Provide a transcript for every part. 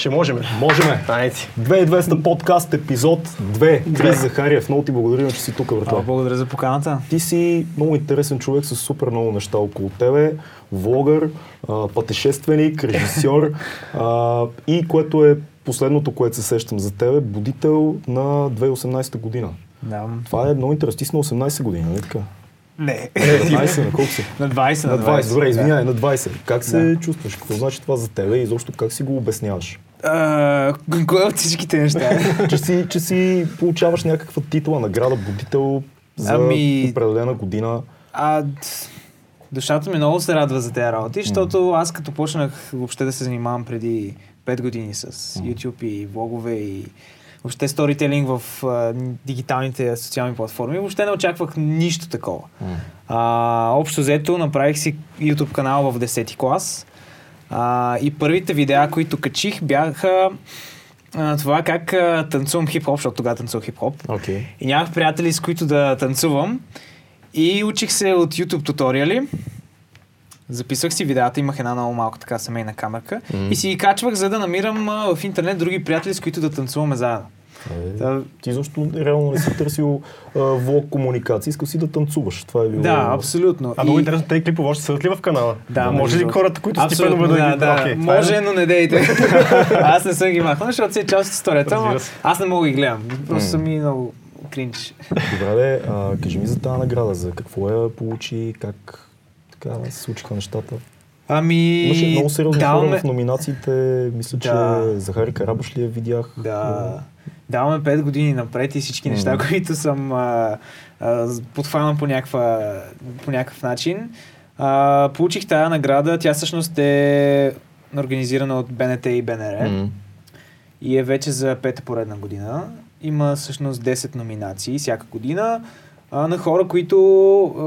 Ще можем. Можеме. Айде. 2200 подкаст, епизод 2. Крис Захариев, много ти благодаря, че си тук, А, братле. благодаря за поканата. Ти си много интересен човек с супер много неща около тебе. Влогър, пътешественик, режисьор а, и което е последното, което се сещам за тебе, будител на 2018 година. Да. Това е много интересно. Ти си на 18 години, нали така? Не. На 20, на колко си? на 20. На 20, добре, извинявай, на 20. Как се Да. чувстваш? Какво значи това за тебе и изобщо как си го обясняваш? А, Кое от всичките неща? че, си, че си получаваш някаква титла, награда, будител за Ами- определена година. А, душата ми много се радва за тези работи, защото аз като почнах въобще да се занимавам преди 5 години с YouTube и влогове и въобще сторителинг в а, дигиталните социални платформи, въобще не очаквах нищо такова. А, общо взето направих си YouTube канал в 10 клас а, и първите видеа, които качих, бяха а, това как а, танцувам хип-хоп, защото тогава танцувах хип-хоп. Окей. И нямах приятели, с които да танцувам. И учих се от YouTube туториали. Записвах си видеята, имах една много малка така семейна камерка. Мгм. И си ги качвах, за да намирам а, в интернет други приятели, с които да танцуваме заедно. Е, Да, Ти защо реално не си търсил а, влог комуникация, искал си да танцуваш. Това е било... да абсолютно. А много И- интересно, тези клипове още са ли в канала? Да, Може ли хората, които Абсолютно, степенно да, да, да. Това е- Може, но не дейте. Аз не съм ги махнал, защото си е част от историята, но аз не мога да ги гледам. Просто са ми много кринч. Добре, де, а, кажи ми за тази награда, за какво я получи, как така се случиха нещата. Ами, Имаше много сериозни хора даваме- в номинациите. Мисля, че Да. Захари Карабаш ли я видях. Да. Даваме 5 години напред и всички неща, Мгм. които съм а, а, подхванал по, някаква, по някакъв начин. А, получих тази награда. Тя всъщност е организирана от БНТ и БНР М. и е вече за пета поредна година. Има всъщност 10 номинации всяка година а, на хора, които а,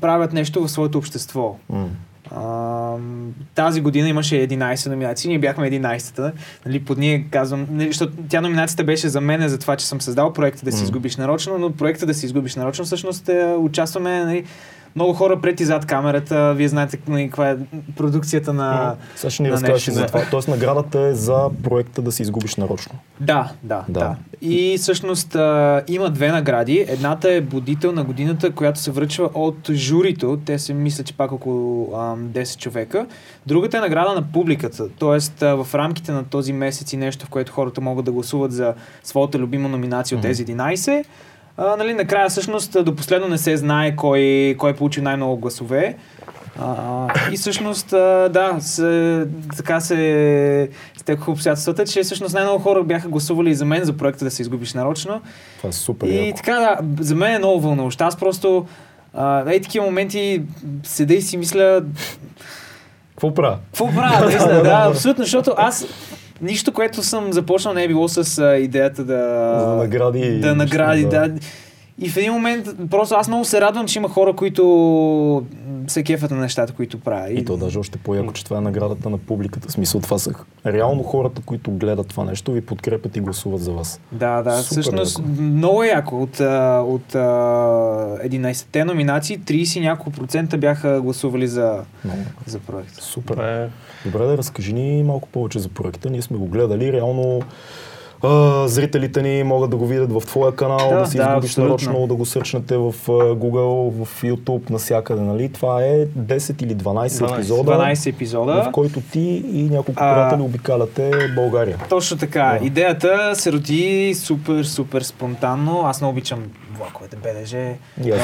правят нещо в своето общество. М. А, тази година имаше 11 номинации, ние бяхме 11-та. Нали, под ние казвам, нали, защото тя номинацията беше за мен, за това, че съм създал проекта да си изгубиш нарочно, но проекта да си изгубиш нарочно всъщност е, участваме нали, много хора пред и зад камерата. Вие знаете нали, каква е продукцията на... Сега ще ни разкажеш за това. Тоест наградата е за проекта да си изгубиш нарочно. Да, да, Да. да. И всъщност а, има две награди. Едната е будител на годината, която се връчва от журито. Те се мисля, че пак около а, 10 човека. Другата е награда на публиката. Тоест а, в рамките на този месец и нещо, в което хората могат да гласуват за своята любима номинация от тези 11. А, нали, накрая всъщност до последно не се знае кой, кой получи най-много гласове. А, и всъщност, а, да, се, така се стекоха обстоятелствата, че всъщност най-много хора бяха гласували за мен за проекта да се изгубиш нарочно. Това е супер. И яко. така, да, за мен е много вълнуващо. Аз просто, а, ей такива моменти, седа и си мисля, Какво правя? какво правя, да, абсолютно, защото аз нищо, което съм започнал не е било с а, идеята да... За награди Да, награди, да. да. И в един момент, просто аз много се радвам, че има хора, които се кефят на нещата, които правя. И то даже още по-яко, че това е наградата на публиката. В смисъл, това са реално хората, които гледат това нещо, ви подкрепят и гласуват за вас. Да, да, Супер всъщност яко. много е яко. От, от а, 11-те номинации, 30 и няколко процента бяха гласували за, Много. за проекта. Супер. Добре. Добре, да разкажи ни малко повече за проекта. Ние сме го гледали. Реално а, зрителите ни могат да го видят в твоя канал, да, Да, си да, изгубиш абсолютно. нарочно, да го сърчнете в Google, в YouTube, навсякъде. Нали? Това е 10 или 12, 12. епизода, 12 епизода. в който ти и няколко А, приятели обикаляте България. Точно така. Да. Идеята се роди супер, супер спонтанно. Аз не обичам влаковете БДЖ.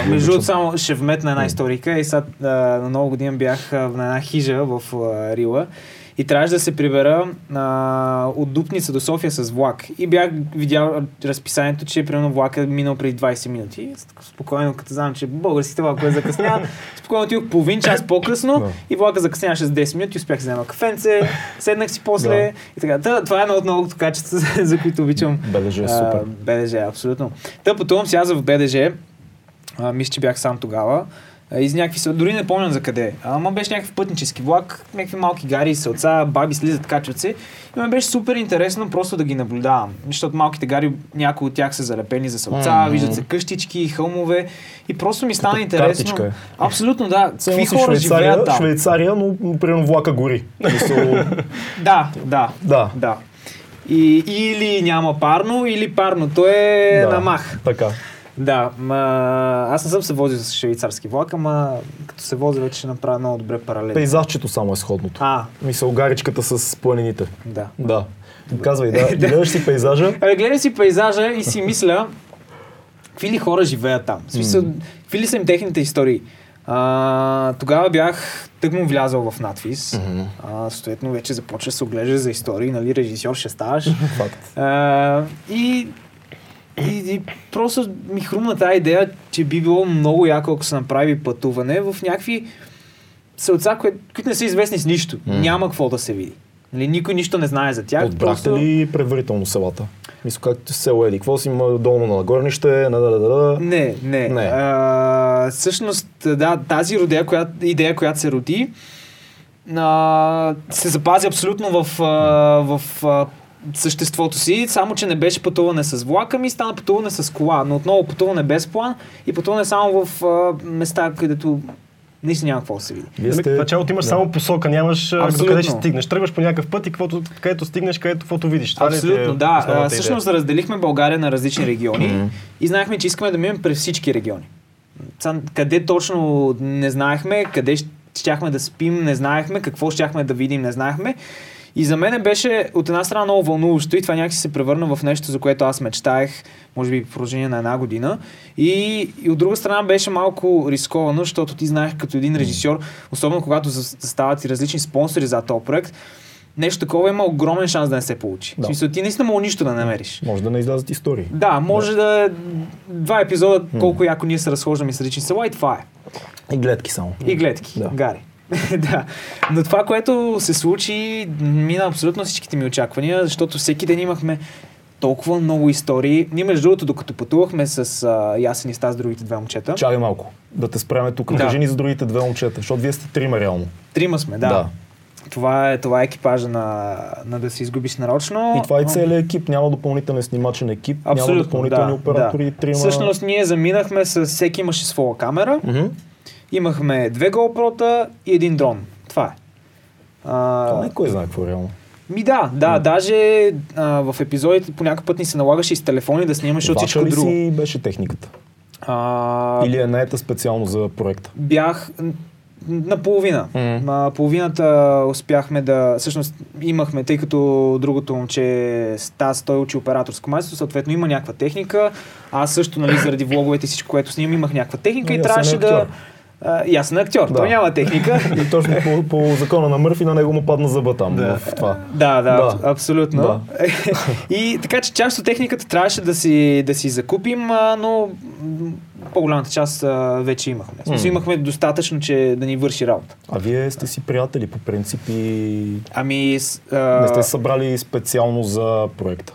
Между другото, само ще вметна една историка. И сега на нова година бях на една хижа в Рила. И трябваше да се прибера а, от Дупница до София с влак. И бях видял разписанието, че примерно влака е минал преди 20 минути. Спокойно, като знам, че българските влакове закъсняват, спокойно отидох половин час по-късно Да. и влака закъсняваше с 10 минути, успях да взема кафенце, седнах си после Да. и така. Та, това е едно от многото качества, за, които обичам БДЖ е супер. БДЖ, абсолютно. Та пътувам аз в БДЖ. А, мисля, че бях сам тогава. Из някакви, дори не помням за къде, ама беше някакъв пътнически влак, някакви малки гари, селца, баби слизат, качват се. И ме беше супер интересно просто да ги наблюдавам, защото малките гари, някои от тях са залепени за селца, Мгм. виждат се къщички, хълмове и просто ми стана Като интересно. картичка. Абсолютно, да. Само Какви хора Швейцария, живеят там? Швейцария, но примерно влака гори. Да, да. да. Да. И, или няма парно, или парното е да. на мах. Така. Да, ма, аз не съм се возил с швейцарски влак, ама като се возя вече ще направя много добре паралел. Пейзажчето само е сходното. А, Мисъл, гаричката с планините. да. Да. Казвай, да. Гледаш си пейзажа. Абе, гледам си пейзажа и си мисля, какви ли хора живеят там? Смисъл, какви ли са им техните истории? А, тогава бях тъкмо влязъл в надвис. А, съответно вече започва да се оглежда за истории, нали, режисьор ще ставаш. Факт. А, и, и, и просто ми хрумна тази идея, че би било много яко, ако се направи пътуване в някакви селца, кои- които не са известни с нищо. М. Няма какво да се види. Нали, никой нищо не знае за тях. Подбрахте ли предварително селата? Мисля, как село Еди? Какво си има долно на горнище? На да, да, да. Не, не. Не. А, всъщност, да, тази родея, която, идея, която се роди, а, се запази абсолютно в, а, в а, съществото си, само че не беше пътуване с влака ми, стана пътуване с кола, но отново пътуване без план и пътуване само в а, места, където наистина няма какво да се види. Вие Нали, В началото имаш да. само посока, нямаш а, до Абсолютно. къде ще стигнеш. Тръгваш по някакъв път и каквото, където стигнеш, където каквото видиш. Това е Абсолютно, да. основната А, идея? всъщност разделихме България на различни региони и знаехме, че искаме да минем през всички региони. Къде точно не знаехме, къде щяхме да спим, не знаехме, какво щяхме да видим, не знаехме. И за мен беше от една страна много вълнуващо и това някакси се превърна в нещо, за което аз мечтаех, може би в продължение на една година. И, и от друга страна беше малко рисковано, защото ти знаеш като един режисьор, особено когато зас- застават и различни спонсори за този проект, нещо такова има огромен шанс да не се получи. Да. В смисъл, ти наистина мога нищо да намериш. Може да не излязат истории. Да, може да, е два епизода, колко яко ние се разхождаме с различни села и това е. И гледки само. И гледки, Да. гари. да. Но това, което се случи, мина абсолютно всичките ми очаквания, защото всеки ден имахме толкова много истории. Ние, между другото, докато пътувахме с а, Ясен и Стас, другите две момчета, Чакай малко. Да те спреме тук. Да. Кажи ни за другите две момчета, защото вие сте трима реално. трима сме, да. Да. Това, е, това е екипажа на, на да се изгубиш нарочно. И това е целият екип. Няма допълнителен снимачен екип, няма Абсолютно, допълнителни да, оператори, да. трима. Всъщност ние заминахме с всеки имаше своя камера. Мгм. Имахме две GoPro-та и един дрон. Това е. А, Това не кой знае какво е реално. ми да, да, даже а, в епизодите по някакъв път ни се налагаше и с телефони да снимаш от всичко ли друго. си беше техниката? А, Или е наета специално за проекта? Бях наполовина. Мгм. А, половината успяхме да... Всъщност имахме, тъй като другото момче Стас, той учи операторско майсторство, съответно има някаква техника. Аз също, нали, заради влоговете и всичко, което снимам, имах някаква техника И и трябваше да... актьор. А, съм актьор, Да. той няма техника. И точно по, по закона на Мърфи на него му падна зъба там Да. в това. Да, да, Да. абсолютно. Да. и така че част от техниката трябваше да си, да си закупим, а, но по-голямата част а, вече имахме. Смисъл, имахме достатъчно, че да ни върши работа. А вие сте си приятели по принцип и Ами с, а, не сте събрали специално за проекта.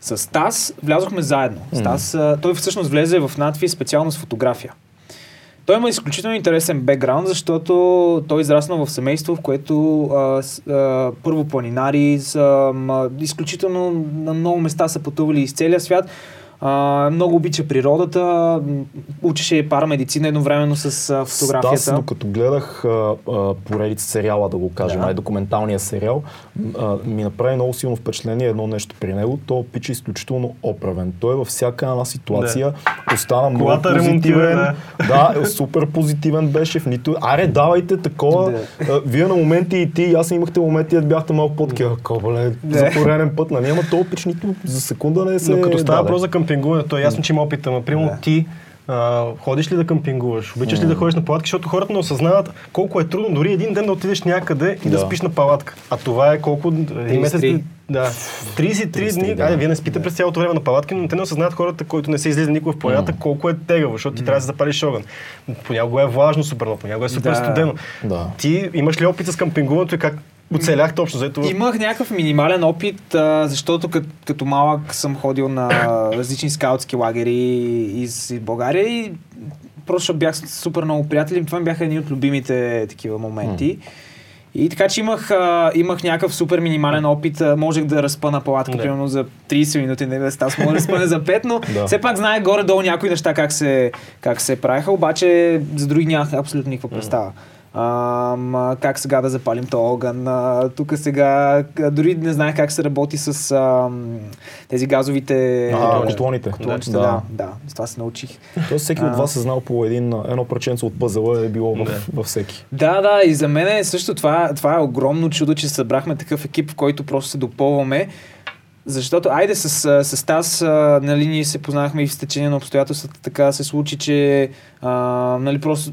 с Тас влязохме заедно. С Тас, а, той всъщност влезе в надви специално с фотография. Той има изключително интересен бекграунд, защото той израсна в семейство, в което а, с, а, първо планинари, са, м, изключително на много места са пътували из целия свят. А, много обича природата, учеше парамедицина едновременно с а, фотографията. Стас, докато гледах а, а, поредица сериала, да го кажем, Да. най-документалния сериал, а, ми направи много силно впечатление едно нещо при него. То пич е изключително оправен. Той във всяка една ситуация остана много Колата ремонтира, позитивен. Да, е, супер позитивен беше в нито. Аре, давайте такова. Да. А, Вие на моменти и ти, и аз имахте моменти, да бяхте малко по-такива. Кобале, Да. за пореден път, нали? Ама то пич нито за секунда не се Но като става въпрос за къмпингуване, то е ясно, че има опит. Ама, примерно Да. ти а, ходиш ли да къмпингуваш? Обичаш ли да ходиш на палатки? Защото хората не осъзнават колко е трудно дори един ден да отидеш някъде и да, Да. спиш на палатка. А това е колко... Един месец... 33. Да. 33, 33, дни. да. Айде, вие не спите през цялото време на палатки, но те не осъзнават хората, които не са излизали никога в планината, колко е тегаво, защото ти трябва да се запалиш огън. Понякога е влажно супер, понякога е супер Да. студено. Да. Ти имаш ли опит с къмпингуването и как оцеляхте общо? Заето... Имах някакъв минимален опит, а, защото като, като малък съм ходил на различни скаутски лагери из, из България и просто бях супер много приятели. Това ми бяха едни от любимите такива моменти. И така че имах, а, имах някакъв супер минимален опит. А, можех да разпъна палатка, Да. примерно за 30 минути, не да става, мога да разпъне за 5, но Да. все пак знае горе-долу някои неща как се, как се правиха, обаче за други нямах абсолютно никаква представа. Ам, как сега да запалим този огън. А, тук сега дори не знаех как се работи с ам, тези газовите А, а, котлоните. котлончета. Да, да, с това се научих. Тоест всеки от А. вас е знал по един, едно парченце от пъзела е било в, във всеки. Да, да, и за мен е също това, това е огромно чудо, че събрахме такъв екип, в който просто се допълваме. Защото, айде с, с Тас, нали, ние се познахме и в стечение на обстоятелствата, така се случи, че, а, нали, просто,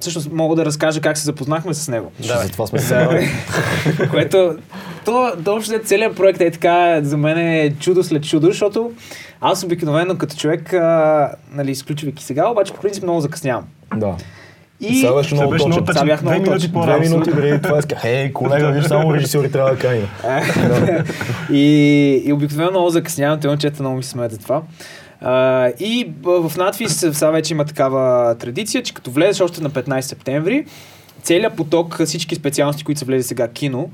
всъщност мога да разкажа как се запознахме с него. Да, Затова сме се което, то, то общо целият проект е така, за мен е чудо след чудо, защото аз обикновено като човек, а, нали, изключвайки сега, обаче по принцип много закъснявам. Да. И Сега беше много беше много точен. Сега бях много минути точен. Две минути преди това иска, хей, колега, виж, само режисьори трябва да каним. и, и обикновено много закъснявам, те момчета много ми се смеят за това. А, и в надвис сега вече има такава традиция, че като влезеш още на 15 септември, целият поток, всички специалности, които са влезе сега кино,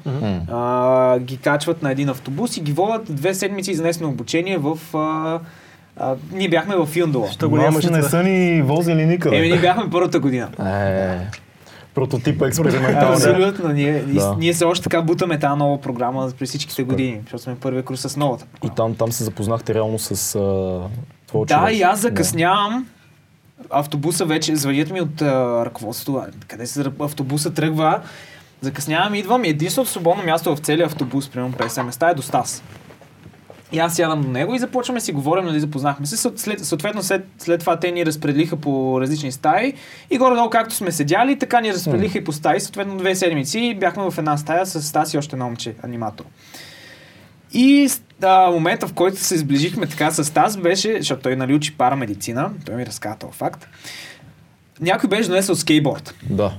а, ги качват на един автобус и ги водят две седмици изнесено обучение в... А, а, ние бяхме в Юндола. Що го нямаше не са ни возили никъде. Еми, ние бяхме първата година. Е, прототипа експерименталния. Абсолютно. Ние, Да. да. ние се още така бутаме тази нова програма през всичките години, защото сме първия курс с новата. И там, там се запознахте реално с а, твоя Да, човек. и аз закъснявам. Автобуса вече, звънят ми от а, ръководството, къде се автобуса тръгва. Закъснявам, идвам и единственото свободно място в целия автобус, примерно 50 места е до Стас. И аз сядам до него и започваме си говорим, нали, запознахме се. След, съответно, след, след това те ни разпределиха по различни стаи и горе-долу както сме седяли, така ни разпределиха и по стаи. Съответно, две седмици бяхме в една стая с Стас и още едно момче, аниматор. И а, момента, в който се сближихме така с Таз, беше, защото той нали учи парамедицина, той ми разказа този факт. Някой беше донесъл скейтборд. Да.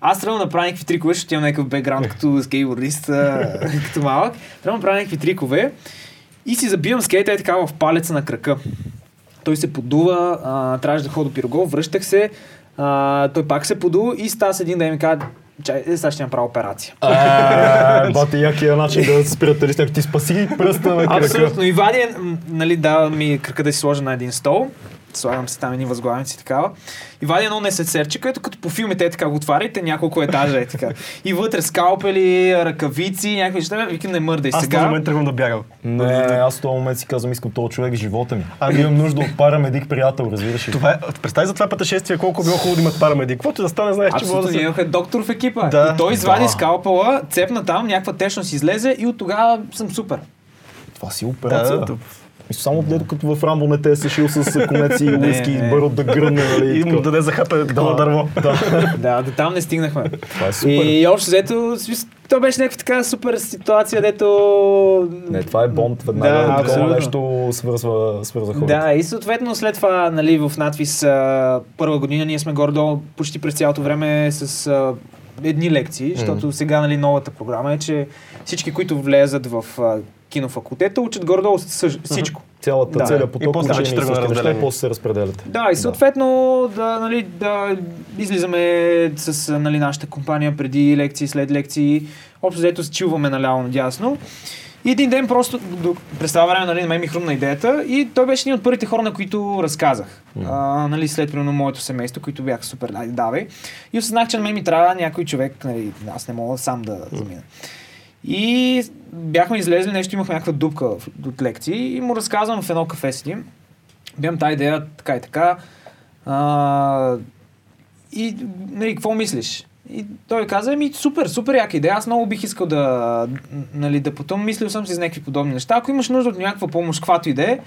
Аз трябва да направя някакви трикове, защото имам някакъв бекграунд като скейтбордист, като малък. Трябва да направя някакви трикове и си забивам скейта е така в палеца на крака. Той се подува, а, трябваше да ходя до пирогол, връщах се, а, той пак се подува и Стас един ден ми каза, чай, е, сега ще направя операция. Е, Бати, якия начин да се приятели с теб. Ти спаси пръста на крака. Абсолютно. И вади, м, нали, дава ми кръка да си сложа на един стол. Слагам си там едни възглавници такава. И вади едно несецерче, което като по филмите е така го отваряте, няколко етажа е така. И вътре скалпели, ръкавици, някакви неща. Викам не мърдай Аз в този сега. момент тръгвам да бягам. Не, аз в този момент си казвам, искам този човек живота ми. Ами имам нужда от парамедик приятел, разбираш ли? Това е, представи за това пътешествие колко било хубаво да имат парамедик. Каквото и да стане, знаеш, че може Абсолютно, да имахме доктор в екипа. Да. И той извади Да. скалпела, цепна там, някаква течност излезе и от тогава съм супер. Това си операция. Да, да. Мисля, само дето като в Рамбо не те е съшил с конеци и уиски и бърот да гръмне, нали? И му даде за хапе такова дърво. да, до там не стигнахме. Това е супер. И общо взето, то беше някаква така супер ситуация, дето... Не, това е бонд веднага. Да, абсолютно. нещо свързва, свързва хората. Да, и съответно след това, нали, в надвис първа година ние сме горе-долу почти през цялото време с едни лекции, защото сега, нали, новата програма е, че всички, които влезат в а, кинофакултета, учат горе-долу съж- всичко. Цялата, Да. целият И поток после вече и същи неща и разделение. после се разпределяте. Да, и съответно да, нали, да излизаме с нали, нашата компания преди лекции, след лекции. Общо взето се чилваме наляво надясно. И един ден просто, през това време нали, на мен ми хрумна идеята и той беше един от първите хора, на които разказах. А, нали, след примерно моето семейство, които бяха супер, дай, давай. И осъзнах, че на мен ми трябва някой човек, нали, аз не мога сам да замина. И бяхме излезли нещо, имахме някаква дупка от лекции и му разказвам в едно кафе седим. Бям тази идея, така и така. А, и, нали, какво мислиш? И той каза, ми супер, супер яка идея. Аз много бих искал да, нали, да потъм. Мислил съм си за някакви подобни неща. Ако имаш нужда от някаква помощ, каквато идея,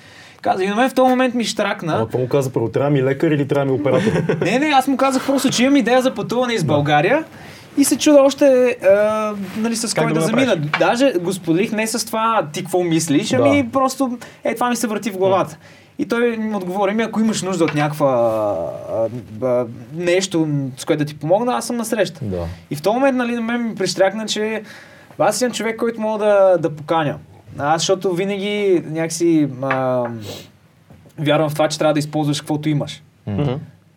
каза. И на мен в този момент ми штракна. Ама какво му каза първо? Трябва ми лекар или трябва ми оператор? Не, не, аз му казах просто, че имам идея за пътуване из България и се чуда още а, нали, с Как кой да да, замина. Даже го споделих не с това ти какво мислиш, ами просто е това ми се върти в главата. И той ми отговори ми, ако имаш нужда от някаква а, а, нещо, с което да ти помогна, аз съм на среща. да. И в този момент нали, на мен ми прищрякна, че аз съм човек, който мога да, да поканя. Аз, защото винаги някакси а, вярвам в това, че трябва да използваш каквото имаш. Мгм.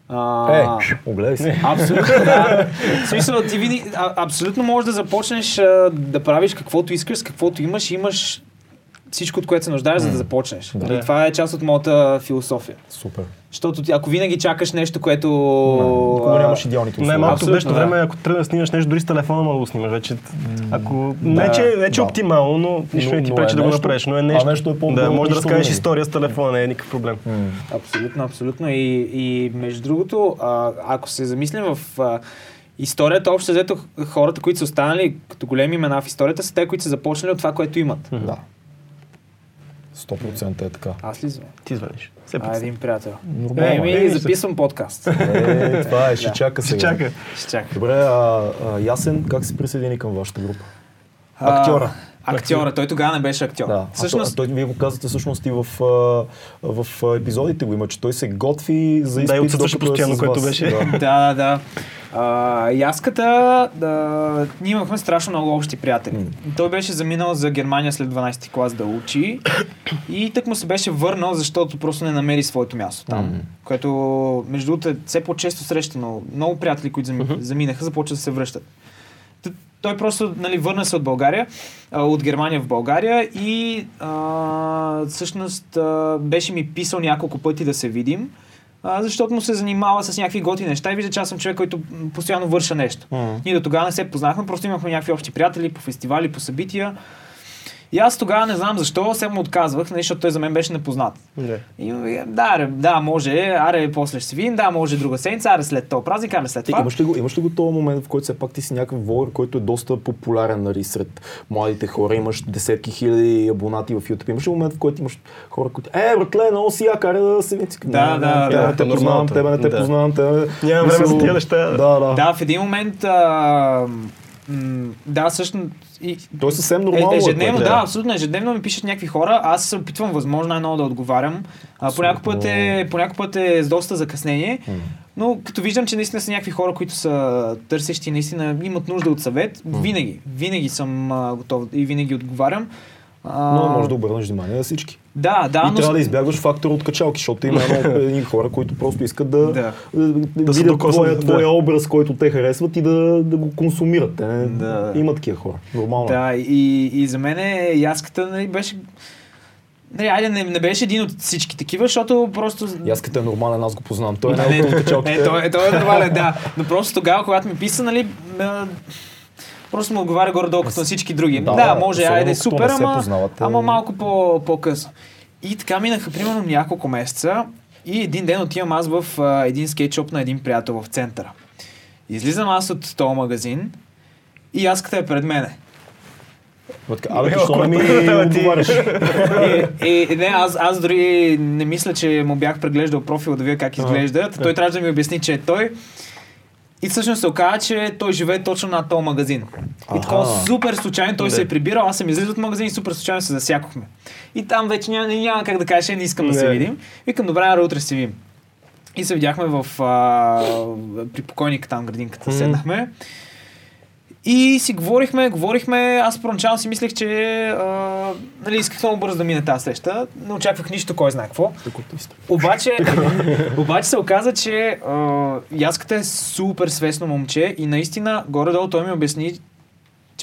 А, Е, огледай се. Абсолютно, да. В смисъл, ти види, а, абсолютно можеш да започнеш а, да правиш каквото искаш, с каквото имаш. Имаш всичко, от което се нуждаеш, за да започнеш. Да. И това е част от моята философия. Супер. Защото ако винаги чакаш нещо, което... Никога а, нямаш идеалните условия. Най-малкото днешно да. време, ако трябва да снимаш нещо, дори с телефона мога да снимаш. Вече, ако, Да, не, че, не, че да. оптимално, но нищо не ти пречи е да го нещо, направиш. Но е а нещо. нещо е по-добро да, може да разкажеш история с телефона, не е никакъв проблем. М. Абсолютно, абсолютно. И, и между другото, а, ако се замислим в а, историята, общо взето хората, които са останали като големи имена в историята, са те, които са започнали от това, което имат. Да. 100% е така. Аз ли звъня? Ти звъниш. Все А, един приятел. Нормално. Еми, Еми, записвам подкаст. Е, това е, ще Да. чака Ще сега. чака. Ще чакам. Добре, а, а Ясен, как се присъедини към вашата група? А, Актьора. Той тогава не беше актьор. Да. Всъщност, а, той, а той, вие го казвате всъщност и в, в а, епизодите го има, че той се готви за изпит, Да, и докато е постоянно, което беше. Да. Да, да, да. А, яската, да, ние имахме страшно много общи приятели. М. Той беше заминал за Германия след 12 клас да учи и так му се беше върнал, защото просто не намери своето място там. М. Което, между другото, е все по-често срещано. Много приятели, които зами- заминаха, започват да се връщат. Той просто нали, върна се от България, от Германия в България и а, всъщност а, беше ми писал няколко пъти да се видим, защото му се занимава с някакви готини неща и вижда, че аз съм човек, който постоянно върша нещо. М. Ние до тогава не се познахме, просто имахме някакви общи приятели по фестивали, по събития. И аз тогава не знам защо, се му отказвах, нали, защото той за мен беше непознат. Да. И, да, да, може, аре, после ще се видим, да, може друга седмица, аре след този празник, аре след Ти това. имаш ли, го, имаш ли го този момент, в който все пак ти си някакъв влогър, който е доста популярен нали, сред младите хора, имаш десетки хиляди абонати в YouTube. Имаш ли момент, в който имаш хора, които е, братле, много си я, карай да се видим. Да, да, тебе да, не те познавам, тебе не те Да. познавам, тебе... Няма време за тия неща. Да, да. Да, в един момент, а, м, да, всъщност, и, То е съвсем нормално. Е, ежедневно, да, абсолютно. Ежедневно ми пишат някакви хора. Аз се опитвам възможно най-много да отговарям. А, по някой път е, по някой път е с доста закъснение. М. Но като виждам, че наистина са някакви хора, които са търсещи, наистина имат нужда от съвет, винаги, винаги съм а, готов и винаги отговарям. А, Но може да обърнеш внимание на всички. Да, да, и но... трябва да избягваш фактора от качалки, защото има едно, едни хора, които просто искат да, Да. да, да, видят твоя, да. твоя образ, който те харесват и да, да го консумират. Те не, Да. Има такива хора. Нормално. Да, и, и за мен е, яската нали, беше... Нали, айде, не, не беше един от всички такива, защото просто... Яската е нормален, аз го познавам. Той е Не, най от качалките. Е, той, е- той е нормален, да. Но просто тогава, когато ми писа, нали, а, просто му отговаря горе-долу като на всички други. Да, Да, може, особено айде, супер, ама, познавате. ама малко по, по-късно. И така минаха примерно няколко месеца и един ден отивам аз в а, един скетчоп на един приятел в центъра. Излизам аз от този магазин и яската е пред мене. Така, Абе, Е, защо не ми отговаряш? И, и, не, аз, аз дори не мисля, че му бях преглеждал профила да видя как изглежда. Той трябваше да ми обясни, че е той. И всъщност се оказа, че той живее точно над този магазин. И такова Аха. супер случайно той Да. се е прибирал, аз съм излизал от магазин и супер случайно се засякохме. И там вече няма, няма как да кажеш, «Е, не искам да се Не. видим. Викам, добре, аре, утре се видим. И се видяхме в, а, при покойника там градинката, седнахме. И си говорихме, говорихме, аз първоначално си мислех, че а, нали, исках много бързо да мине тази среща. Не очаквах нищо, кой знае какво. Обаче, обаче се оказа, че а, Яската е супер свестно момче и наистина горе-долу той ми обясни,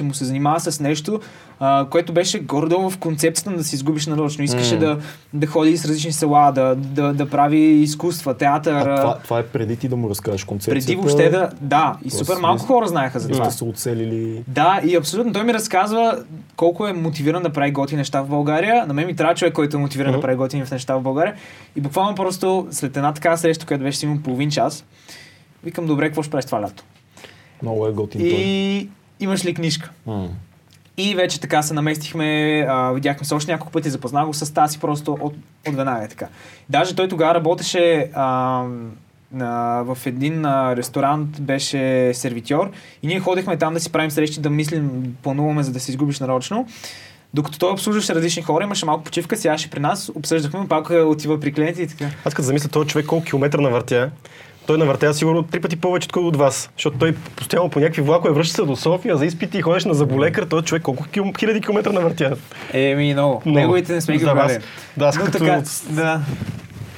че му се занимава с нещо, а, което беше горе-долу в концепцията да се изгубиш нарочно. Искаше М. да, да ходи с различни села, да, да, да прави изкуства, театър. А това, това е преди ти да му разкажеш концепцията. преди въобще да... Да, и супер малко хора знаеха за това. се оцелили. Да, и абсолютно. Той ми разказва колко е мотивиран да прави готини неща в България. На мен ми трябва човек, който е мотивиран да Мгм. прави готини неща в България. И буквално просто след една такава среща, която беше сигурно половин час, викам, добре, какво ще правиш това лято? Много е готин той. Имаш ли книжка? М. И вече така се наместихме, а, видяхме се още няколко пъти, запознах го с Таси просто от, от веднага е така. Даже той тогава работеше а, на, в един а, ресторант, беше сервитьор и ние ходихме там да си правим срещи, да мислим, плануваме за да се изгубиш нарочно. Докато той обслужваше различни хора, имаше малко почивка, сядаше при нас, обсъждахме, пак а, отива при клиенти и така. Аз като замисля този човек колко километра навъртя, той навъртя сигурно три пъти повече отколкото от вас. Защото той постоянно по някакви влакове връща се до София за изпити и ходиш на заболекар. Този човек колко кил... хиляди километра навъртя. Еми, много. Много. Неговите не сме ги гледали. Да, аз като- така, да.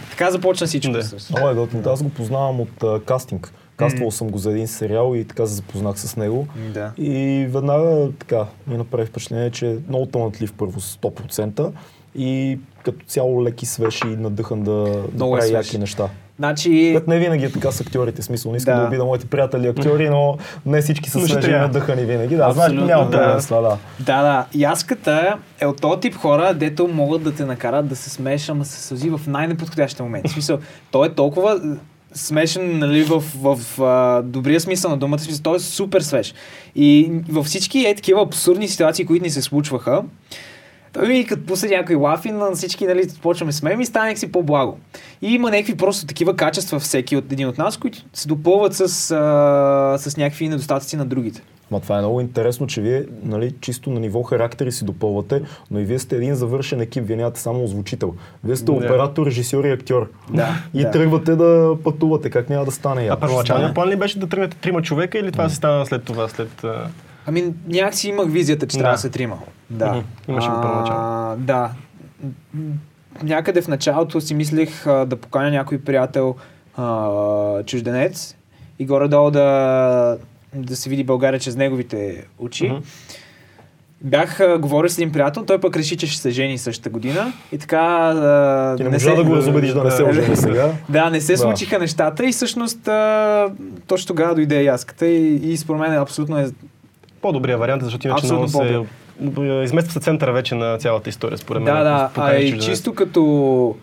Така започна всичко. Да. Много е готин. Аз го познавам от а, кастинг. Каствал съм го за един сериал и така се запознах с него. Да. И веднага така ми направи впечатление, че е много талантлив първо 100% и като цяло леки свеж и надъхан да, да Много е прави свеж. яки неща. Значи, Което не винаги е така с актьорите, смисъл. Не искам Да. да, обида моите приятели актьори, но не всички са свежи и трябва. надъхани винаги. Да, знаеш, няма да. с това, да. Да, да. Яската е от този тип хора, дето могат да те накарат да се смееш, ама се сълзи в най-неподходящия момент. В смисъл, той е толкова смешен, нали, в, в, в а, добрия смисъл на думата, смисъл, той е супер свеж. И във всички е такива абсурдни ситуации, които ни се случваха, той ми като пусне някой лафи, на всички нали, почваме да смеем и стане си по-благо. И има някакви просто такива качества всеки от един от нас, които се допълват с, а, с някакви недостатъци на другите. Ма това е много интересно, че вие нали, чисто на ниво характери си допълвате, но и вие сте един завършен екип, вие нямате само озвучител. Вие сте Да. оператор, режисьор и актьор. Да, И да. тръгвате да пътувате, как няма да стане А първоначалният план ли беше да тръгнете трима човека или това се стана след това? След, а, Ами някакси имах визията, че Да. трябва да се трима. Да. Мгм. Имаше го първоначално. Да. Някъде в началото си мислех а, да поканя някой приятел а, чужденец и горе-долу да, да се види България чрез неговите очи. Мгм. Бях а, говорил с един приятел, той пък реши, че ще се жени същата година и така... А, Ти не можа да го разубедиш да не се ожени сега. да, не се Да. случиха нещата и всъщност а, точно тогава дойде яската и, и според мен абсолютно е по-добрия вариант, защото иначе Абсолютно много се измества се центъра вече на цялата история, според мен. Да, да, а и чисто като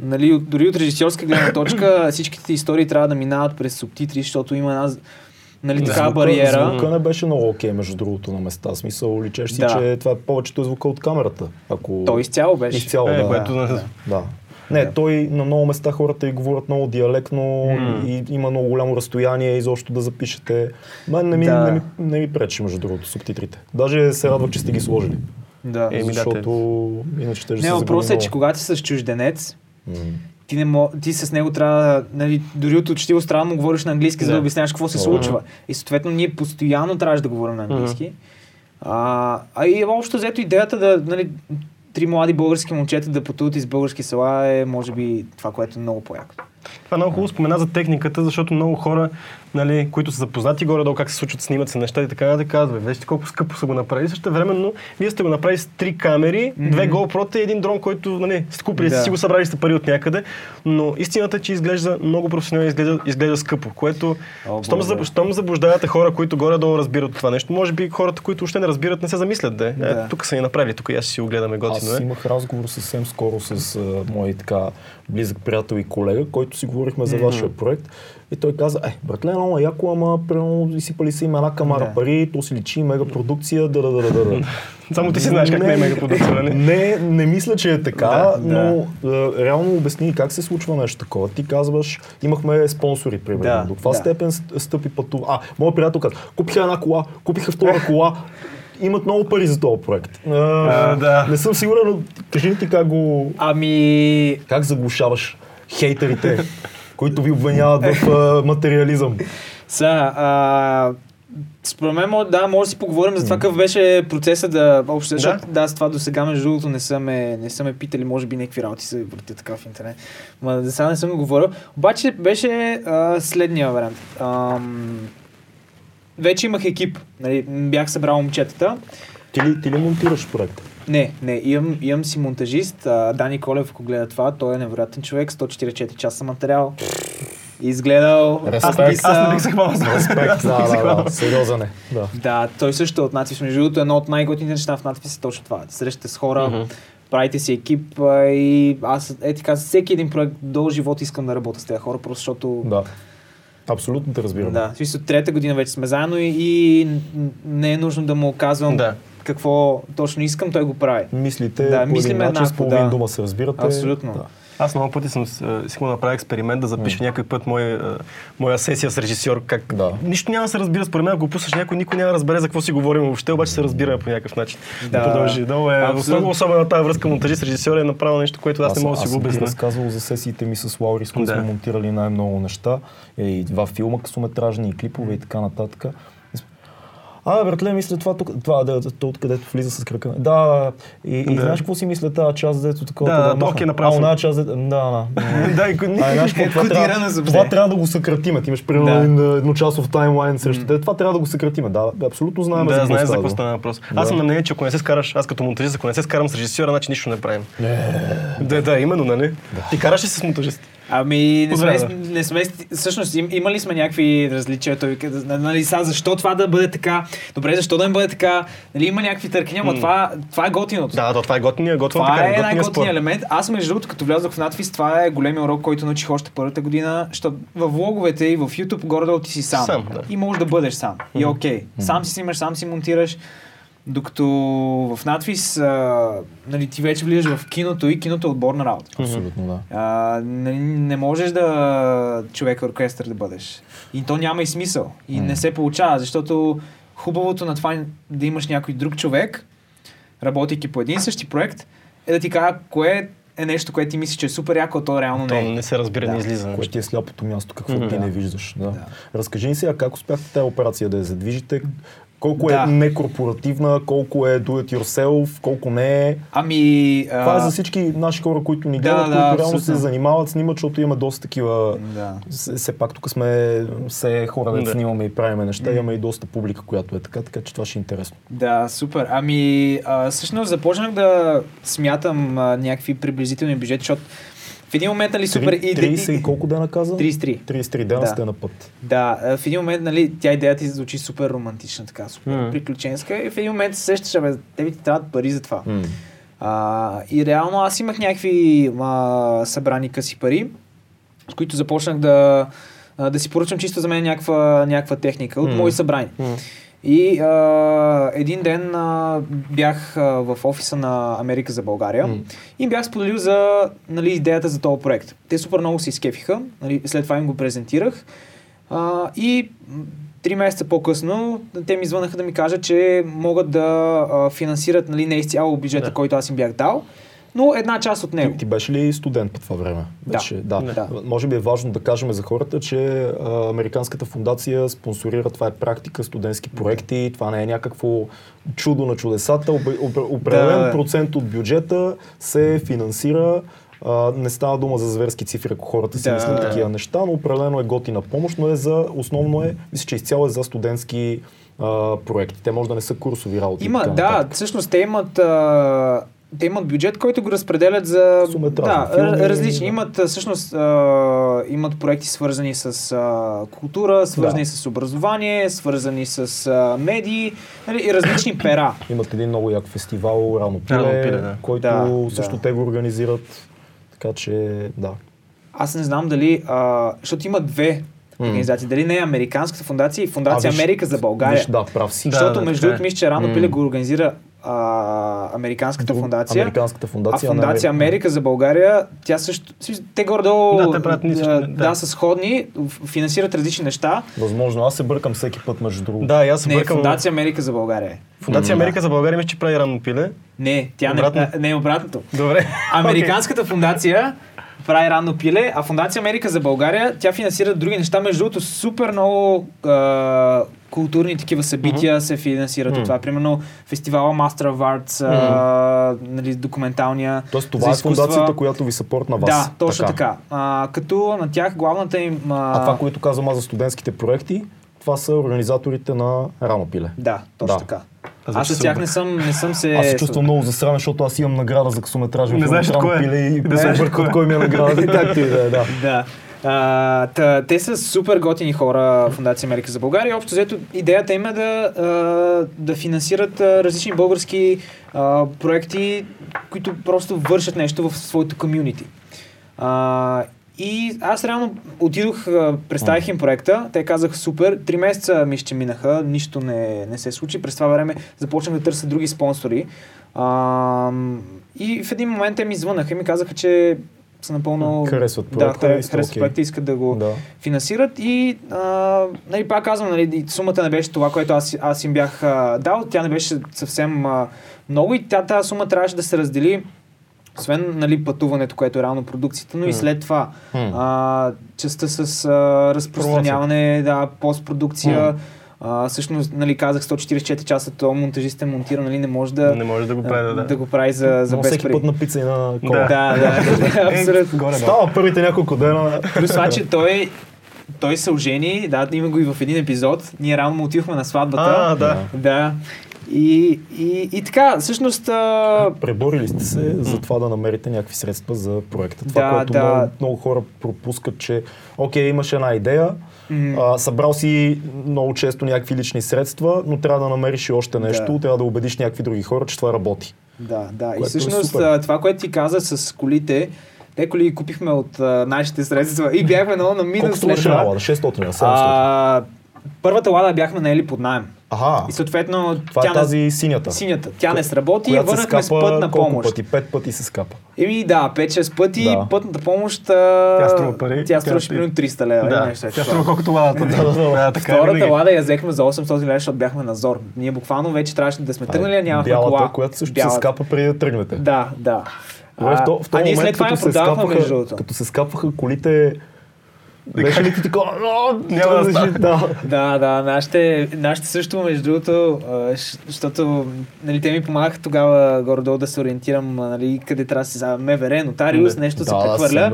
нали, дори от режисьорска гледна точка, всичките истории трябва да минават през субтитри, защото има една нали, Да. такава Звука- бариера. Звука не беше много окей, между другото, на места. Смисъл, личеш си, Да. че това е повечето звука от камерата. Ако... Той изцяло беше. Изцяло, Е, да. което да. да. Да. Не, Да. той на много места хората и говорят много диалектно М. и има много голямо разстояние изобщо да запишете. Мен не ми, Да. не ми, не ми пречи, между другото, субтитрите. Даже се радвах, че сте ги сложили. Да. Еми, да, защото иначе ще Не, въпросът е, че когато си с чужденец, М. ти, не мо... ти с него трябва, да, нали, дори от учтиво страна му говориш на английски, за да Да. обясняваш какво се случва. И съответно ние постоянно трябваше да говорим на английски. А, а и общо взето идеята да, нали, три млади български момчета да пътуват из български села е, може би, това, което е много по-яко. Това много хубаво спомена за техниката, защото много хора, нали, които са запознати горе-долу как се случват, снимат се неща и така да казват, вижте колко скъпо са го направили. Също времено, вие сте го направили с три камери, Мгм. две GoPro и един дрон, който нали, сте купили, Да. да. си го събрали сте пари от някъде, но истината е, че изглежда много професионално, изглежда, изглежда скъпо, което О, щом, заб, щом заблуждавате хора, които горе-долу разбират това нещо, може би хората, които още не разбират, не се замислят да е. Да. Е, тук са ни направили, тук и аз си го гледаме готино. Аз Е. имах разговор съвсем скоро с а, мой така близък приятел и колега, който си говорихме за вашия проект. И той каза, е, братле, много яко, ама примерно изсипали са им една камара Да. пари, то си личи мега продукция, да, да, да, да, да. Само ти си знаеш как не е мегапродукция, нали? Не, не мисля, че е така, Да, но а, реално обясни как се случва нещо такова. Ти казваш, имахме спонсори, примерно. Да, До каква да. степен ст- стъпи пътува? А, моят приятел каза, купиха една кола, купиха втора кола, имат много пари за този проект. А, А, да. Не съм сигурен, но кажи ти как го... Ами, Как заглушаваш хейтерите, които ви обвиняват в а, материализъм? Са, а, според мен, да, може да си поговорим за това какъв беше процесът да общо, защото да, с това до сега, между другото, не са, ме, не са ме питали, може би някакви работи се въртят така в интернет. Ма за сега не съм го говорил. Обаче беше а, следния вариант. Ам, вече имах екип, нали, бях събрал момчетата. Ти ли, ти ли монтираш проекта? Не, не, имам, имам си монтажист, а, Дани Колев, ако гледа това, той е невероятен човек, 144 часа материал. Изгледал, Респект. Аз не бих се хванал за Респект, да, да, да, сериозен е. Да. Да, той също е от надпис. Между другото, едно от най-готините неща в надпис е точно това. Срещате с хора, Мгм. правите си екип а, и аз е така, всеки един проект до живота искам да работя с тези хора, просто защото Да. Абсолютно те разбирам. да, в смисъл, трета година вече сме заедно и, и не е нужно да му казвам Да. Какво точно искам, той го прави. Мислите, Да, по мислим един начин, с еднакво, половин да. дума се разбирате. Абсолютно. Да. Аз много пъти съм с- искал да направя експеримент, да запиша някой път мой, а, моя сесия с режисьор. Как... Да. Нищо няма да се разбира, според мен, ако го пуснеш някой, никой няма да разбере за какво си говорим въобще, обаче се разбира по някакъв начин. Да. продължи. Много е, Абсолютно. много особено тази връзка монтажист режисьор е направил нещо, което аз, не мога да си го обясня. разказвал за сесиите ми с Лаури, с които Да. сме монтирали най-много неща. Е, И два филма, късометражни, и клипове и така нататък. А, братле, мисля това тук, това, да, то откъдето влиза с крака. Да, и, и Да. знаеш какво си мисля тази част, дето такова. Да, да, окей, направо А, оная част, да, да. да, и знаеш какво, това, трябва, за това бзе. трябва да го съкратиме. Ти имаш примерно Да. едночасов таймлайн срещу те. Това трябва да го съкратиме. Да, абсолютно знаем за Да, какво знаеш за става какво стана въпрос. Аз съм на мнение, че ако не се скараш, аз като монтажист, ако не се скарам с режисьора, значи нищо не правим. Да, да, именно, нали? Ти караш ли се с монтажист? Ами, не сме, да. не сме, всъщност им, имали сме някакви различия. Той каза, нали, сега, защо това да бъде така? Добре, защо да не бъде така? Нали, има някакви търкания, но това, това е готиното. Да, то това е готиния, готвен Това така, е най-готиният елемент. Аз, между другото, като влязох в надфис, това е големия урок, който научих още първата година, защото в влоговете и в YouTube горе ти си сам. Сам, да. И можеш да бъдеш сам. И е окей. Сам си снимаш, сам си монтираш. Докато в надфис, а, нали, ти вече влизаш в киното и киното е отборна работа. Абсолютно, да. А, не, не можеш да човек оркестър да бъдеш. И то няма и смисъл. И не се получава, защото хубавото на това да имаш някой друг човек, работейки по един същи проект, е да ти кажа кое е нещо, което ти мислиш, че е супер яко, а то реално То не е. не се разбира, Да. не излиза. Кое ти е сляпото място, какво Мгм. ти Да. не виждаш. Да. Да. Разкажи ни сега как успяхте тази операция да я задвижите, колко Да. е некорпоративна, колко е do it yourself, колко не е. Ами... а, Това е за всички наши хора, които ни Да, гледат, да, които реално абсолютно. се занимават, снимат, защото имаме доста такива... Да. Все пак тук сме все хора, да Да. снимаме и правиме неща, имаме и доста публика, която е така, така че това ще е интересно. Да, супер. Ами, а, всъщност започнах да смятам а, някакви приблизителни бюджети, защото в един момент, нали, супер... Три- 30 и колко дена каза? 33. 33 дена Да. сте на път. Да, в един момент, нали, тя идеята ти звучи супер романтична, така, супер Мгм. приключенска и в един момент се сещаш, абе, тебе ти трябват пари за това. М. А, и реално аз имах някакви а, събрани къси пари, с които започнах да, а, да си поръчам чисто за мен някаква, някаква техника от М. мои събрани. М. И а, един ден а, бях а, в офиса на Америка за България М. и бях споделил за нали, идеята за този проект. Те супер много се изкефиха, нали, след това им го презентирах а, и три месеца по-късно те ми звънаха да ми кажат, че могат да а, финансират нали, не изцяло бюджета, Да. който аз им бях дал, но една част от него. Ти, ти беше ли студент по това време? Да. Беше, да. Да. Може би е важно да кажем за хората, че а, Американската фундация спонсорира, това е практика, студентски проекти, това не е някакво чудо на чудесата. Определен Да. процент от бюджета се финансира. А, не става дума за зверски цифри, ако хората си Да. мислят такива неща, но определено е готина помощ, но е за, основно е, мисля, че изцяло е за студентски а, проекти. Те може да не са курсови работи. Има, да, нататък. всъщност те имат, а, те имат бюджет, който го разпределят за Късометражни да, филми, различни. да. Имат всъщност а, имат проекти свързани с а, култура, свързани Да. с образование, свързани с а, медии нали, и различни пера. Имат един много як фестивал, Рано пиле, Рано пиле, да. който Да, също да. те го организират. Така че, да. Аз не знам дали, а, защото има две организации, дали не е Американската фундация и Фундация А, виж, Америка за България. Виж, да, прав си. Да, Защото да, между така е. другото мисля, че Рано М. пиле го организира а, Американската Друг- фундация. Американската фундация. А Фундация Америка. Америка за България, тя също. Те горе-долу. Да, те правят да, да. да, са сходни, финансират различни неща. Възможно, аз се бъркам всеки път между другото. Да, аз се Не, бъркам. Фундация Америка за България. Фундация М, да. Америка за България мисля, че прави ранно пиле. Не, тя Обратно. не, не е обратното. Добре. Американската фундация прави ранно пиле, а Фундация Америка за България, тя финансира други неща. Между другото, супер много а, културни такива събития се финансират от това. Примерно фестивала Master of Arts, а, нали, документалния. Тоест това за е фундацията, която ви съпорт на вас. Да, точно така. А, като на тях главната им... А, А това, което казвам аз за студентските проекти, това са организаторите на Рано пиле. Да, точно Да. така. А, Аз с се тях не съм, не съм се... Аз се чувствам много засрамен, защото аз имам награда за късометражен Не филм знаеш от Рано кой е. пиле и Не знаеш кой е. кой ми е наградата. Както и да е, да. Да. А, та, те са супер готини хора, Фундация Америка за България. Общо взето идеята им е да, да финансират различни български а, проекти, които просто вършат нещо в своето комюнити. И аз реално отидох, представих им проекта, те казаха супер, три месеца ми ще минаха, нищо не, не се случи. През това време започнах да търся други спонсори. А, и в един момент те ми звънаха и ми казаха, че са напълно... Харесват да, проекта сте харесват окей. проекта, искат да го Да. финансират и а, нали, пак казвам, нали, сумата не беше това, което аз, аз им бях а, дал, тя не беше съвсем а, много и тя, тази сума трябваше да се раздели освен нали, пътуването, което е реално продукцията, но и след това М. а, частта с а, разпространяване, да, постпродукция, А, всъщност, нали, казах 144 часа, то монтажист е монтирал, нали, не може да, Не може да го прави, да. да го прави за, за без всеки пари. път на пица и на кола. Да, да, абсолютно. Горе, Става първите няколко дена. Плюс това, че той, той се ожени, да, има го и в един епизод. Ние рано му отивахме на сватбата. А, да. Да. И, и, и така, всъщност... А... Преборили сте се за това да намерите някакви средства за проекта. Това, Да, което да. Много, много хора пропускат, че окей, имаш една идея, м, а, събрал си много често някакви лични средства, но трябва да намериш и още нещо, Да. трябва да убедиш някакви други хора, че това работи. Да, да. И е всъщност а, това, което ти каза с колите, те коли купихме от а, нашите средства и бяхме много на минус Колко след това. на лада? 600 или 700? А, първата лада бяхме наели под найем. Ага, И съответно това тя е не- тази синята. синята. Тя не сработи и върнахме с пътна колко помощ. пъти? Пет пъти се скапа. Еми да, 5-6 пъти Да. пътната помощ. А... Тя струва пари. Тя струваше примерно 300 лева. Да, нещо е тя струва колкото ладата. Да, да, да. така е Втората винаги. лада я взехме за 800 лева, защото бяхме на зор. Ние буквално вече трябваше да сме тръгнали, а нямахме Бялата, кола. която също Бялата. се скапа преди да тръгнете. Да, да. Добре, в, то, в а ние след това я продавахме между другото. като се скапваха колите, беше ли ти така, «А, Няма да стане». да. Да, да, нашите, нашите също, между другото, защото нали, те ми помагаха тогава горе-долу да се ориентирам нали, къде трябва да се за МВР, нотариус, нещо се да, да, прехвърля.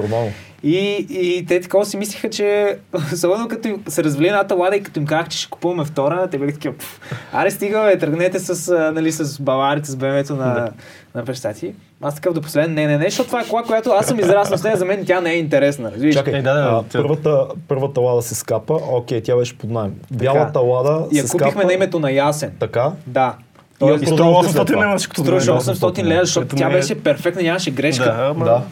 И, и те такова си мислиха, че особено като им се развали едната лада и като им казах, че ще купуваме втора, те бяха такива, «Пф, аре стига, бе, тръгнете с, нали, с баварите, с бемето на, Да. На прещати. Аз такъв до последен, не, не, не, защото това е кола, която аз съм израснал с нея, за мен тя не е интересна, разбираш? Чакай, Е, да, да, а, тя- първата, първата лада се скапа, окей, тя беше под найем. Бялата лада И я се купихме скапа, на името на Ясен. така, Да. И струва продавате след 800 това. лева всичкото. Струваше да, 800 лева, защото тя е- беше перфектна, нямаше грешка. Да, да.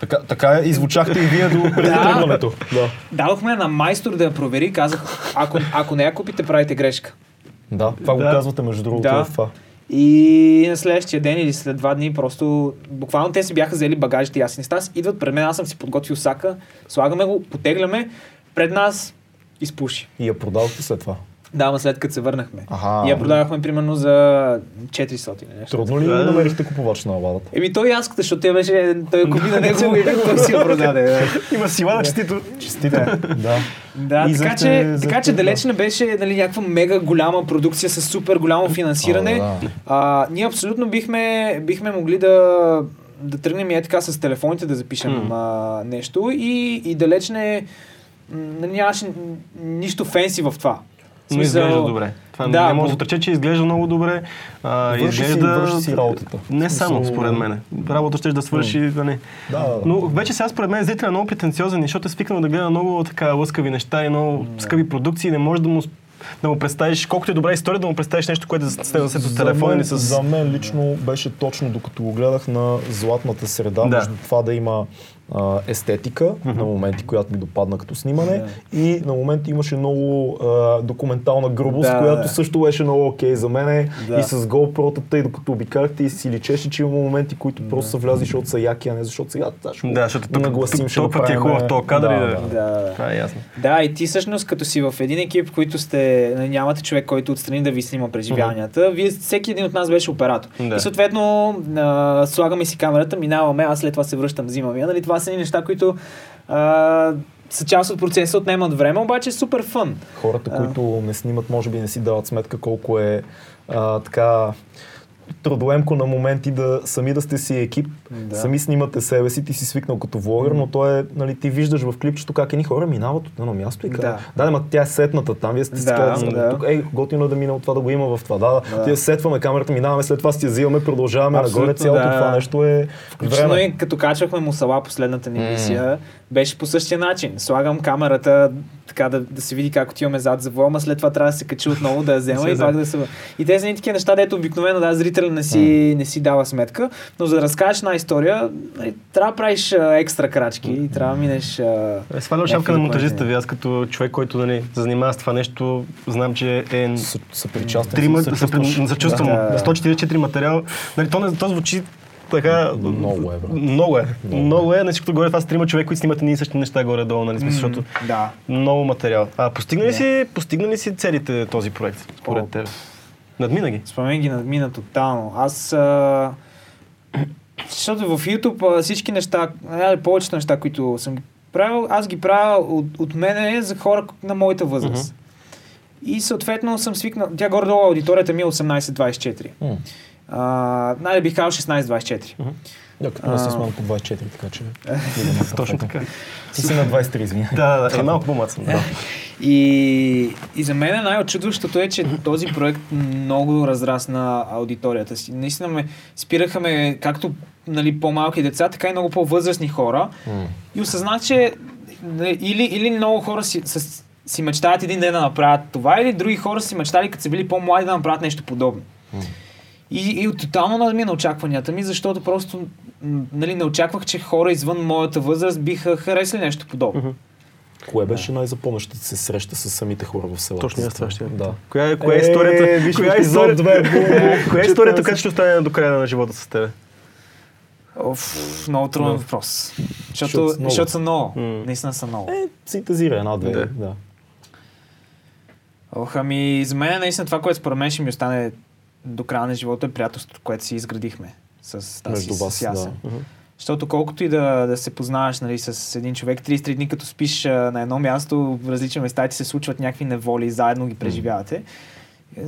Така, така и звучахте и вие до преди Да. тръгването. Да. Дадохме на майстор да я провери, казах, ако, ако не я купите, правите грешка. да, това го Да. казвате между другото Да. в това. И на следващия ден или след два дни просто буквално те си бяха взели багажите и аз и Стас, идват пред мен, аз съм си подготвил сака, слагаме го, потегляме, пред нас изпуши. И я продавахте след това. Да, ама след като се върнахме. Аха. И я продавахме примерно за 400 или нещо. Трудно ли Да. намерихте купувач на ладата? Еми той яската, защото тя беше, той купи на него и той си я продаде. да. Има сила на честито. Честито. да. Да, И така, че, взехте, така че да. далеч не беше нали, някаква мега голяма продукция с супер голямо финансиране. А, да. а, ние абсолютно бихме, бихме могли да, да тръгнем и е така с телефоните да запишем М. а, нещо и, и далеч не нали, нямаше нищо фенси в това. Но смисъл- изглежда добре. Това Да, не може да отрече, че изглежда много добре. А, Върши си- изглежда... върши си работата. Не само, според мен. Работа ще да свърши, да не. Да, да, да. Но вече сега според мен зрителят е много претенциозен, защото е свикнал да гледа много така лъскави неща и много скъпи продукции. Не може да му, да му представиш, колкото е добра история, да му представиш нещо, което да се да се с телефон мен, или с... за мен лично беше точно докато го гледах на златната среда, Да. между това да има а, естетика на моменти, която ми допадна като снимане и на моменти имаше много а, документална грубост, Да, която да. също беше много окей за мене Да. и с GoPro-тата и докато обикарахте и си личеше, че има моменти, които просто са влязли, защото са яки, а не защото сега да, ще Да, защото тук, нагласим, тук, ще тук ти е хубав този кадър да, и да. да... Да, да. Това е ясно. Да, и ти всъщност като си в един екип, който сте, нали, нямате човек, който отстрани да ви снима преживяванията, вие, всеки един от нас беше оператор. Да. И съответно а, слагаме си камерата, минаваме, аз след това се връщам, взимам я. Нали, това са ни неща, които а, са част от процеса, отнемат време, обаче е супер фън. Хората, които не снимат, може би не си дават сметка колко е а, така трудоемко на моменти да сами да сте си екип, Да. сами снимате себе си, ти си свикнал като влогър, но то е, нали, ти виждаш в клипчето как едни хора минават от едно място и Да. казват, да, ма тя е сетната там, вие сте си Да, казали, да. тук, ей, готино е да мина от това да го има в това, да, да. Да. Тия сетваме камерата, минаваме, след това си я взимаме, продължаваме Абсолютно, нагоре, цялото да. това нещо е Включително време. и като качвахме Мусала последната ни мисия, беше по същия начин. Слагам камерата, така да, да се види как отиваме зад завоя, ама след това трябва да се качи отново, да я взема и пак да се... И те са такива неща, дето обикновено да, зрителя не си, не си дава сметка, но за да разкажеш една история, нали, трябва да правиш а, екстра крачки и трябва да минеш... А, Е, Свалям шапка на монтажиста ви. Аз като човек, който нали, се занимава с това нещо, знам, че е Са, са причастен. трима, се да се чувстваш- пред- зачувствам. Да. Да. 144 материал. Нали, то, не, то звучи така... Много е, брат. Много е. Много Много е. На всичкото горе това са трима човека, които снимат едни и същи неща горе-долу, нали, защото да. много материал. А постигна ли, си, постигна ли си целите този проект, според теб? Надмина ги. Според мен ги надмина тотално. Аз... А... Защото в YouTube а, всички неща, а, повечето неща, които съм ги правил, аз ги правя от, от мене за хора на моята възраст. И съответно съм свикнал, тя горе-долу аудиторията ми е 18-24. М. А, най бих казал 16-24. Да, като аз съм по 24, така че... Точно така. Ти си на 23, извиня. Да, да, да. Малко по-млад съм. Да. И, и за мен най-очудващото е, че този проект много разрасна аудиторията си. Наистина ме спираха ме както нали, по-малки деца, така и много по-възрастни хора. И осъзнах, че нали, или, или много хора си, с, си мечтаят един ден да направят това, или други хора си мечтали, като са били по-млади, да направят нещо подобно. И, и тотално надмина очакванията ми, защото просто нали, не очаквах, че хора извън моята възраст биха харесали нещо подобно. Кое беше най-запомнящата се среща с самите хора в селото? Точно аз това ще Да. Коя е, коя е Е, историята? виж коя е историята, коя е че историята, която ще остане до края на живота с тебе? Оф, много труден Да. въпрос. Защото Защото, са много. защото са много. М. Наистина са много. Е, синтезира една-две. Да. Да. Ох, ами за мен наистина това, което според мен ще ми остане до края на живота е приятелството, което си изградихме с тази Между вас, с Ясен. да. Защото колкото и да, да се познаваш нали, с един човек, 33 дни като спиш а, на едно място, в различни места ти се случват някакви неволи, заедно ги преживявате,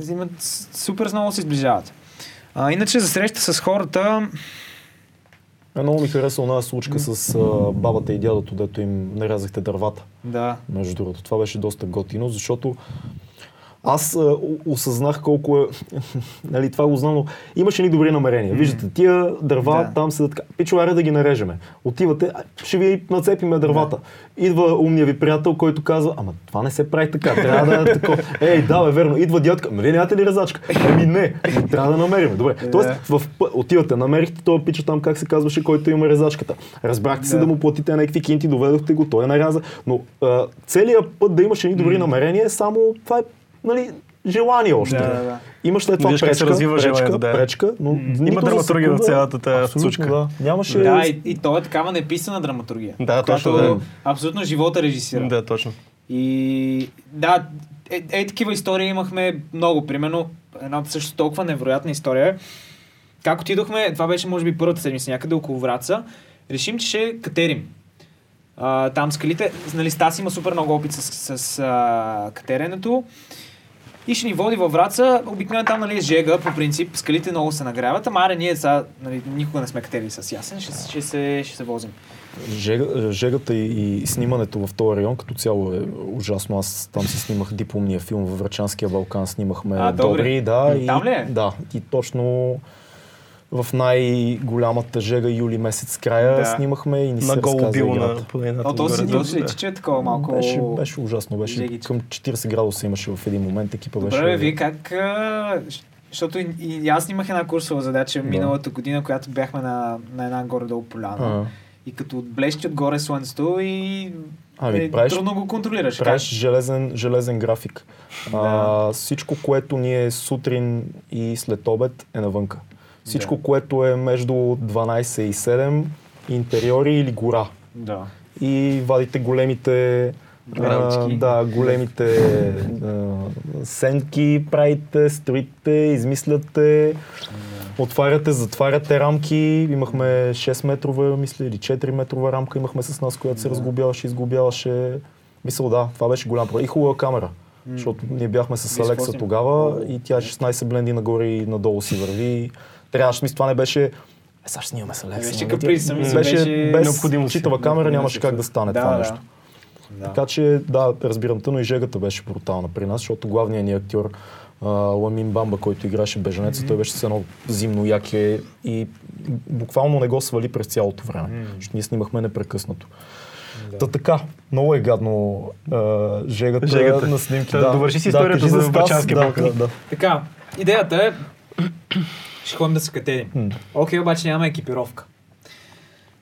имат, супер много се сближават. А, иначе за среща с хората, много ми хареса една случка с а, бабата и дядото, дето им нарязахте дървата. да, Между другото, това беше доста готино, защото аз а, о- осъзнах колко е... нали, това го знам, но имаше ни добри намерения. Виждате, тия дърва Да. там са така. Пичо, аре да ги нарежеме. Отивате, ще ви нацепиме дървата. Идва умния ви приятел, който казва, ама това не се прави така, трябва да е такова. Ей, да, бе, верно. Идва дядка, ами вие нямате ли резачка? Еми не, трябва да намерим. Добре. Тоест, в, отивате, намерихте този пича там, как се казваше, който има резачката. Разбрахте се Да. да му платите някакви кинти, доведохте го, той е наряза. Но а, целият път да имаш едни добри намерения е само, това е, нали, желание още. Да, да, да. Имаш след това Виждаш как се пречка, развива пречка, желанието, да. пречка, но нито Има драматургия в цялата тази случка. Да. Нямаше... да, и, и то е такава неписана драматургия. Да, точно, да. Абсолютно живота режисира. Да, точно. И да, е, е такива истории имахме много. Примерно, една също толкова невероятна история. е, Как отидохме, това беше може би първата седмица някъде около Враца, решим, че ще катерим. А, там скалите, нали, Стас има супер много опит с, с а, катеренето. И ще ни води във Враца. Обикновено там нали, е жега, по принцип, скалите много се нагряват, ама аре ние сега нали, никога не сме катерили с Ясен, ще, ще, се, ще се возим. Жега, жегата и, и снимането в този район като цяло е ужасно. Аз там си снимах дипломния филм във Врачанския Балкан, снимахме А, добре. добри, да. И, Там ли е? Да, и точно в най-голямата жега юли месец края Да. снимахме и ни се На разказа играта. на то си, личи, че е такова малко... Беше, беше ужасно, беше жегичка. към 40 градуса имаше в един момент, екипа беше... Добре, вие как... Защото и, и аз имах една курсова задача Да. миналата година, която бяхме на, на една горе-долу поляна. А, И като блещи отгоре слънцето и Ами, е, правиш- трудно го контролираш. правиш железен, железен график. Да. А, всичко, което ни е сутрин и след обед е навънка. Всичко, Да. което е между 12 и 7, интериори или гора. Да. И вадите големите а, да, големите а, сенки правите, строите, измисляте, отваряте, затваряте рамки. Имахме 6 метрова, мисля, или 4 метрова рамка имахме с нас, която се Да. разглобяваше, изглобяваше. Мисля, да, това беше голям проблем. И хубава камера. Защото ние бяхме с Алекса тогава и тя 16 бленди нагоре и надолу си върви. Трябваше, мисля, това не беше е, сега ще снимаме с Алекса. беше нали? каприз, Тя- мисля, беше, беше без читава камера, нямаше как да стане да, това да. нещо. Да. Така че, да, разбирам те, но и жегата беше брутална при нас, защото главният ни актьор Ламин Бамба, който играше беженеца, той беше с едно зимно яке и буквално не го свали през цялото време, защото ние снимахме непрекъснато. Та така, много е гадно а, жегата, Жегата. на снимки. Та, да. довърши си да, историята кажи за Стас, Врачанския да. Да, да. Така, идеята е ще ходим да се катерим. М. Окей, обаче нямаме екипировка.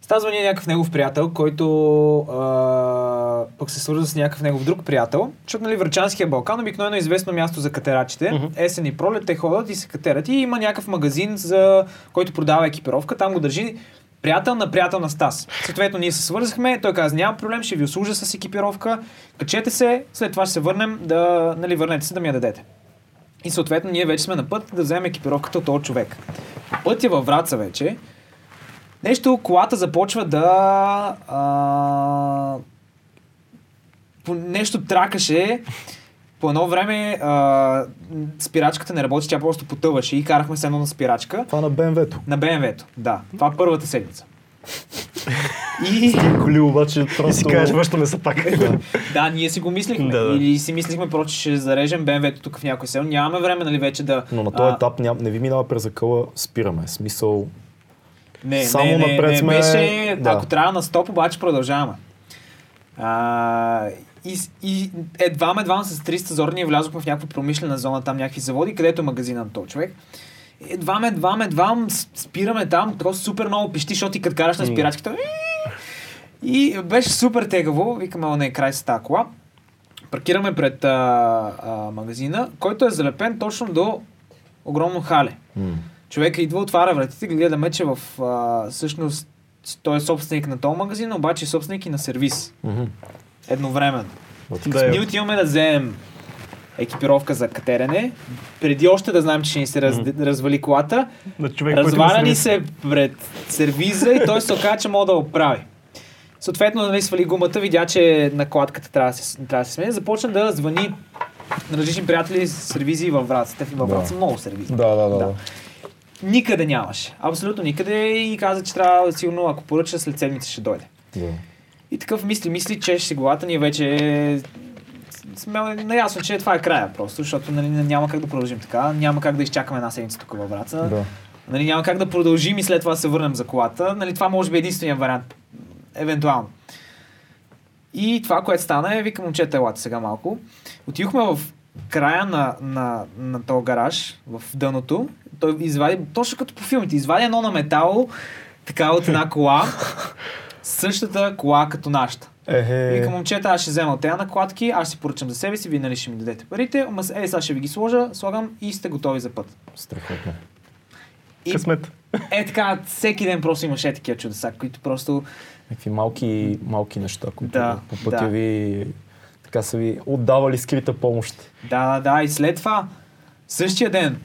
Стазва ни някакъв негов приятел, който а, пък се свърза с някакъв негов друг приятел, защото нали, Врачанския Балкан обикновено е известно място за катерачите. Мгм. Есен и пролет те ходят и се катерят. И има някакъв магазин, за който продава екипировка. Там го държи приятел на приятел на Стас. Съответно, ние се свързахме, той каза, няма проблем, ще ви услужа с екипировка, качете се, след това ще се върнем, да, нали, върнете се да ми я дадете. И съответно ние вече сме на път да вземем екипировката от този човек. Пътя във Враца вече, нещо, колата започва да... А, по- нещо тракаше по едно време а, спирачката не работи, тя просто потъваше и карахме се едно на спирачка. Това на БМВ-то. На БМВ-то, да. Това е първата седмица. И Коли обаче И просто... си кажеш, връщаме се пак. да, ние си го мислихме. Да, да. Или си мислихме, просто че ще зарежем БМВ-то тук в някой сел. Нямаме време, нали, вече да... Но на този етап ням, не ви минава през акъла, спираме. Смисъл, Не, Само не, не, напред не, сме- беше, да. ако трябва на стоп, обаче продължаваме. А, и, и едва едва с 300 зори ние влязохме в някаква промишлена зона, там някакви заводи, където е магазина на този човек. Едва едва едва спираме там, просто супер много пищи, защото ти като караш на спирачката. И беше супер тегаво, викаме, о, не, край с тази кола. Паркираме пред а, а, магазина, който е залепен точно до огромно хале. м- Човека идва, отваря вратите, гледа да мече в... А, всъщност, той е собственик на този магазин, обаче е собственик и на сервис. мгм. Едновременно. Да, Ние е. отиваме да вземем екипировка за катерене, преди още да знаем, че ще ни се раз, развали колата. на човек, Разваля ни се пред сервиза и той се оказа, че мога да оправи. Съответно, нали, свали гумата, видя, че накладката трябва да се, трябва да се смени. Започна да звъни на различни приятели с сервизи във Враца. Те във Да. Враца са много сервизи. Да, да, да. Да. да. Никъде нямаше. Абсолютно никъде и каза, че трябва сигурно, ако поръча, след седмица ще дойде. да. И такъв мисли, мисли, че ще главата ни вече сме наясно, че това е края просто, защото нали, няма как да продължим така, няма как да изчакаме една седмица тук във Враца. да. Нали, няма как да продължим и след това да се върнем за колата. Нали, това може би е единствения вариант. Евентуално. И това, което стана е, викам, момчета, елате сега малко. Отидохме в края на, на, на този гараж, в дъното. Той извади, точно като по филмите, извади едно на метал, така от една кола. Същата кола като нашата. Ехе. Викам, момчета, аз ще взема от тези накладки, аз си поръчам за себе си, вие нали ще ми дадете парите, ама е, сега ще ви ги сложа, слагам и сте готови за път. Страхотно. И Късмет. е така, всеки ден просто имаше такива чудеса, които просто... Някакви малки, малки неща, които Да, по пътя да. ви така са ви отдавали скрита помощ. Да, да, да, и след това, същия ден,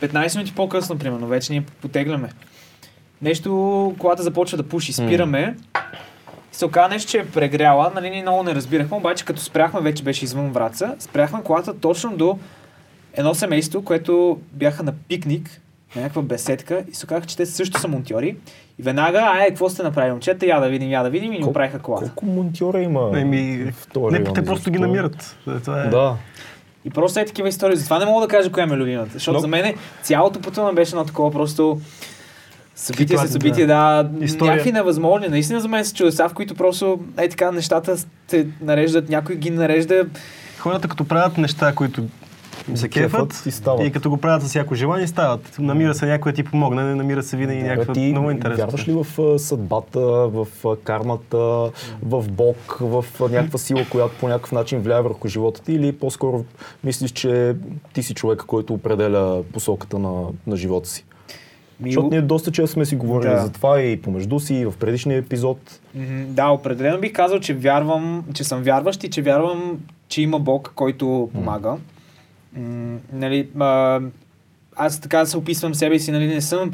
15 минути по-късно, примерно, вече ние потегляме. Нещо, колата започва да пуши, спираме. И се оказа нещо, че е прегряла, нали, ние много не разбирахме, обаче като спряхме, вече беше извън Враца, спряхме колата точно до едно семейство, което бяха на пикник, на някаква беседка и се оказаха, че те също са монтьори. И веднага, ай, какво сте направили, момчета, я да видим, я да видим и ни оправиха колата. Колко монтьора има Еми, в този не, район? те просто ги намират. Това е. Да. И просто е такива истории. Затова не мога да кажа коя ми е любимата. Защото Но- за мен цялото пътуване беше едно такова просто събитие Ситуация, след събитие, да, История. някакви невъзможни. Наистина за мен са чудеса, в които просто е така нещата те нареждат, някой ги нарежда. Хората като правят неща, които се кефат и стават. и като го правят с всяко желание, стават. Намира се някой да ти помогне, намира се винаги някаква ти много интересна. вярваш ли в съдбата, в кармата, в Бог, в някаква сила, която по някакъв начин влияе върху живота ти или по-скоро мислиш, че ти си човека, който определя посоката на, на живота си? Защото ние доста често сме си говорили Да. за това и помежду си, и в предишния епизод. Да, определено бих казал, че вярвам, че съм вярващ и че вярвам, че има Бог, който помага. М, нали, а, аз така се описвам себе си, нали, не съм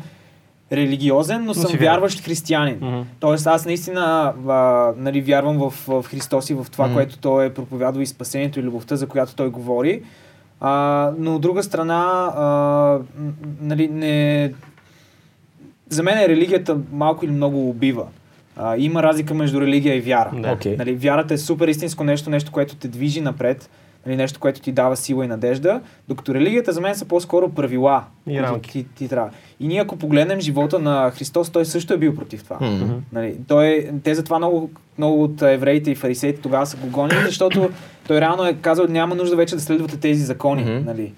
религиозен, но, си съм вярващ. християнин. Мгм. Тоест аз наистина а, нали, вярвам в, в Христос и в това, Мгм. което Той е проповядва и спасението и любовта, за която Той говори. А, но от друга страна, а, нали, не... за мен религията малко или много убива. А, има разлика между религия и вяра. Да. Окей. Нали, вярата е супер истинско нещо, нещо, което те движи напред, нали, нещо, което ти дава сила и надежда, докато религията за мен са по-скоро правила, И които рамки. ти, ти трябва. И ние ако погледнем живота на Христос, той също е бил против това. Мгм. Нали, той, те затова много, много от евреите и фарисеите тогава са го гонили, защото той реално е казал, няма нужда вече да следвате тези закони. Мгм. Нали.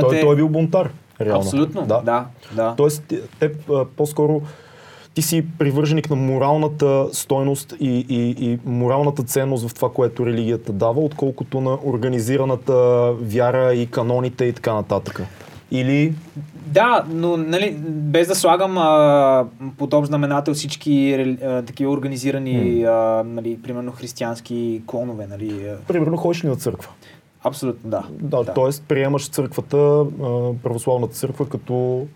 Той, той е бил бунтар, реално. Абсолютно, да. да, да. Тоест, те, те а, по-скоро ти си привърженик на моралната стойност и, и, и моралната ценност в това, което религията дава, отколкото на организираната вяра и каноните и така нататък. Или Да, но нали, без да слагам а, под общ знаменател всички а, такива организирани, а, нали, примерно християнски клонове. Нали, а, примерно ходиш ли на църква? Абсолютно, да. Да, да. т.е. приемаш църквата, православната църква като...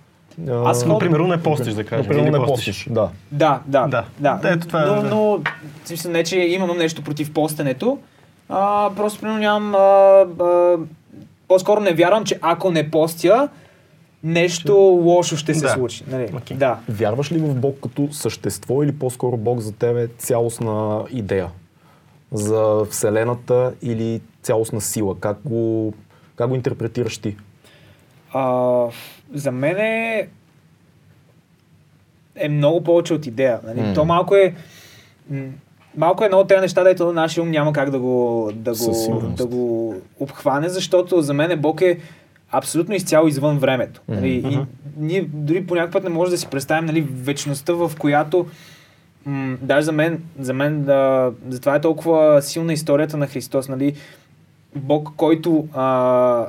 а, Аз Но, примерно, не постиш, да кажем. Или не постиш. да. Да, да. Да. да. Да, ето това е, но, да. но смисъл, не, че имам нещо против постенето, А, просто примерно нямам... А, а, по-скоро не вярвам, че ако не постя, нещо лошо ще се Да. случи. Нали? Окей. Да. Вярваш ли в Бог като същество или по-скоро Бог за тебе е цялостна идея? За Вселената или цялостна сила? Как го, как го интерпретираш ти? А, за мен е, е много повече от идея. Нали? М. То малко е... Малко е едно от тези неща, дето нашия ум няма как да го, да го, да го обхване, защото за мен Бог е абсолютно изцяло извън времето. Нали? И ние дори по някакъв път не можем да си представим нали, вечността, в която м- даже за мен, за мен да, затова е толкова силна историята на Христос. Нали? Бог, който а,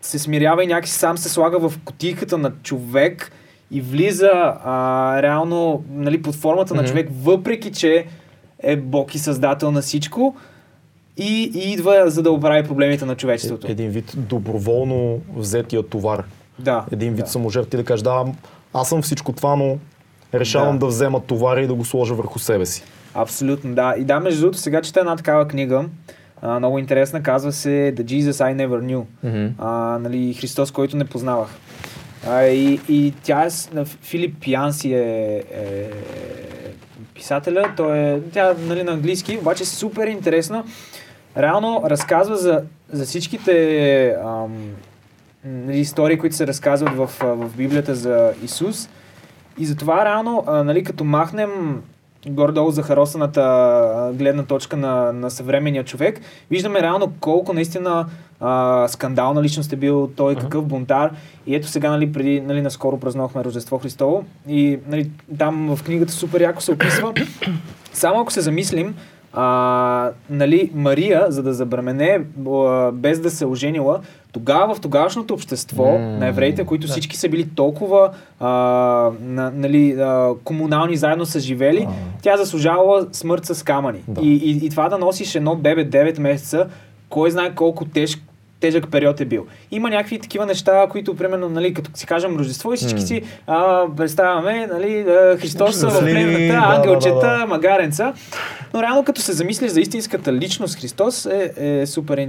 се смирява и някакси сам се слага в котийката на човек и влиза а, реално нали, под формата на Мгм. човек, въпреки че е Бог и създател на всичко и, и идва за да оправи проблемите на човечеството. Е, Един вид доброволно взетия товар. Да. Един вид да. саможертв ти да кажеш, да, аз съм всичко това, но решавам Да. да, взема товара и да го сложа върху себе си. Абсолютно, да. И да, между другото, сега чета една такава книга, а, много интересна, казва се The Jesus I Never Knew. А, нали, Христос, който не познавах. А, и, и тя е, на Филип Янси е, е писателя, той е, тя нали, на английски, обаче е супер интересна. Реално разказва за, за всичките ам, нали, истории, които се разказват в, в Библията за Исус. И затова реално, а, нали, като махнем горе-долу за харосаната гледна точка на, на съвременния човек, виждаме реално колко наистина а, скандална личност е бил той, какъв бунтар. И ето сега, нали, преди, нали, наскоро празнувахме Рождество Христово и нали, там в книгата супер яко се описва. Само ако се замислим, а, нали, Мария, за да забремене, без да се оженила, тогава в тогавашното общество М. на евреите, които всички са били толкова а, на, нали, а, комунални, заедно са живели, А. тя заслужавала смърт с камъни. Да. И, и, и това да носиш едно бебе 9 месеца, кой знае колко тежк тежък период е бил. Има някакви такива неща, които, примерно, нали, като си кажем Рождество и всички М. си а, представяме нали, Христос в Щастливи, племената, да, да, ангелчета, да, магаренца. Но реално, като се замислиш за истинската личност Христос, е, е супер,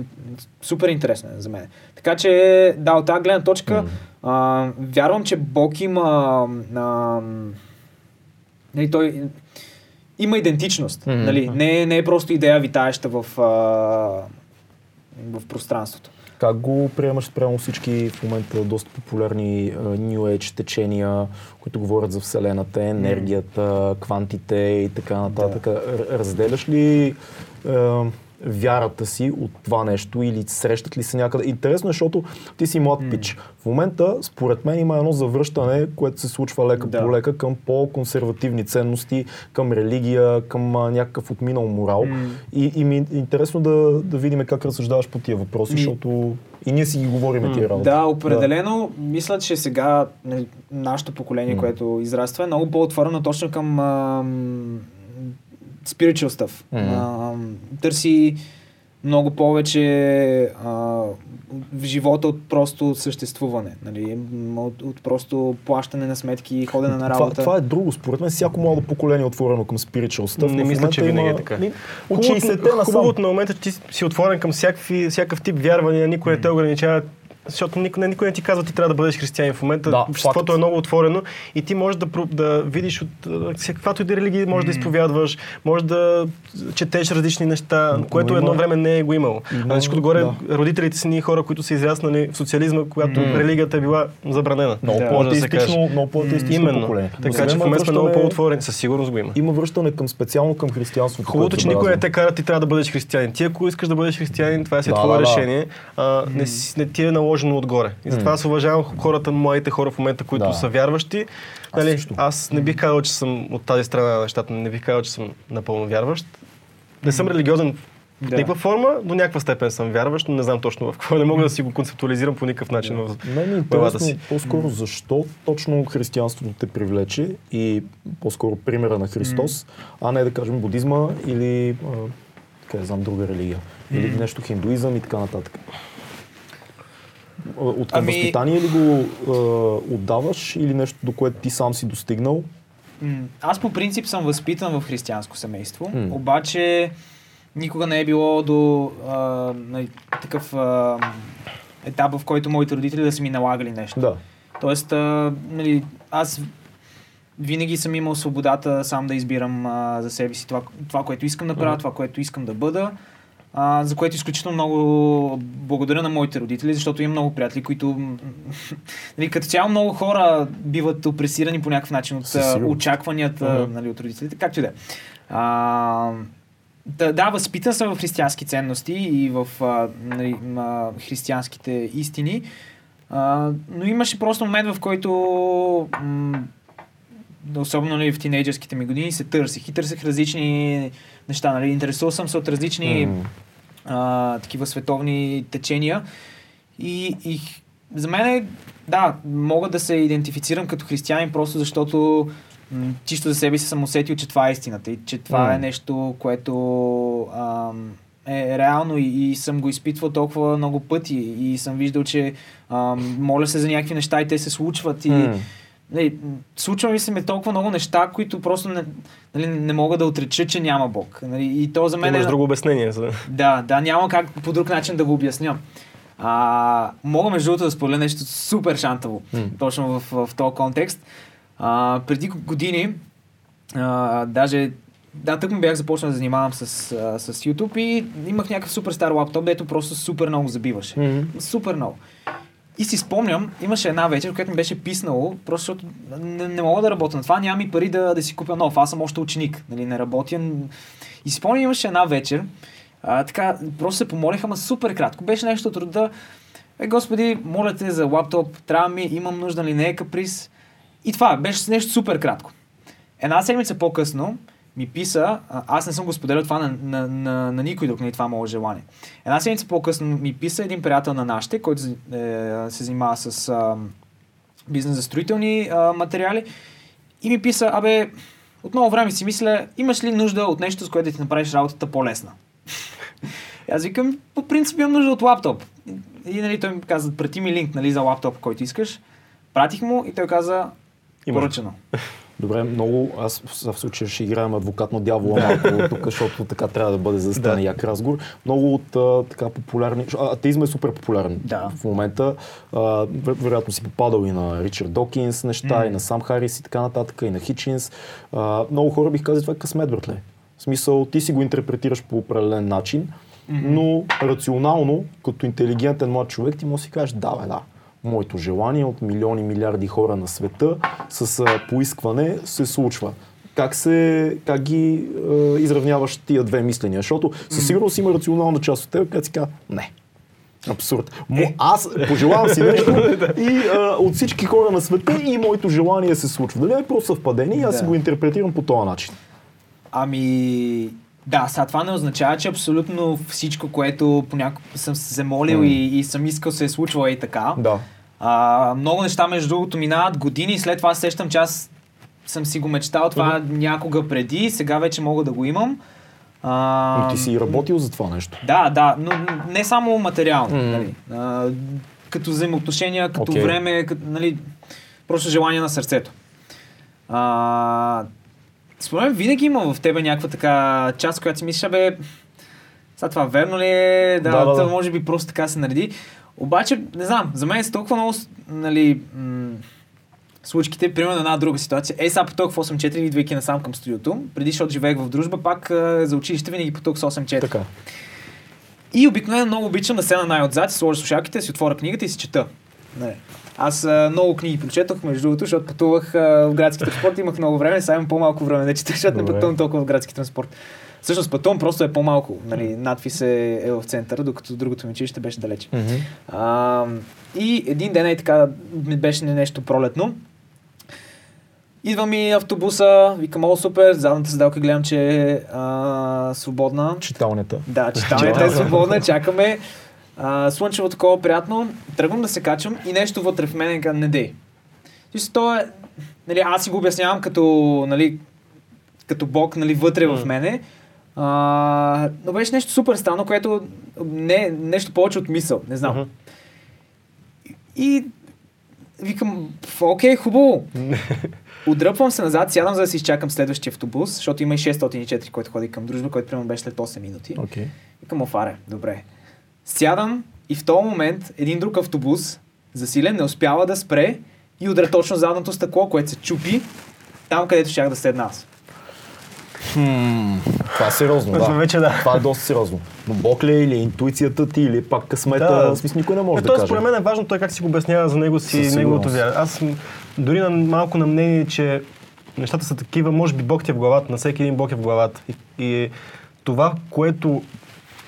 супер интересно е за мен. Така че, да, от тази гледна точка, а, вярвам, че Бог има... А, нали, той има идентичност. Мгм. Нали? Не, не е просто идея витаеща в, а, в пространството. Как го приемаш спрямо всички в момента доста популярни а, New Age течения, които говорят за Вселената, енергията, квантите и така нататък? Р- Разделяш ли а, вярата си от това нещо или срещат ли се някъде? Интересно е, защото ти си млад пич. В момента, според мен, има едно завръщане, което се случва лека Да. по лека към по-консервативни ценности, към религия, към а, някакъв отминал морал. М. И, и ми е интересно да, да видим как разсъждаваш по тия въпроси, Ми- защото и ние си ги говорим тия работи. Да, определено. Мисля, че сега нали, нашето поколение, М. което израства, е много по-отворено точно към ам, spiritual stuff. М. Ам, търси много повече а, в живота от просто съществуване. Нали? От, от просто плащане на сметки, ходене на Това, работа. това е друго. Според мен всяко младо поколение е отворено към spiritual stuff. Не мисля, че винаги има- е така. От Хубавото- 60-те насам. Хубавото на момента, е, че ти си отворен към всякакви, всякакъв тип вярвания, никой не те ограничава, защото никой, не- никой не ти казва, ти трябва да бъдеш християнин. В момента Да, обществото факт. е много отворено и ти можеш да, да видиш от а, всякаквато и да религия, можеш да изповядваш, можеш да четеш различни неща, Но което има- едно време не е го имало. Има- А всичко отгоре, да. родителите са ние хора, които са израснали в социализма, когато М. религията е била забранена. Много Да. по-атеистично, много по-атеистично Именно. поколение. Но Така че в има момента сме много по-отворени. Със сигурност го има. Има връщане към специално към християнството. Хубавото, че никой не те кара, ти трябва да бъдеш християнин. Ти ако искаш да бъдеш християнин, това е твое решение. Си- не ти е наложено отгоре. И затова аз уважавам хората, младите хора в момента, които Да. са вярващи. Аз Нали, също. аз не бих казал, че съм от тази страна на нещата, не бих казал, че съм напълно вярващ. Не съм религиозен в Да. никаква форма, до някаква степен съм вярващ, но не знам точно в какво. Не мога да си го концептуализирам по никакъв начин. в Мен е интересно си. по-скоро защо точно християнството те привлече и по-скоро примера на Христос, а не да кажем будизма или а, така знам, друга религия. Или нещо хиндуизъм и така нататък. От към Ами- възпитание ли го а, отдаваш или нещо, до което ти сам си достигнал? Аз по принцип съм възпитан в християнско семейство, М. обаче никога не е било до а, такъв а, етап, в който моите родители да са ми налагали нещо. Да. Тоест, а, нали, аз винаги съм имал свободата сам да избирам а, за себе си това, това, което искам да правя, Мгм. това, което искам да бъда. А, за което изключително много благодаря на моите родители, защото имам много приятели, които нали, като цяло много хора биват опресирани по някакъв начин от очакванията Мгм. нали, от родителите, както и да е. Да, да, възпитан съм в християнски ценности и в а, нали, а, християнските истини, а, но имаше просто момент, в който м- особено нали, в тинейджърските ми години се търсих и търсех различни неща. Нали. Интересувал съм се от различни М. а, такива световни течения. И, и за мен е, да, мога да се идентифицирам като християнин, просто защото м, чисто за себе си съм усетил, че това е истината и че това М. е нещо, което ам, е реално и, и съм го изпитвал толкова много пъти и съм виждал, че ам, моля се за някакви неща и те се случват и М. нали, случва ми се ми толкова много неща, които просто не, нали, не мога да отреча, че няма Бог. Нали, и то за мен Имаш е... друго обяснение. За... Да, да, няма как по друг начин да го обясня. А, мога между другото да споделя нещо супер шантаво, М. точно в, в, в този контекст. А, преди години, а, даже, да, тък му бях започнал да занимавам с, а, с YouTube и имах някакъв супер стар лаптоп, дето просто супер много забиваше. М. Супер много. И си спомням, имаше една вечер, която ми беше писнало, просто защото не, не мога да работя на това, нямам и пари да, да си купя нов. Аз съм още ученик, нали, не работя. И си спомням, имаше една вечер, а, така, просто се помолиха, ама супер кратко. Беше нещо от рода, е, господи, моля те за лаптоп, трябва ми, имам нужда ли, не е каприз. И това, беше нещо супер кратко. Една седмица по-късно ми писа, аз не съм го споделял това на, на, на, на никой друг, не е това мое желание. Една седмица по-късно ми писа един приятел на нашите, който е, се занимава с а, бизнес за строителни а, материали и ми писа, абе, от много време си мисля, имаш ли нужда от нещо, с което да ти направиш работата по-лесна? И аз викам, по принцип имам нужда от лаптоп. И, и нали, той ми каза, прати ми линк нали, за лаптоп, който искаш. Пратих му и той каза, Има. Добре, много. Аз в случая ще играем адвокат на дявола малко тук, защото така трябва да бъде за да стане Да. як разговор. Много от а, така популярни... а, Атеизма е супер популярен Да. в момента. А, вер- вероятно си попадал и на Ричард Докинс неща, М. и на Сам Харис и така нататък, и на Хичинс. А, много хора бих казали, това е късмет, братле. В смисъл, ти си го интерпретираш по определен начин, но рационално, като интелигентен млад човек, ти можеш да си кажеш, да, бе, да. Моето желание от милиони, милиарди хора на света с поискване се случва. Как, се, как ги а, изравняваш тия две мисления? Защото със сигурност има рационална част от теб, която си казва, не, Абсурд. Мо, аз пожелавам си нещо и а, от всички хора на света и моето желание се случва. Дали е просто съвпадение и аз Да. си го интерпретирам по този начин. Ами, да, сега това не означава, че абсолютно всичко, което понякога съм се молил М. и, и съм искал се е случвало и така. Да. А, много неща, между другото, минават години и след това сещам, че аз съм си го мечтал това някога преди, сега вече мога да го имам. А, Но ти си работил за това нещо. Да, да, но не само материално. М. Нали, а, като взаимоотношения, като Окей. време, като, нали, просто желание на сърцето. А, според мен винаги има в тебе някаква така част, която си мислиш, бе, сега това верно ли е, да, Да, да, да, може би просто така се нареди. Обаче, не знам, за мен са толкова много, нали, м- случките, примерно една друга ситуация. Ей, сега поток в 8.4, идвайки насам към студиото, преди, защото живеех в дружба, пак а, за училище винаги поток с 8.4. Така. И обикновено много обичам да седна най-отзад, си сложа слушалките, си отворя книгата и си чета. Не. Аз а, много книги прочетох, между другото, защото пътувах а, в градски транспорт, имах много време, сега имам по-малко време да чета, защото не пътувам толкова в градски транспорт. Всъщност пътувам просто е по-малко. Нали, надпис е, е в центъра, докато другото ми училище беше далече. А, и един ден е така, беше нещо пролетно. Идва ми автобуса, викам, о, супер, задната седалка гледам, че е а, свободна. Читалнята. Да, читалнята е свободна, чакаме. А, слънчево такова приятно. Тръгвам да се качвам и нещо вътре в мен казва, не дей. То е, нали, аз си го обяснявам като, нали, като Бог нали, вътре в мене. А, но беше нещо супер странно, което не нещо повече от мисъл, не знам. Мгм. И викам, «Ф, окей, хубаво. Отдръпвам се назад, сядам за да си изчакам следващия автобус, защото има и 604, който ходи към дружба, който примерно беше след 8 минути. Окей. Викам, офаре, добре. Сядам и в този момент един друг автобус, засилен, не успява да спре и удря точно задното стъкло, което се чупи там, където щях да седна аз. Това е сериозно, да. Вече да. Това е доста сериозно. Но Бог ли е, или интуицията ти, или пак късмета, Да. в смисъл никой не може Е, да каже. според мен е важно той как си го обяснява за него си, Със неговото вяра. Аз дори на малко на мнение, че нещата са такива, може би Бог ти е в главата, на всеки един Бог е в главата. И, и това, което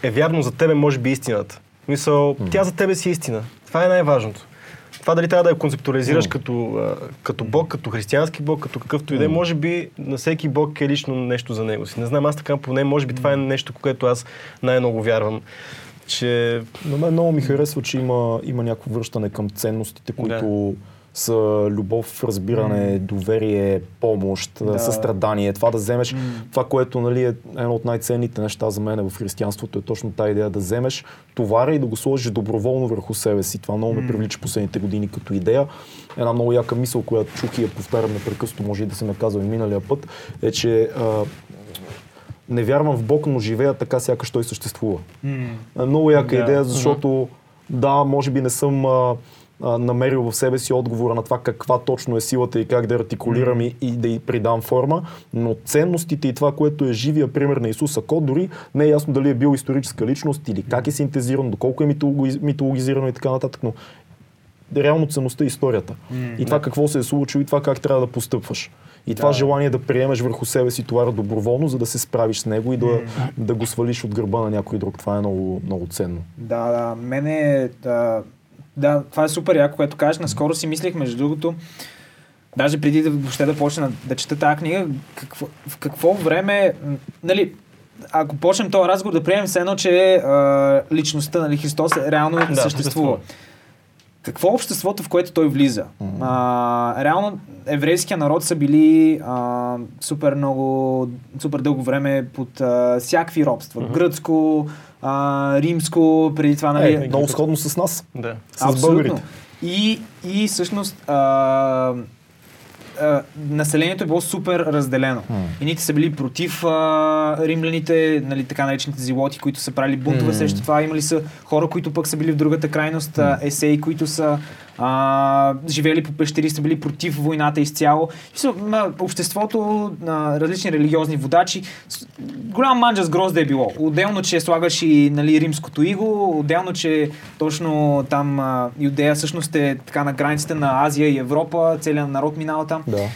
е вярно за тебе, може би истината. Мисъл, тя за тебе си е истина. Това е най-важното. Това дали трябва да я концептуализираш като, а, като Бог, като християнски Бог, като какъвто и да е, може би на всеки Бог е лично нещо за него си. Не знам, аз така поне, може би това е нещо, което аз най-много вярвам. Че На мен много ми харесва, че има, има някакво връщане към ценностите, които са любов, разбиране, доверие, помощ, Да. състрадание. Това да вземеш, това, което нали, е едно от най-ценните неща за мен в християнството, е точно тази идея да вземеш товара и да го сложиш доброволно върху себе си. Това много ме привлича последните години като идея. Една много яка мисъл, която чух и я повтарям непрекъснато, може и да се ме казва и миналия път, е, че а, не вярвам в Бог, но живея така, сякаш той съществува. Е Много яка Да. идея, защото да, може би не съм а, а, намерил в себе си отговора на това каква точно е силата и как да артикулирам и, и да й придам форма, но ценностите и това, което е живия пример на Исус, ако дори не е ясно дали е бил историческа личност или как е синтезиран, доколко е митологи- митологизирано и така нататък, но реално ценността е историята. и това какво се е случило и това как трябва да постъпваш. И това желание да приемеш върху себе си товара доброволно, за да се справиш с него и да, да го свалиш от гърба на някой друг. Това е много, много ценно. Да, да, мене, да, да, това е супер яко, което кажеш. Наскоро си мислех, между другото, даже преди да въобще да почна да чета тази книга, какво, в какво време, нали, ако почнем този разговор да приемем се едно, че а, личността, нали, Христос е реално Да, съществува. съществува. Какво е обществото, в което той влиза? А, реално еврейския народ са били а, супер много, супер дълго време под а, всякакви робства. Гръцко, а, римско, преди това, нали? Е, много сходно с нас. да. С българите. И, и всъщност а, а, населението е било супер разделено. Едните са били против а, римляните, нали, така наречените зилоти, които са правили бунтове срещу това. Имали са хора, които пък са били в другата крайност, а, есеи, които са а, живели по пещери, са били против войната изцяло. Обществото, на различни религиозни водачи, голям манджа с грозда е било. Отделно, че слагаш и нали, римското иго, отделно, че точно там Юдея всъщност е така на границите на Азия и Европа, целият народ минава там. Да.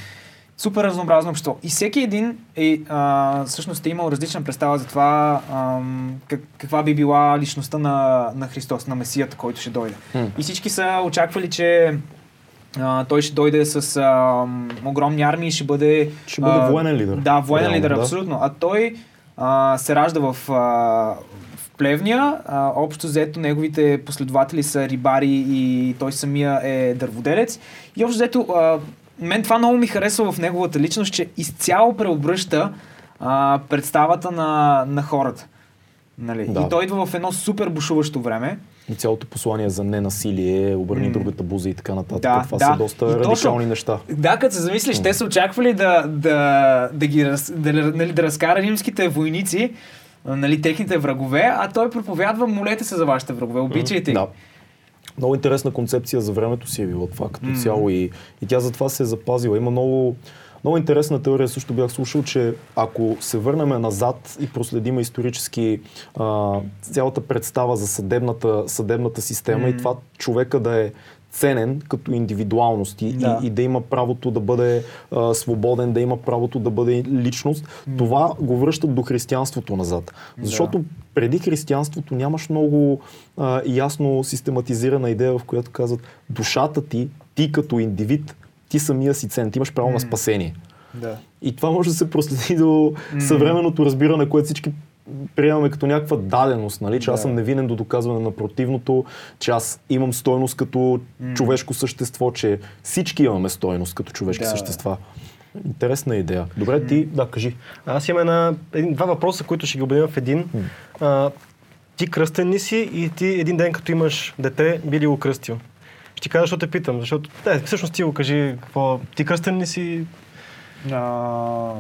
Супер разнообразно общество. И всеки един е, а, всъщност е имал различна представа за това ам, как, каква би била личността на, на Христос, на Месията, който ще дойде. И всички са очаквали, че а, той ще дойде с ам, огромни армии, ще бъде... Ще бъде а, военен лидер. Да, военен Реално, лидер, да. абсолютно. А той а, се ражда в, а, в Плевния. А, общо взето неговите последователи са рибари и той самия е дърводелец. И общо взето, а, мен това много ми харесва в неговата личност, че изцяло преобръща а, представата на, на хората. Нали? Да. И той идва в едно супер бушуващо време. И цялото послание за ненасилие, обърни другата буза и така нататък. Да, Това да. са доста И точно- радикални неща. Да, като се замислиш, те са очаквали да, да, да, ги да, нали, да разкара римските войници, нали, техните врагове, а той проповядва, молете се за вашите врагове, обичайте ги. Да. Много интересна концепция за времето си е била това като цяло и, и тя затова се е запазила. Има много, много интересна теория, също бях слушал, че ако се върнем назад и проследим исторически а, цялата представа за съдебната, съдебната система и това човека да е ценен като индивидуалност и, Да. и, и да има правото да бъде а, свободен, да има правото да бъде личност, това го връщат до християнството назад. Защото преди християнството нямаш много а, ясно систематизирана идея, в която казват душата ти, ти като индивид, ти самия си цен, ти имаш право на спасение. Да. И това може да се проследи до съвременното разбиране, което всички приемаме като някаква даденост, нали? че аз съм невинен до доказване на противното, че аз имам стойност като човешко същество, че всички имаме стойност като човешки Да. същества. Интересна идея. Добре, ти, да, кажи. Аз имам една, един, два въпроса, които ще ги обединим в един. А, ти кръстен ли си и ти един ден, като имаш дете, би ли го кръстил? Ще ти кажа, защо те питам, защото да, всъщност ти го кажи, какво, ти кръстен ли си? А,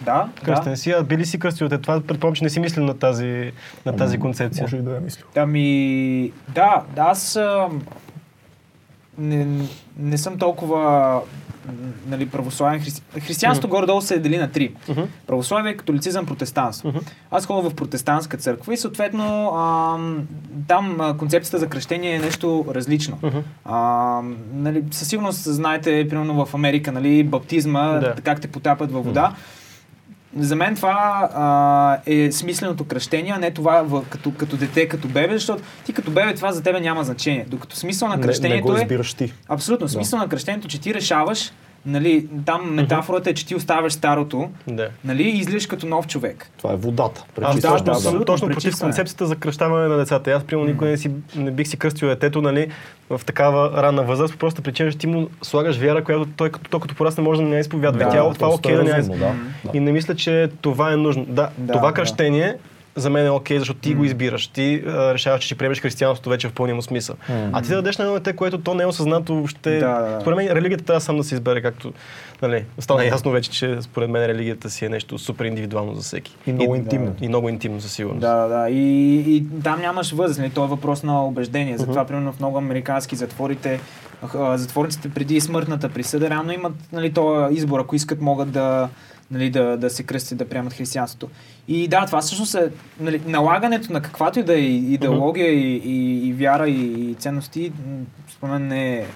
да, Кръстен да. си, а били си кръстил те. Това предполагам, че не си мислил на тази, на тази концепция. Може и да е мислил. Ами, да, да, аз не, не съм толкова нали, православен. Христи... Християнството горе-долу се дели на три. Мгм. Православие, католицизъм, протестантство. Мгм. Аз ходя в протестантска църква и съответно ам, там а, концепцията за кръщение е нещо различно. Мгм. А, нали, със сигурност знаете, примерно в Америка, нали, баптизма, Да. как те потапят във вода. За мен това а, е смисленото кръщение, а не това в, като, като дете, като бебе, защото ти като бебе това за тебе няма значение. Докато смисъл на Не, не кръщението го е... избираш ти. Абсолютно. Смисъл на кръщението, че ти решаваш, нали, там метафората е, че ти оставяш старото, Да. нали, и излизаш като нов човек. Това е водата. Аз да, вода. абсолютно. точно против пречистване. концепцията за кръщаване на децата. Аз, примерно, никой не, си, не бих си кръстил детето, нали, в такава ранна възраст, по просто причина, че ти му слагаш вяра, която той като, той като порасне може да не я изповядва. Да, тя, това е окей да не да. И не мисля, че това е нужно. Да, Да, това да. кръщение за мен е окей, защото ти го избираш. Ти а, решаваш, че ще приемеш християнството вече в пълния му смисъл. А ти да дадеш на едно дете, което то не е осъзнато въобще. Да, да, да. Според мен религията трябва сам да се избере, както нали, стана ясно вече, че според мен религията си е нещо супер индивидуално за всеки. И много И- интимно. И много интимно, със сигурност. Да, да, да. И, и там нямаш възраст, нали? То е въпрос на убеждение. Затова, примерно, в много американски затворите, затворниците преди смъртната присъда, реално имат нали, този избор, ако искат, могат да, нали, да, да се кръстят, да приемат християнството. И да, това всъщност е нали, налагането на каквато и да е идеология и, и, и вяра и, и ценности, според мен не е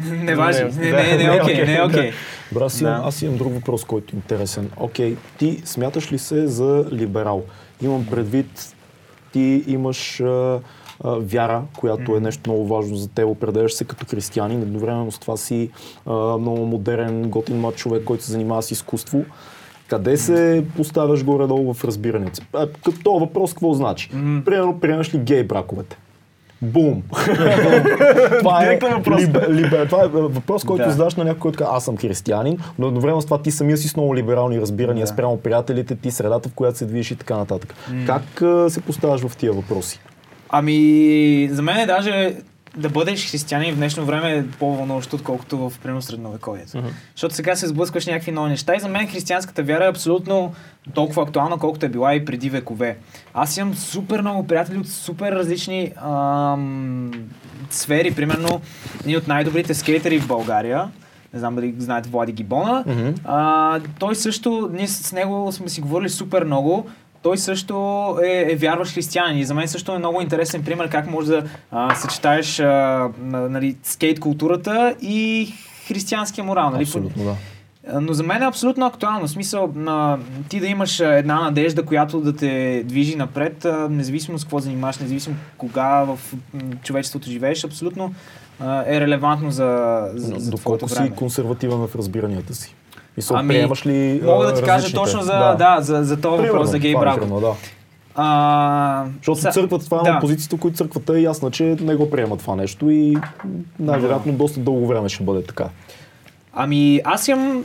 не важи. Не, да, не, не, не е е окей, не е окей. Добре, имам, Да. аз имам друг въпрос, който е интересен. Окей, ти смяташ ли се за либерал? Имам предвид, ти имаш а, вяра, която е нещо много важно за теб, определяш се като християнин, едновременно с това си а, много модерен, готин млад човек, който се занимава с изкуство. Къде се поставяш горе-долу в разбирането? Като въпрос, какво значи? Примерно, приемаш ли гей браковете? Бум! това, е, въпрос. либе- либе- това е въпрос, който Да. задаваш на някой, който казва, аз съм християнин, но едновременно с това ти самия си с много либерални разбирания Да. спрямо приятелите ти, средата, в която се движиш и така нататък. Как а, се поставяш в тия въпроси? Ами, за мен е даже да бъдеш християнин в днешно време е по-вълнуващо, отколкото в примерно средновековието. Защото сега се сблъскваш някакви нови неща и за мен християнската вяра е абсолютно толкова актуална, колкото е била и преди векове. Аз имам супер много приятели от супер различни ам, сфери. Примерно, един от най-добрите скейтери в България, не знам дали знаете Влади Гибона, а, той също, ние с него сме си говорили супер много, той също е, е вярващ християнин и за мен също е много интересен пример как може да а, съчетаеш а, на- нали, скейт културата и християнския морал. Нали? Абсолютно, да. Но за мен е абсолютно актуално. В смисъл, на, ти да имаш една надежда, която да те движи напред, независимо с какво занимаваш, независимо кога в човечеството живееш, абсолютно е релевантно за, за, за Доколко си консервативен в разбиранията си? Мисъл, Ами, приемаш ли Мога да ти кажа точно за, да. за, за този въпрос за гей е брако. примерно, да. А, Защото са- църквата, това е да. на позицията, които църквата е ясна, че не го приема това нещо и най-вероятно доста дълго време ще бъде така. Ами, аз имам,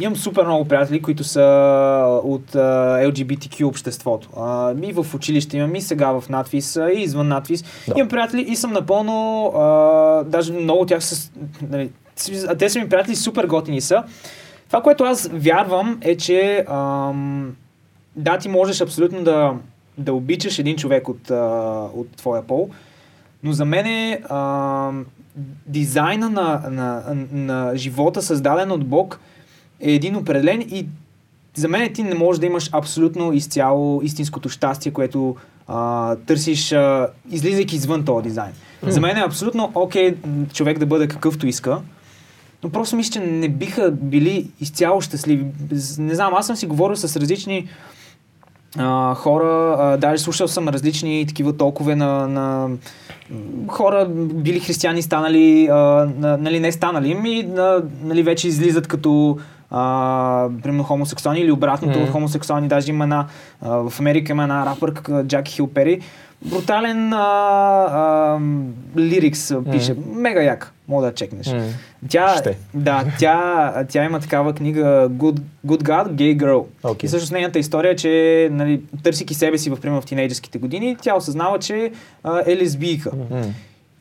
имам супер много приятели, които са от а, LGBTQ обществото. А, и в училище имам, и сега в надвис, а, и извън надвис. Да. Имам приятели и съм напълно, а, даже много от тях са, нали, те са ми приятели, супер готини са. Това, което аз вярвам е, че ам, да, ти можеш абсолютно да, да обичаш един човек от, а, от твоя пол, но за мен е дизайна на, на, на живота, създаден от Бог, е един определен и за мен ти не можеш да имаш абсолютно изцяло истинското щастие, което а, търсиш, а, излизайки извън този дизайн. За мен е абсолютно окей м, човек да бъде какъвто иска, но просто мисля, че не биха били изцяло щастливи. Не знам, аз съм си говорил с различни а, хора, а, даже слушал съм различни такива толкове на, на хора, били християни, станали, а, на, нали не станали, ми, на, нали вече излизат като а, примерно хомосексуални или обратното от хомосексуални. Даже има една, а, в Америка има една рапърка, Джаки Хил Пери, брутален а, а, лирикс пише, мега як, мога да чекнеш. Тя, Ще. да, тя, тя има такава книга Good, Good God, Gay Girl. Окей. И всъщност нейната история е, че нали, търсики себе си в, примерно, в тинейджерските години, тя осъзнава, че а, е лесбийка.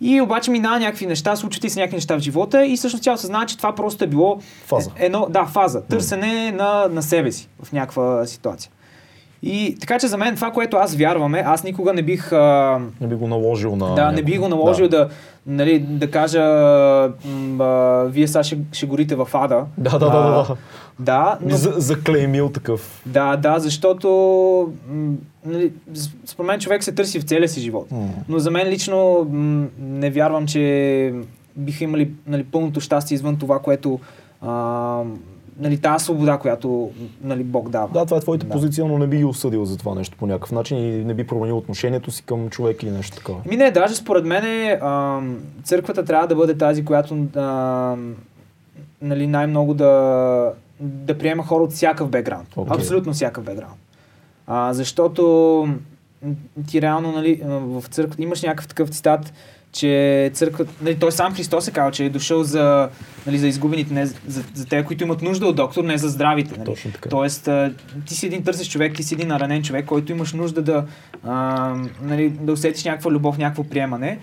И обаче минава някакви неща, случват и се някакви неща в живота и всъщност тя осъзнава, че това просто е било Фаза. е- едно, да, фаза, търсене на, на себе си в някаква ситуация. И така че за мен това, което аз вярвам е, аз никога не бих а, Не би го наложил на... да, не би го наложил да, нали, да кажа, м, а, вие сега ще, ще горите в ада. Да, да, да, да. да. Да, но, За, заклеймил такъв. да, да, защото м, нали, според мен човек се търси в целия си живот. М. Но за мен лично м, не вярвам, че биха имали нали, пълното щастие извън това, което а, нали, тази свобода, която нали, Бог дава. Да, това е твоята Да. позиция, но не би ги осъдил за това нещо по някакъв начин и не би променил отношението си към човек или нещо такова. Ми не, даже според мен църквата трябва да бъде тази, която а, нали, най-много да, да приема хора от всякакъв бекграунд. Окей. Абсолютно всякакъв бекграунд. А, защото ти реално нали, в църквата имаш някакъв такъв цитат, че църквата, нали, той сам Христос е казал, че е дошъл за, нали, за изгубените, не за, за те, които имат нужда от доктор, не за здравите. Нали. Точно така. Тоест, а, ти си един търсещ човек, ти си един наранен човек, който имаш нужда да, а, нали, да усетиш някаква любов, някакво приемане.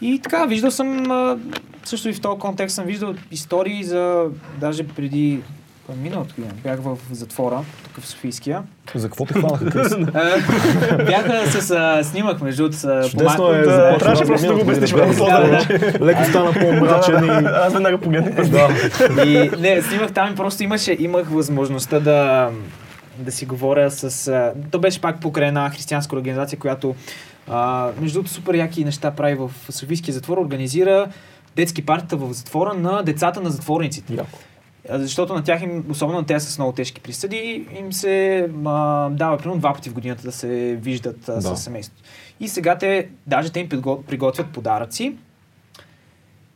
И така, виждал съм, а, също и в този контекст съм виждал истории за, даже преди кой е миналото година, бях в затвора, тук в Софийския. За какво те хванаха, Крис? А, Бяха с а, снимах, между другото, с Чудесно е. да, трябваше просто да го обясниш. Леко стана по-мрачен и... Аз веднага погледнах. Да. И не, снимах там и просто имаше, имах възможността да, да си говоря с... А, то беше пак покрай една християнска организация, която а, между другото супер яки неща прави в Софийския затвор, организира детски партията в затвора на децата на затворниците. Яко. Защото на тях, им, особено на те с много тежки присъди, им се а, дава примерно два пъти в годината да се виждат а, Да. с семейството. И сега те, даже те им приготвят подаръци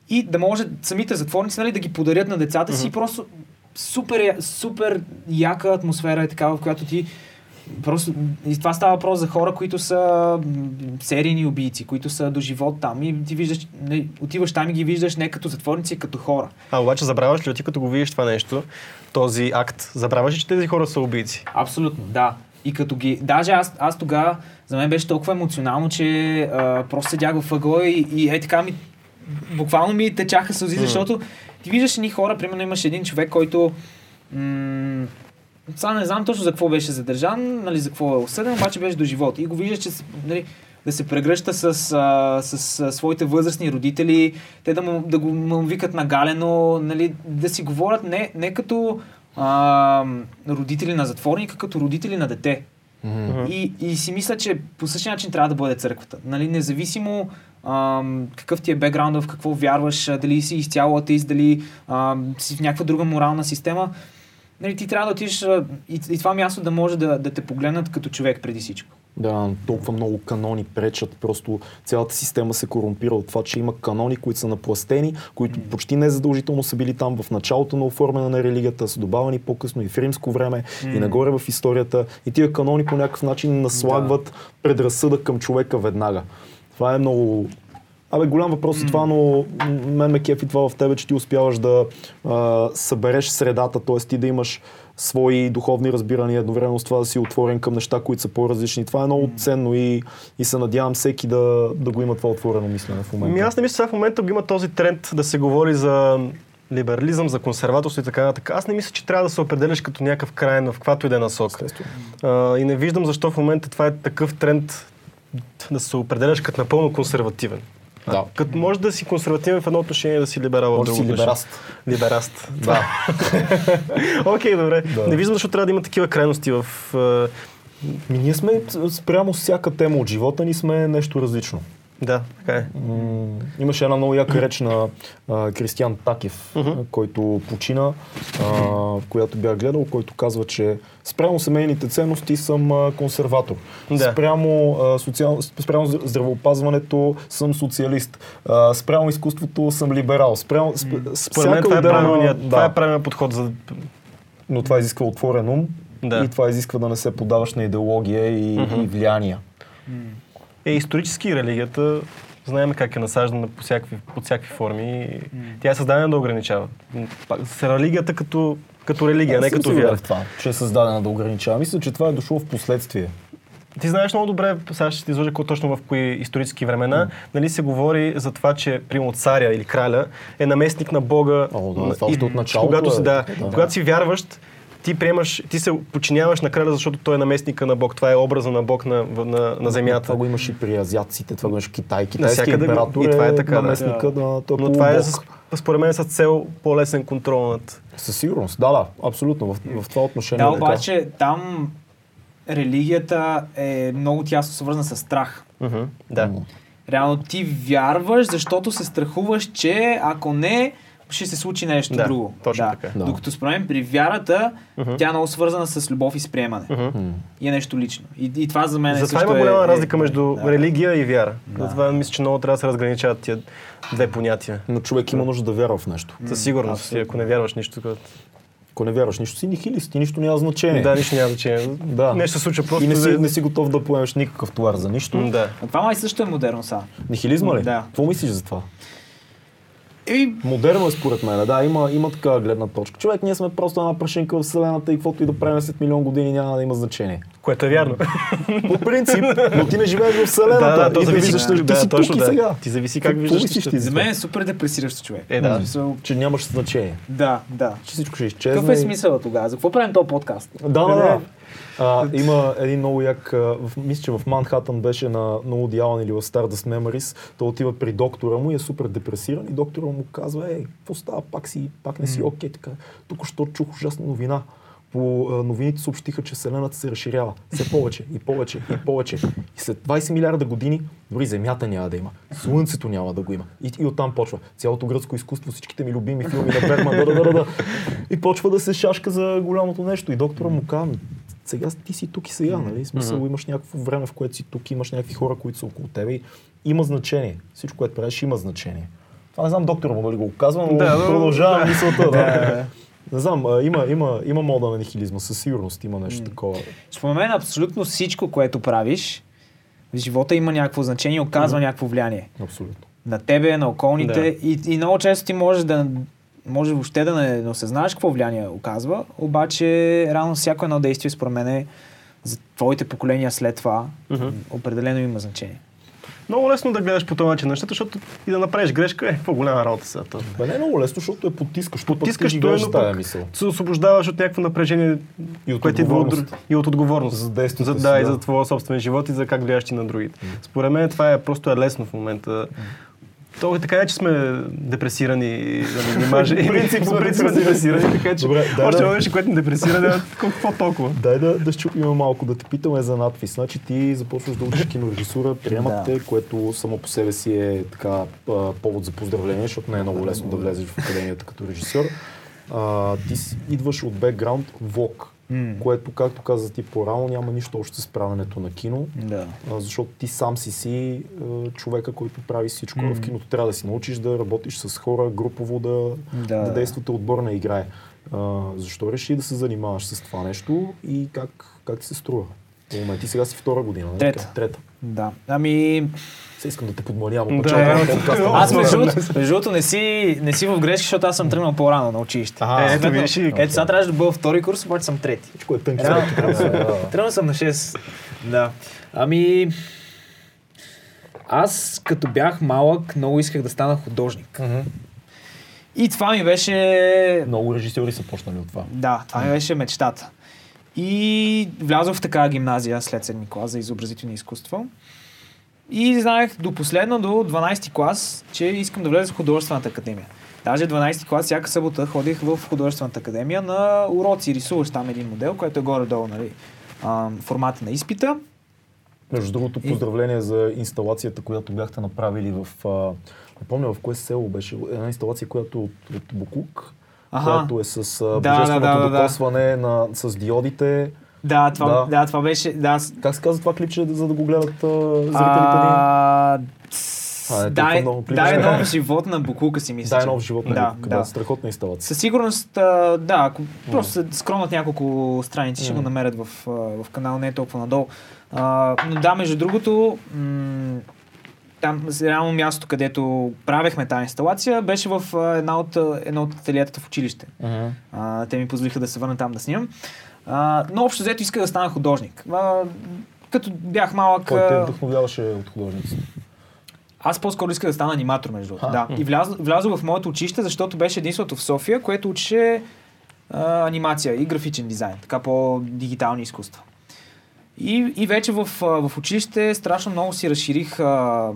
и да може самите затворници нали, да ги подарят на децата си. Просто супер, супер яка атмосфера е такава, в която ти Просто, и това става въпрос за хора, които са серийни убийци, които са до живот там и ти виждаш, не, отиваш там и ги виждаш не като затворници, а като хора. А обаче забравяш ли ти като го видиш това нещо, този акт, забравяш ли, че тези хора са убийци? Абсолютно, да. И като ги... Даже аз, аз тогава, за мен беше толкова емоционално, че а, просто седях в ъгъла и, и е така ми... Буквално ми течаха сълзи, защото ти виждаш едни хора, примерно имаш един човек, който... М- сега не знам точно за какво беше задържан, нали, за какво е осъден, обаче беше до живота. И го виждаш, че с- нали, да се прегръща с, а, с, а, своите възрастни родители, те да му, да го му викат нагалено, нали, да си говорят не, не като а, родители на затворника, като родители на дете. И, и си мисля, че по същия начин трябва да бъде църквата. Нали, независимо ам, какъв ти е бекграунда, в какво вярваш, а, дали си изцяло атеист, дали ам, си в някаква друга морална система, нали, ти трябва да отидеш и, и това място да може да, да те погледнат като човек преди всичко. Да, толкова много канони пречат, просто цялата система се корумпира от това, че има канони, които са напластени, които почти незадължително са били там в началото на оформяне на религията, са добавени по-късно и в римско време, и нагоре в историята. И тия канони по някакъв начин наслагват предразсъдък към човека веднага. Това е много Абе, голям въпрос е това, но мен ме кефи това в тебе, че ти успяваш да а, събереш средата, т.е. ти да имаш свои духовни разбирания, едновременно с това да си отворен към неща, които са по-различни. Това е много ценно и, и се надявам всеки да, да го има това отворено мислене в момента. Ами аз не мисля, че сега в момента го има този тренд да се говори за либерализъм, за консерваторство и така нататък. Аз не мисля, че трябва да се определяш като някакъв крайен в каквато и да е насока. А, и не виждам защо в момента това е такъв тренд да се определяш като напълно консервативен. Да. Като може да си консервативен в едно отношение, да си либерал в друго си либераст. Либераст. Да. Окей, добре. Да. Не виждам защо трябва да има такива крайности в... Ми, ние сме спрямо всяка тема от живота ни сме нещо различно. Да, така е. М, Имаше една много яка реч на а, Кристиан Такев, а, който почина, а, в която бях гледал, който казва, че спрямо семейните ценности съм а, консерватор. Да. Спрямо, а, социал... спрямо зд- здравеопазването съм социалист. А, спрямо изкуството съм либерал. Спрямо... сп- Според мен това е, правилният, да, това е правилният подход за... но това изисква отворен ум Да. и това изисква да не се подаваш на идеология и, и влияния. Е, исторически религията знаем как е насаждана по всякакви, под всякакви форми. и Тя е създадена да ограничава. С религията като, като религия, не Аз съм като вяра. това, че е създадена да ограничава. Мисля, че това е дошло в последствие. Ти знаеш много добре, сега ще ти изложа точно в кои исторически времена, нали се говори за това, че примерно царя или краля е наместник на Бога. О, да, още от началото когато, е да, да. когато си вярващ, ти приемаш, ти се подчиняваш на краля, защото той е наместника на Бог. Това е образа на Бог на, на, на Това земята. го имаше и при азиатците, това го имаше в Китай. Го- император и това е е така, да. наместника на той е Но това е, с, според мен, с цел по-лесен контрол над... Със сигурност, да, да, абсолютно. В, в това отношение Да, е така. обаче там религията е много тясно свързана с страх. Мгм, Да. Реално ти вярваш, защото се страхуваш, че ако не, ще се случи нещо Да, друго. точно да. така. Да. Докато според при вярата, тя е много свързана с любов и с приемане. Мгм. М. И е нещо лично. И, и това за мен е Затова също има е- голяма е- разлика между да. религия и вяра. Да. Затова мисля, че много трябва да се разграничават тия две понятия. Но човек има нужда да вярва в нещо. Със сигурност, абсолютно. ако не вярваш нищо, като... Ако не вярваш нищо, си нихилист и нищо няма значение. Да, нищо няма значение. Да. Нещо се случва просто. и не си, не си готов да поемеш никакъв товар за нищо. Да. А това май също е модерно са. Нихилизма ли? Да. Какво мислиш за това? Еми, Модерно е според мен, да, има, има такава гледна точка. Човек, ние сме просто една прашинка в Вселената и каквото и да правим след милион години няма да има значение. Което е вярно. По принцип, но ти не живееш в Вселената да, да, то и да зависи. виждаш, ти да, си точно, тук и да. сега. Ти зависи как Какво виждаш нещата. ти за мен е супер депресиращо човек. Е, да. Смисъл, Че нямаш значение. Да, да. Че всичко ще изчезне. Какъв е и- смисъл тогава? За какво правим този подкаст? Да, да, да. А, има един много як, в, мисля, че в Манхатън беше на, на Allen или в Stardust Memories, той отива при доктора му и е супер депресиран и доктора му казва, ей, какво става, пак, си, пак не си окей, така. Тук що чух ужасна новина. По новините съобщиха, че Вселената се разширява. Все повече и повече и повече. И след 20 милиарда години дори Земята няма да има. Слънцето няма да го има. И, и оттам почва. Цялото гръцко изкуство, всичките ми любими филми на Бергман, да, да, да, да. И почва да се шашка за голямото нещо. И доктора му казва, «Ами, сега ти си тук и сега, нали? Смисъл, имаш някакво време, в което си тук, имаш някакви хора, които са около тебе и има значение. Всичко, което правиш, има значение. Това не знам доктора му дали го казва, но Да, но- продължава да. мисълта. Да. Не знам, има, има, има мода на нихилизма, със сигурност има нещо такова. Според мен абсолютно всичко, което правиш, в живота има някакво значение оказва някакво влияние. Абсолютно. На тебе, на околните. Да. И, и много често ти можеш да може въобще да не, не осъзнаеш какво влияние оказва, обаче реално всяко едно действие според мен е за твоите поколения след това Мгм. определено има значение. Много лесно да гледаш по този начин нещата, защото и да направиш грешка е по-голяма работа сега. Бе, не е много лесно, защото е потискащо. Потискаш, пък ти то е, но с тая пък мисъл. се освобождаваш от някакво напрежение, И от което идва от, и от отговорност. За действията за, си, да, и да. за твоя собствен живот и за как влияеш ти на другите. Според мен това е просто е лесно в момента. То е така, е, че сме депресирани да не маже. И принцип по принцип сме депресирани. така че Добре, дай още да- нещо, което ни депресира, да, какво толкова? Дай да, да щупим малко, да те питаме за надпис. Значи ти започваш да учиш кинорежисура, приемат те, което само по себе си е така повод за поздравление, защото не е много лесно да влезеш в академията като режисьор. А, ти си, идваш от бекграунд влог, Което, както каза ти по-рано, няма нищо общо с правенето на кино. А, защото ти сам си си а, човека, който прави всичко. В киното трябва да си научиш да работиш с хора, групово да, Да. да действате отборна играе. А, защо реши да се занимаваш с това нещо и как, как ти се струва? Момента ти сега си втора година. нали Трета. Трета. Да. Ами, Се искам да те подмалявам Да, от началото да. на подкаста. аз между другото, не си, не си в грешка, защото аз съм тръгнал по-рано на училище. Ага, Е, ето и- Ето сега трябваше да бъда втори курс, обаче съм трети. Всичко е тънки. Тръгнал съм на 6. Да. Ами... Аз като бях малък, много исках да стана художник. И това ми беше... Много режисьори са почнали от това. Да, това ми беше мечтата. И влязох в такава гимназия след седми клас за изобразителни изкуства. И знаех до последно, до 12-ти клас, че искам да влеза в художествената академия. Даже 12-ти клас, всяка събота ходих в художествената академия на уроци. Рисуваш там един модел, който е горе-долу, нали, а, формата на изпита. Между другото, И- поздравление за инсталацията, която бяхте направили в... А, не помня в кое село беше. Една инсталация, която от, от Букук, Аха. която е с а, Да, божественото да, да, да. докосване на, с диодите. Да, това, Да. да. това беше... Да, Как се казва това клипче, за да го гледат зрителите ни? а, е дай, много нов живот на Букука си мисля. Дай нов живот на Да, Букук. да. Страхотна инсталация. Със сигурност, а, да, ако просто се скромнат няколко страници, ще го намерят в, в канал, не е толкова надолу. А, но да, между другото, м- там реално мястото, където правехме тази инсталация, беше в една от, а, едно от ателиетата в училище. А, те ми позволиха да се върна там да снимам. А, но общо взето исках да стана художник. А, като бях малък... Кой те вдъхновяваше от художници? Аз по-скоро исках да стана аниматор, между другото. Да. И влязох, в моето училище, защото беше единството в София, което учеше а, анимация и графичен дизайн, така по-дигитални изкуства. И, и вече в, в училище страшно много си разширих а,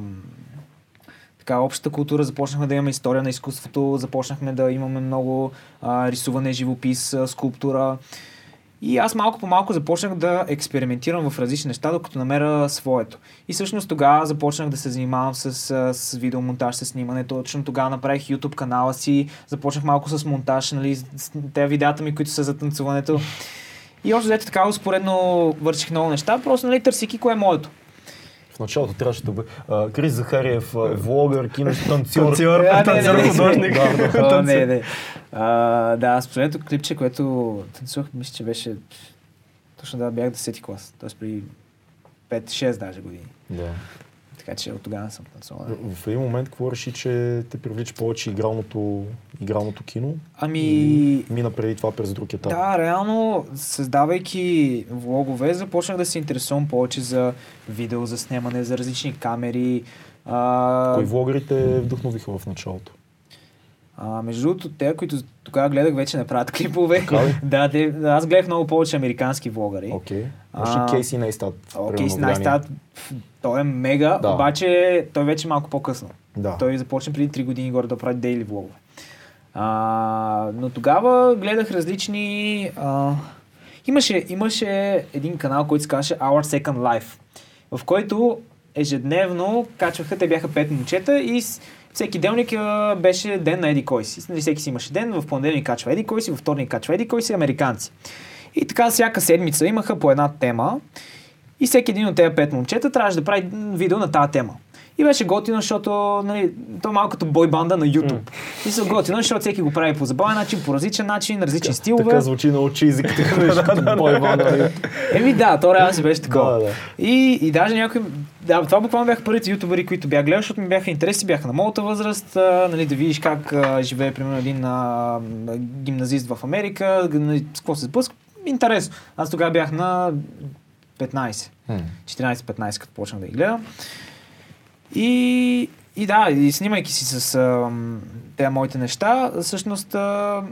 така, общата култура, започнахме да имаме история на изкуството, започнахме да имаме много а, рисуване, живопис, а, скулптура. И аз малко по малко започнах да експериментирам в различни неща, докато намеря своето. И всъщност тогава започнах да се занимавам с, с видеомонтаж, с снимане. Точно тогава направих YouTube канала си, започнах малко с монтаж, нали, с тези видеята ми, които са за танцуването. И още взето така успоредно върших много неща, просто нали, търсики кое е моето. В началото трябваше да бъде а, Крис Захариев, а, влогър, киностанцор. Танцор, танцор, не, не. художник. Да, Танцор. не, не. А, да, с последното клипче, което танцувах, мисля, че беше точно да бях 10 клас, т.е. при 5-6 даже години. Да. Така че от тогава съм танцувал. да. В един момент какво реши, че те привлича повече игралното, игралното кино? Ами, И мина преди това през друг етап. да, реално, създавайки влогове, започнах да се интересувам повече за видео, за снимане, за различни камери. А, Кои влогъри те вдъхновиха в началото? А, между другото, те, които тогава гледах, вече не правят клипове. Да, те, аз гледах много повече американски влогари. Окей. А, Може Кейси Нейстат. Влияние. Найстат, той е мега, Да. обаче той вече е малко по-късно. Да. Той започна преди 3 години горе да прави дейли влогове. А, но тогава гледах различни... А, имаше, имаше един канал, който се казваше Our Second Life, в който ежедневно качваха, те бяха пет момчета и всеки делник беше ден на Еди кой си. Нали, всеки си имаше ден, в понеделник качва Еди кой си, във вторник качва Еди кой си, американци. И така всяка седмица имаха по една тема и всеки един от тези пет момчета трябваше да прави видео на тази тема. И беше готино, защото нали, то е малко като бойбанда на YouTube. И са готино, защото всеки го прави по забавен начин, по различен начин, различни стилове. Така звучи много чизи, като кажеш като бойбан. нали? Еми да, то реално си беше такова. Да, да. И, и даже някои... Да, това буквално бяха първите ютубери, които бях гледал, защото ми бяха интереси, бяха на моята възраст, а, нали, да видиш как а, живее, примерно, един а, гимназист в Америка, нали, с какво се сблъска. Интересно. Аз тогава бях на 15. М. 14-15, като почнах да ги гледам. И, и да, и снимайки си с а, тези моите неща, всъщност а,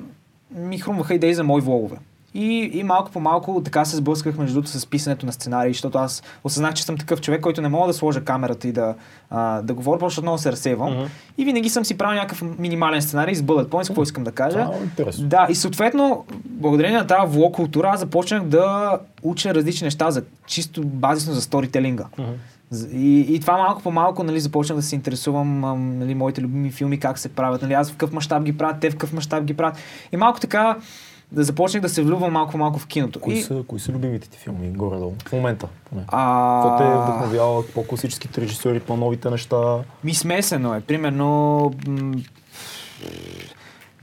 ми хрумваха идеи за мои влогове. И, и малко по малко така се сблъсках между другото с писането на сценарии, защото аз осъзнах, че съм такъв човек, който не мога да сложа камерата и да, а, да говоря, просто защото много се разсейвам. Мгм. И винаги съм си правил някакъв минимален сценарий с bullet points, какво искам да кажа. Интересно. Да, и съответно, благодарение на тази влог култура, аз започнах да уча различни неща за чисто базисно за сторителинга. З- И, и това малко по малко нали, започнах да се интересувам ам, нали, моите любими филми, как се правят. Нали, аз в какъв мащаб ги правят, те в какъв мащаб ги правят. И малко така да започнах да се влюбвам малко по малко в киното. Кои, и, са, кои са любимите ти филми горе-долу? В момента. Поне. а, Какво те вдъхновява по-класическите режисьори, по-новите неща? Ми смесено е. Примерно, м-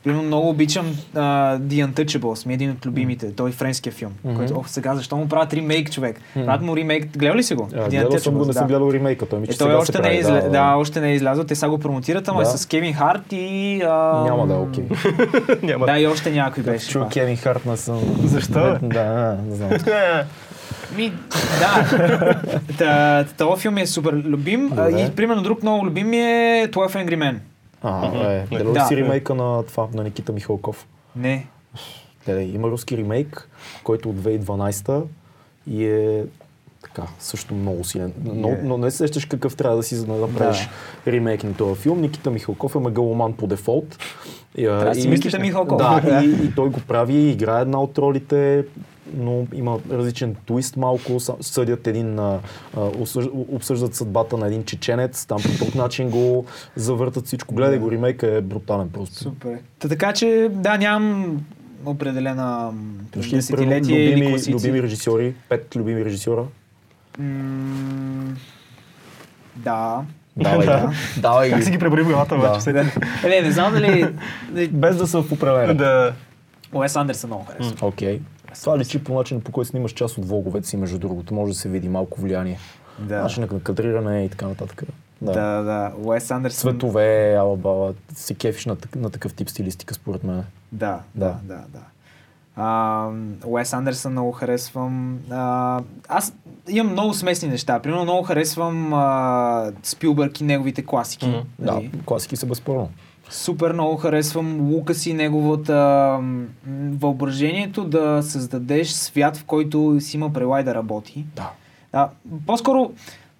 Примерно много обичам uh, The Untouchables, ми е един от любимите, той е френския филм, Мгм. който, ох, сега защо му правят ремейк, човек? Мгм. Правят му ремейк, гледал ли си го? The гледал съм го, не съм да. гледал ремейка. Той ми, че Е, той сега още се не, е прави, изля... да, още не е излязъл, те сега го промотират, ама Да. е с Кевин Харт и... А... Няма да е окей. Няма. Да, и още някой беше. Чу. Кевин Харт не съм... Защо? Да, не знам. Ми, да. Та, този филм е супер любим. Добре. И примерно друг много любим ми е 12 Angry Men. А, е. Гледал Да. си ремейка на това, на Никита Михалков? Не. Гледай, има руски ремейк, който от 2012 и е така, също много силен. Но, Е. но не се сещаш какъв трябва да си, за да направиш ремейк на този филм. Никита Михалков е мегаломан по дефолт. И, а, да си Никита Михалков. Да, и, и той го прави, играе една от ролите, но има различен твист малко. Съдят един, обсъждат съдбата на един чеченец, там по друг начин го завъртат всичко. Гледай го, ремейка е брутален просто. Супер. Та, така че, да, нямам определена десетилетие или любими, класици. любими режисьори, пет любими режисьора? М, Да. Давай, Да. Давай Как си ги преброи в главата, Да. вече? сега? Е, не, не знам дали... Без да са в управление. Да. Уес Андерсън много харесва. Окей. Това личи по начин, по който снимаш част от влоговете си, между другото. Може да се види малко влияние. Да. Начинът на кадриране и така нататък. Да. Да, да. Уес Андерсън... Цветове, ала баба, се кефиш на, на такъв тип стилистика, според мен. Да, Да. да, да, да. Уес Андерсън много харесвам. А, аз имам много смесни неща. Примерно много харесвам Спилбърг и неговите класики. Мгм. Да, класики са безспорно. Супер много харесвам Лукас и неговата въображението да създадеш свят, в който си има прелай да работи. Да. А, по-скоро,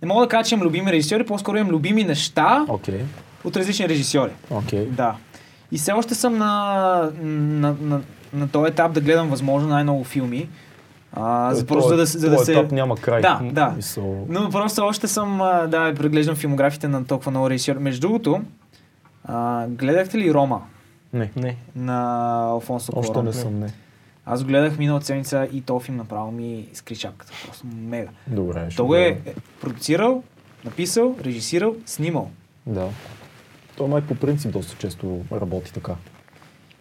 не мога да кажа, че имам любими режисьори, по-скоро имам любими неща Окей, от различни режисьори. окей. Да. И все още съм на, на, на, на този етап да гледам възможно най-много филми. А, за, просто за да, за да се... етап няма край. Да, да. Но просто още съм, да, преглеждам филмографите на толкова много режисьори. Между другото, а, гледахте ли Рома Не, Не. на Алфонсо още не съм, не. Аз гледах миналата седмица и този филм направо ми скри шапката. Просто мега. Добре, ще Той го е продуцирал, написал, режисирал, снимал. Да. Той май по принцип доста често работи така.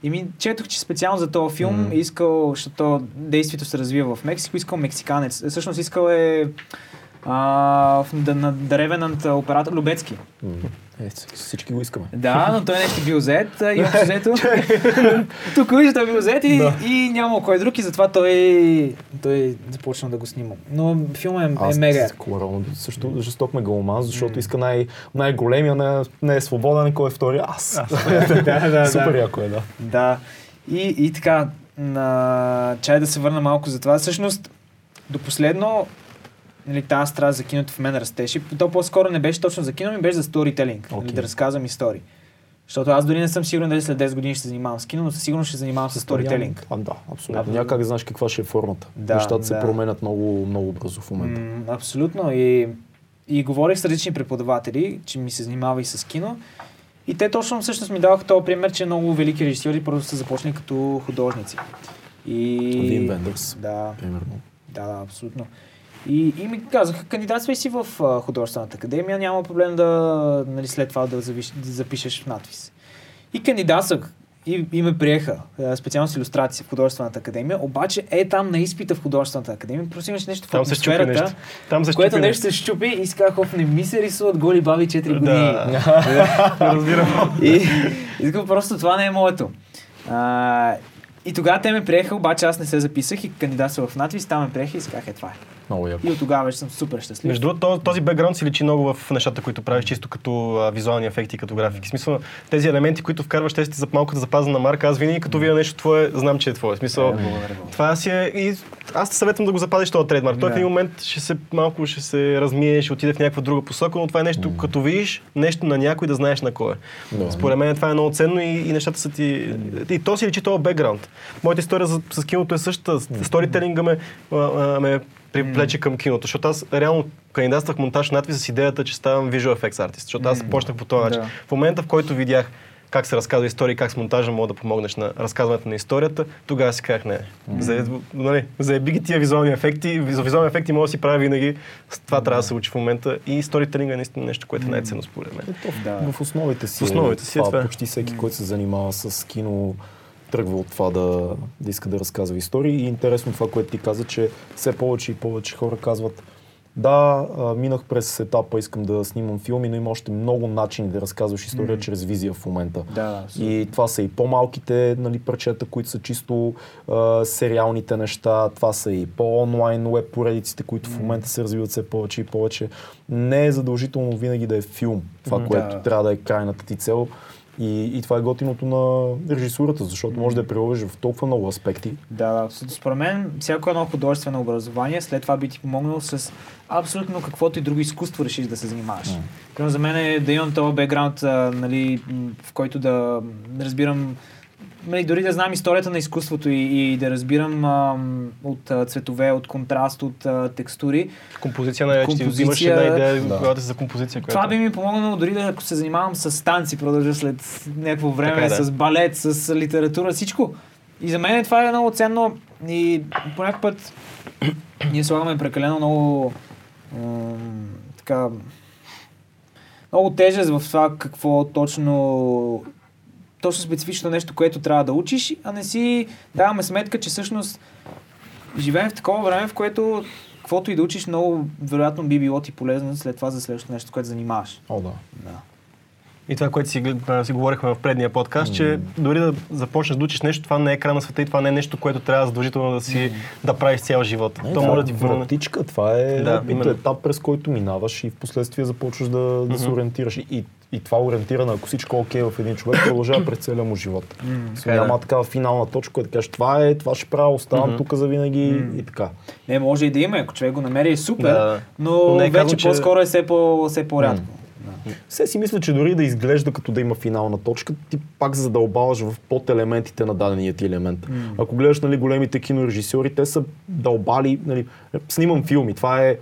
И ми четох, че специално за този филм е искал, защото действието се развива в Мексико, искал мексиканец. Всъщност искал е а, на Ревенант оператор Любецки. М. Е, всички го искаме. Да, но той нещо бил взет а, и общо взето. Тук вижда, бил взет и, Да. и няма кой друг и затова той, той започна да го снима. Но филма е, е мега. Кларон също жесток мегаломан, защото иска най- най-големия, не, не е свободен, кой е втори. Аз. да, да, Супер яко е, да. Да. И, и така, на... чай да се върна малко за това. Всъщност, до последно, нали, тази страст за киното в мен растеше. То по-скоро не беше точно за кино, ми беше за сторителинг. Okay. Нали, да разказвам истории. Защото аз дори не съм сигурен дали след 10 години ще се занимавам с кино, но със сигурност ще се занимавам с сторителинг. А, да, абсолютно. Да. Няма как да знаеш каква ще е формата. Да, Нещата се да. променят много, много бързо в момента. М, абсолютно. И, и говорих с различни преподаватели, че ми се занимава и с кино. И те точно всъщност ми даваха този пример, че много велики режисьори просто са започнали като художници. И... Вин Вендърс, Да, примерно. да, да, абсолютно. И, и ми казаха, кандидатствай си в а, художествената академия, няма проблем да, нали, след това да, завиш, да запишеш в надпис. И кандидатствах и, и ме приеха, специално с иллюстрации в художествената академия, обаче е там на изпита в художествената академия, просто имаш нещо в Там се атмосферата, нещо. Там се което нещо се щупи и казах, оф, не ми се рисуват голи баби 4 години. Да. Разбирам. И, и така, просто това не е моето. А, и тогава те ме приеха, обаче аз не се записах и кандидатствах в надвис, там ме приеха и казах, е това е. Много яко. И от тогава вече съм супер щастлив. Между другото, този, този бекграунд си личи много в нещата, които правиш, чисто като а, визуални ефекти, като графики. В смисъл, тези елементи, които вкарваш, те си за малко да запазна марка. Аз винаги като видя нещо твое, знам, че е твое. В смисъл, Е, благодаря, благодаря. това си е и аз те съветвам да го запазиш този трейдмарк. Той в един момент ще се малко ще се размие, ще отиде в някаква друга посока, но това е нещо, като видиш нещо на някой да знаеш на кой е. Да. Според мен това е много ценно и, и нещата са ти... И то си личи този бекграунд. Моята история за, с киното е същата. Сторителинга ме, ме привлече към киното, защото аз реално кандидатствах монтаж надпис с идеята, че ставам visual effects artist, защото аз почнах по този начин. Да. В момента, в който видях как се разказва история и как с монтажа мога да помогнеш на разказването на историята, тогава си казах, не, за, нали, заеби ги тия визуални ефекти, за визуални ефекти мога да си правя винаги, С това трябва да се учи в момента и сторителинга е наистина нещо, което е най-ценно според мен. В- Да. В основите си. В основите си е това. това. Почти всеки, който се занимава с кино, тръгва от това да, да иска да разказва истории. И интересно това, което ти каза, че все повече и повече хора казват да, минах през етапа, искам да снимам филми, но има още много начини да разказваш история Мгм. чрез визия в момента. Да. И това са и по-малките нали, парчета, които са чисто а, сериалните неща, това са и по-онлайн веб поредиците, които в момента се развиват все повече и повече. Не е задължително винаги да е филм, това, Мгм. което Да. трябва да е крайната ти цел. И, и това е готиното на режисурата, защото може да я приложиш в толкова много аспекти. Да, да. Според мен, всяко едно художествено образование след това би ти помогнало с абсолютно каквото и друго изкуство решиш да се занимаваш. М. Примерно за мен е да имам този бекграунд, нали, в който да разбирам дори да знам историята на изкуството и, и да разбирам ам, от а, цветове, от контраст, от а, текстури. Композиция на ти Композиция- имаш една идея Да. за композиция, която... Това би ми помогнало дори да ако се занимавам с танци, продължа след някакво време, Така е, да. с балет, с литература, всичко. И за мен това е много ценно и по някакъв път ние слагаме прекалено много м, така много тежест в това какво точно точно специфично нещо, което трябва да учиш, а не си даваме сметка, че всъщност живеем в такова време, в което каквото и да учиш, много вероятно би било ти полезно след това за следващото нещо, което занимаваш. О, да. Да. И това, което си, си говорихме в предния подкаст, че дори да започнеш да учиш нещо, това не е край на света и това не е нещо, което трябва задължително да си да правиш цял живот. Не, То това може е да ти вратичка, това е Да, етап, през който минаваш и в последствие започваш да, да се ориентираш. И, и, и това ориентиране, ако всичко е окей в един човек, продължава през целия му живот. Така е, няма да. такава финална точка, да кажеш това е, това ще правя, оставам тук за винаги и така. Не, може и да има, ако човек го намери е супер, Да. но, Но не е вече казано, че- по-скоро е все, по, все по-рядко. Все си мисля, че дори да изглежда като да има финална точка, ти пак задълбаваш в поделементите на дадения ти елемент. Ако гледаш нали, големите кинорежисьори, те са дълбали, нали, снимам филми, това е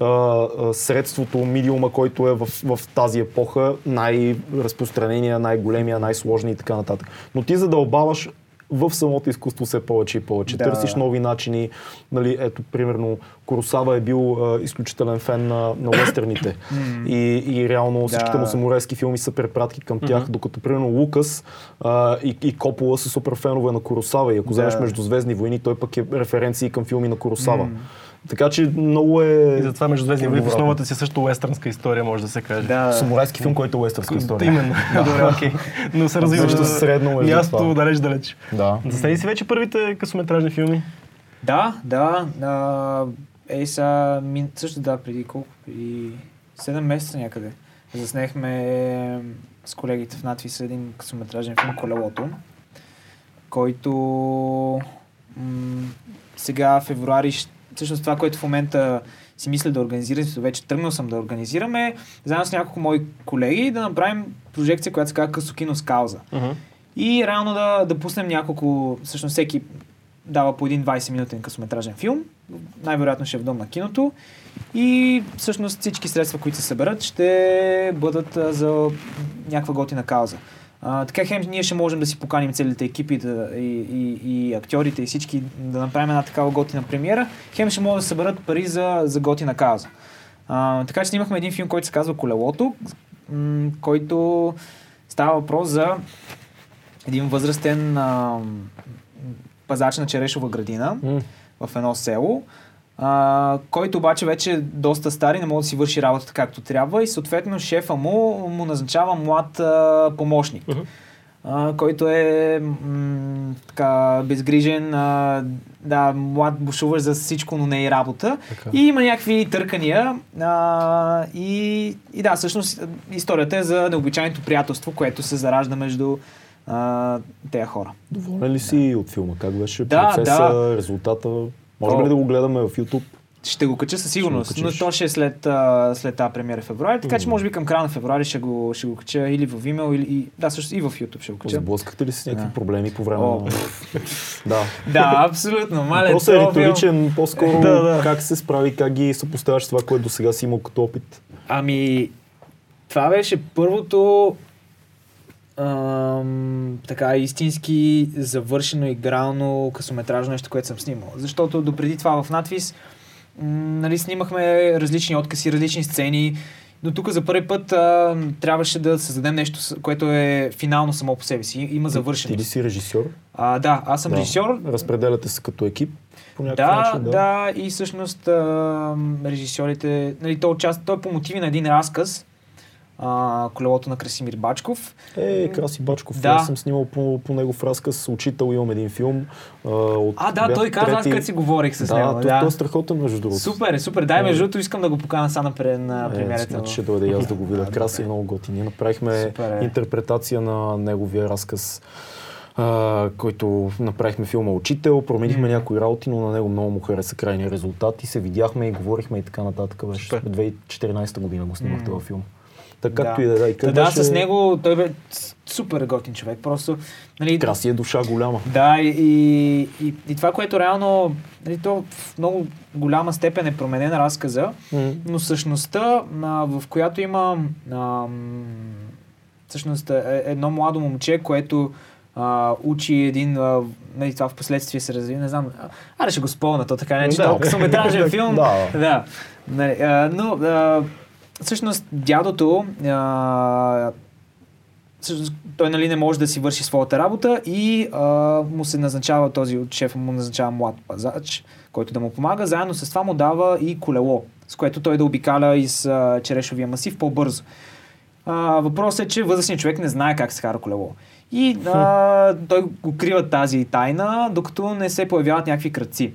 а, а, средството, медиума, който е в, в тази епоха, най-разпространения, най-големия, най-сложния и така нататък. Но ти задълбаваш в самото изкуство все повече и повече. Да. Търсиш нови начини. Нали, ето, примерно, Коросава е бил а, изключителен фен на, на уестерните. и, и реално всичките му Да. самурайски филми са препратки към тях, докато, примерно, Лукас а, и, и Копола са супер фенове на Коросава. И ако Да. вземеш Междузвездни войни, той пък е референции към филми на Коросава. Така че много е... И затова между Звездни войни в Обратно. основата си е също уестърнска история, може да се каже. Да. Самурайски филм, който е уестърска история. Именно. Добре, окей. Но се развива Нещо средно между място това. далеч-далеч. Да. Заснели си вече първите късометражни филми? Да, да. А, ей са, мин, също да, преди колко? Преди 7 месеца някъде. Заснехме с колегите в надвис един късометражен филм Колелото, който м- сега в февруари, щ- всъщност това, което в момента си мисля да организирам, вече тръгнал съм да организираме, заедно с няколко мои колеги да направим прожекция, която се казва Късо кино с кауза. И реално да, да пуснем няколко, всъщност всеки дава по един 20-минутен късометражен филм, най-вероятно ще е в дом на киното и всъщност всички средства, които се съберат, ще бъдат за някаква готина кауза. А, така хем ние ще можем да си поканим целите екипи да, и, и, и актьорите и всички да направим една такава готина премиера, хем ще могат да съберат пари за, за готина кауза. А, така че снимахме един филм, който се казва Колелото, м- който става въпрос за един възрастен а, пазач на черешова градина М. в едно село, а, който обаче вече е доста стар и не може да си върши работата както трябва и съответно шефа му му назначава млад а, помощник, а, който е м- така безгрижен, а, да, млад бушуваш за всичко, но не и работа. Така. И има някакви търкания а, и, и да, всъщност историята е за необичайното приятелство, което се заражда между а, тези хора. Доволен ли си от филма? Как беше Да, процеса, да. резултата? Може ли да го гледаме в YouTube? Ще го кача със сигурност, но то ще е след, а, след тази премиера в февруари, така че може би към края на февруари ще го, ще го кача или в Vimeo, или и, да, също и в YouTube ще го кача. Сблъскахте ли си с някакви Да. проблеми по време О, на... да. Да, абсолютно. Мале, Въпросът е риторичен, по-скоро Да, да. как се справи, как ги съпоставяш с това, което до сега си имал като опит. Ами, това беше първото ам, така истински завършено, игрално късометражно нещо, което съм снимал. Защото допреди това в надвис м, нали, снимахме различни откъси, различни сцени, но тук за първи път а, трябваше да създадем нещо, което е финално само по себе си. Има Ти ли си режисьор? А, да, аз съм Да. режисьор. Разпределяте се като екип по Да, начин? да, и всъщност а, режисьорите, нали, той, участ... той е по мотиви на един разказ, а, колелото на Красимир Бачков. Е, Краси Бачков, Да. аз съм снимал по, по негов разказ. Учител имам един филм. А, от, А, да, той каза, аз трети- като си говорих с да, него. той, Да, той е страхотен, между другото. Супер, е, супер. Дай, между другото, искам да го покана са напред на Е, премиерата. му. ще дойде и аз да го видя. Да, Краси е много готин. Ние направихме Супер е. интерпретация на неговия разказ, а, който направихме филма Учител. Променихме някои работи, но на него много му хареса крайния резултат и се видяхме и говорихме и така нататък. Беше Супер. 2014 година го снимахте във филм. Така както Да. и да е. Да, и Да, беше... с него той бе супер готин човек. Просто, нали, Краси е душа голяма. Да, и, и, и, и това, което реално, нали, то в много голяма степен е променен разказа, М. но същността, а, в която има а, всъщност е, едно младо момче, което а, учи един, а, нали, това в последствие се разви, не знам, аре ще го спомня, то така не е, че Да. толкова късометражен филм. Да. да. Нали, а, но а, всъщност дядото а, всъщност, той нали не може да си върши своята работа и а, му се назначава този от шефа му назначава млад пазач, който да му помага. Заедно с това му дава и колело, с което той да обикаля из а, черешовия масив по-бързо. А, въпросът е, че възрастният човек не знае как се кара колело. И а, той го крива тази тайна, докато не се появяват някакви кръци.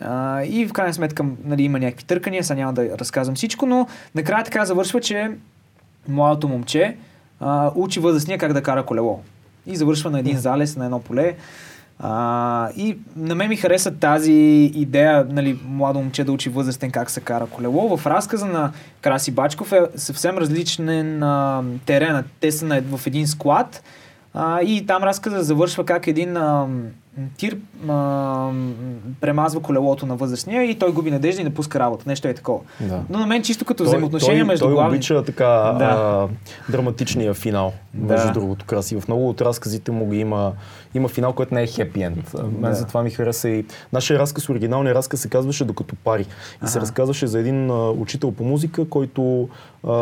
А, и в крайна сметка нали, има някакви търкания, сега няма да разказвам всичко, но накрая така завършва, че младото момче а, учи възрастния как да кара колело. И завършва на един залез, на едно поле. А, и на мен ми хареса тази идея, нали, младо момче да учи възрастен как се кара колело. В разказа на Краси Бачков е съвсем различен а, терен. Те са на, в един склад а, и там разказа завършва как един а, тир а, премазва колелото на възрастния и той губи надежда и не пуска работа. Нещо е такова. Да. Но на мен чисто като Той- взаимоотношения той, между той главни... обича така Да. а, драматичния финал, Да. между другото красив. В много от разказите му ги има, има финал, който не е хепи енд. Мен Да. затова ми хареса и нашия разказ, оригиналният разказ се казваше Докато пари. И се Аха. разказваше за един а, учител по музика, който а,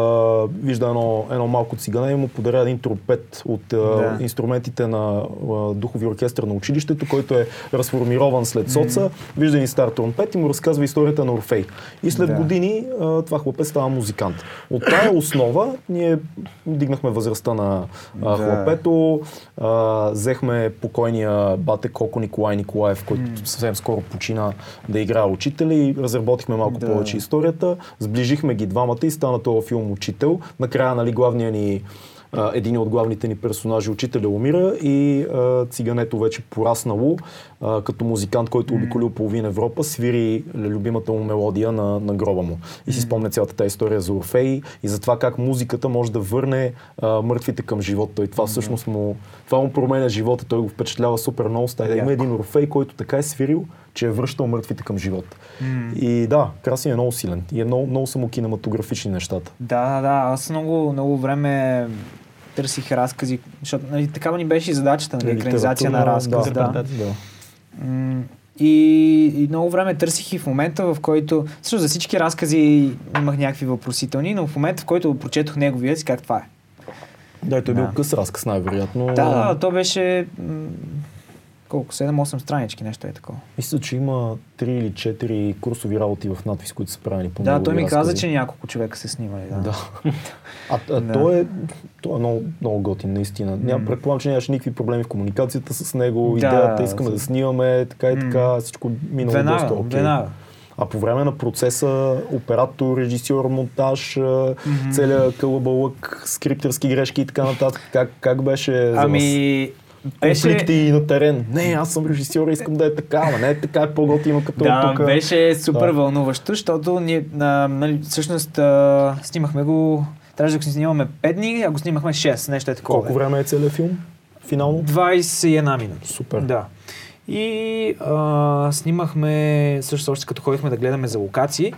вижда едно, едно малко цигане и му подаря един тропет от а, Да. инструментите на а, духови оркестър на училището, който е разформирован след соца, вижда един стар тромпет и му разказва историята на Орфей. И след Да. години а, това хлапец става музикант. От тая основа ние дигнахме възрастта на а, хлапето, а, взехме покойния бате Коко Николай Николаев, който съвсем скоро почина да играе учител и разработихме малко Да. повече историята. Сближихме ги двамата и стана този филм Учител. Накрая, нали, главният ни а, един от главните ни персонажи, учителя умира и а, цигането вече пораснало а, като музикант, който обиколил половин Европа, свири любимата му мелодия на, на гроба му. И си спомня цялата тази история за Орфей и за това как музиката може да върне а, мъртвите към живота. И това всъщност му, това му променя живота. Той го впечатлява супер много. Стая да има един Орфей, който така е свирил, че е връщал мъртвите към живота. И да, Краси е много силен. И е много, много само кинематографични нещата. Да, да, да. Аз много, много време търсих разкази, защото нали, такава ни беше и задачата, нали, екранизация на разказ. да. Да. да. И, и много време търсих и в момента, в който... Също за всички разкази имах някакви въпросителни, но в момента, в който прочетох неговия си, как това е. Да, той е Да. бил къс разказ, най-вероятно. Да, да, то беше... колко? 7-8 странички, нещо е такова. Мисля, че има 3 или 4 курсови работи в надпис, които са правени по Да, той ми каза, че няколко човека се снимали. Да. Да. А, а Да. той, е, той е много, много готин, наистина. Ням, предполагам, че нямаше никакви проблеми в комуникацията с него, Да, идеята, искаме да снимаме, така и М. така, всичко минало Веднага, доста окей. веднага. А по време на процеса, оператор, режисьор, монтаж, mm-hmm. целият кълъбълък, скриптерски грешки и така нататък, как, как беше за вас? Беше... Конфликти на терен. Не, аз съм режисьор, искам да е така, ама не е така, е по-готино като Да, тук. беше супер Да. вълнуващо, защото ние, а, нали, всъщност, а, снимахме го, трябваше да го снимаме 5 дни, а го снимахме 6, нещо е такова. Колко време е целият филм? Финално? 21 минути. Супер. Да. И а, снимахме, също още като ходихме да гледаме за локации,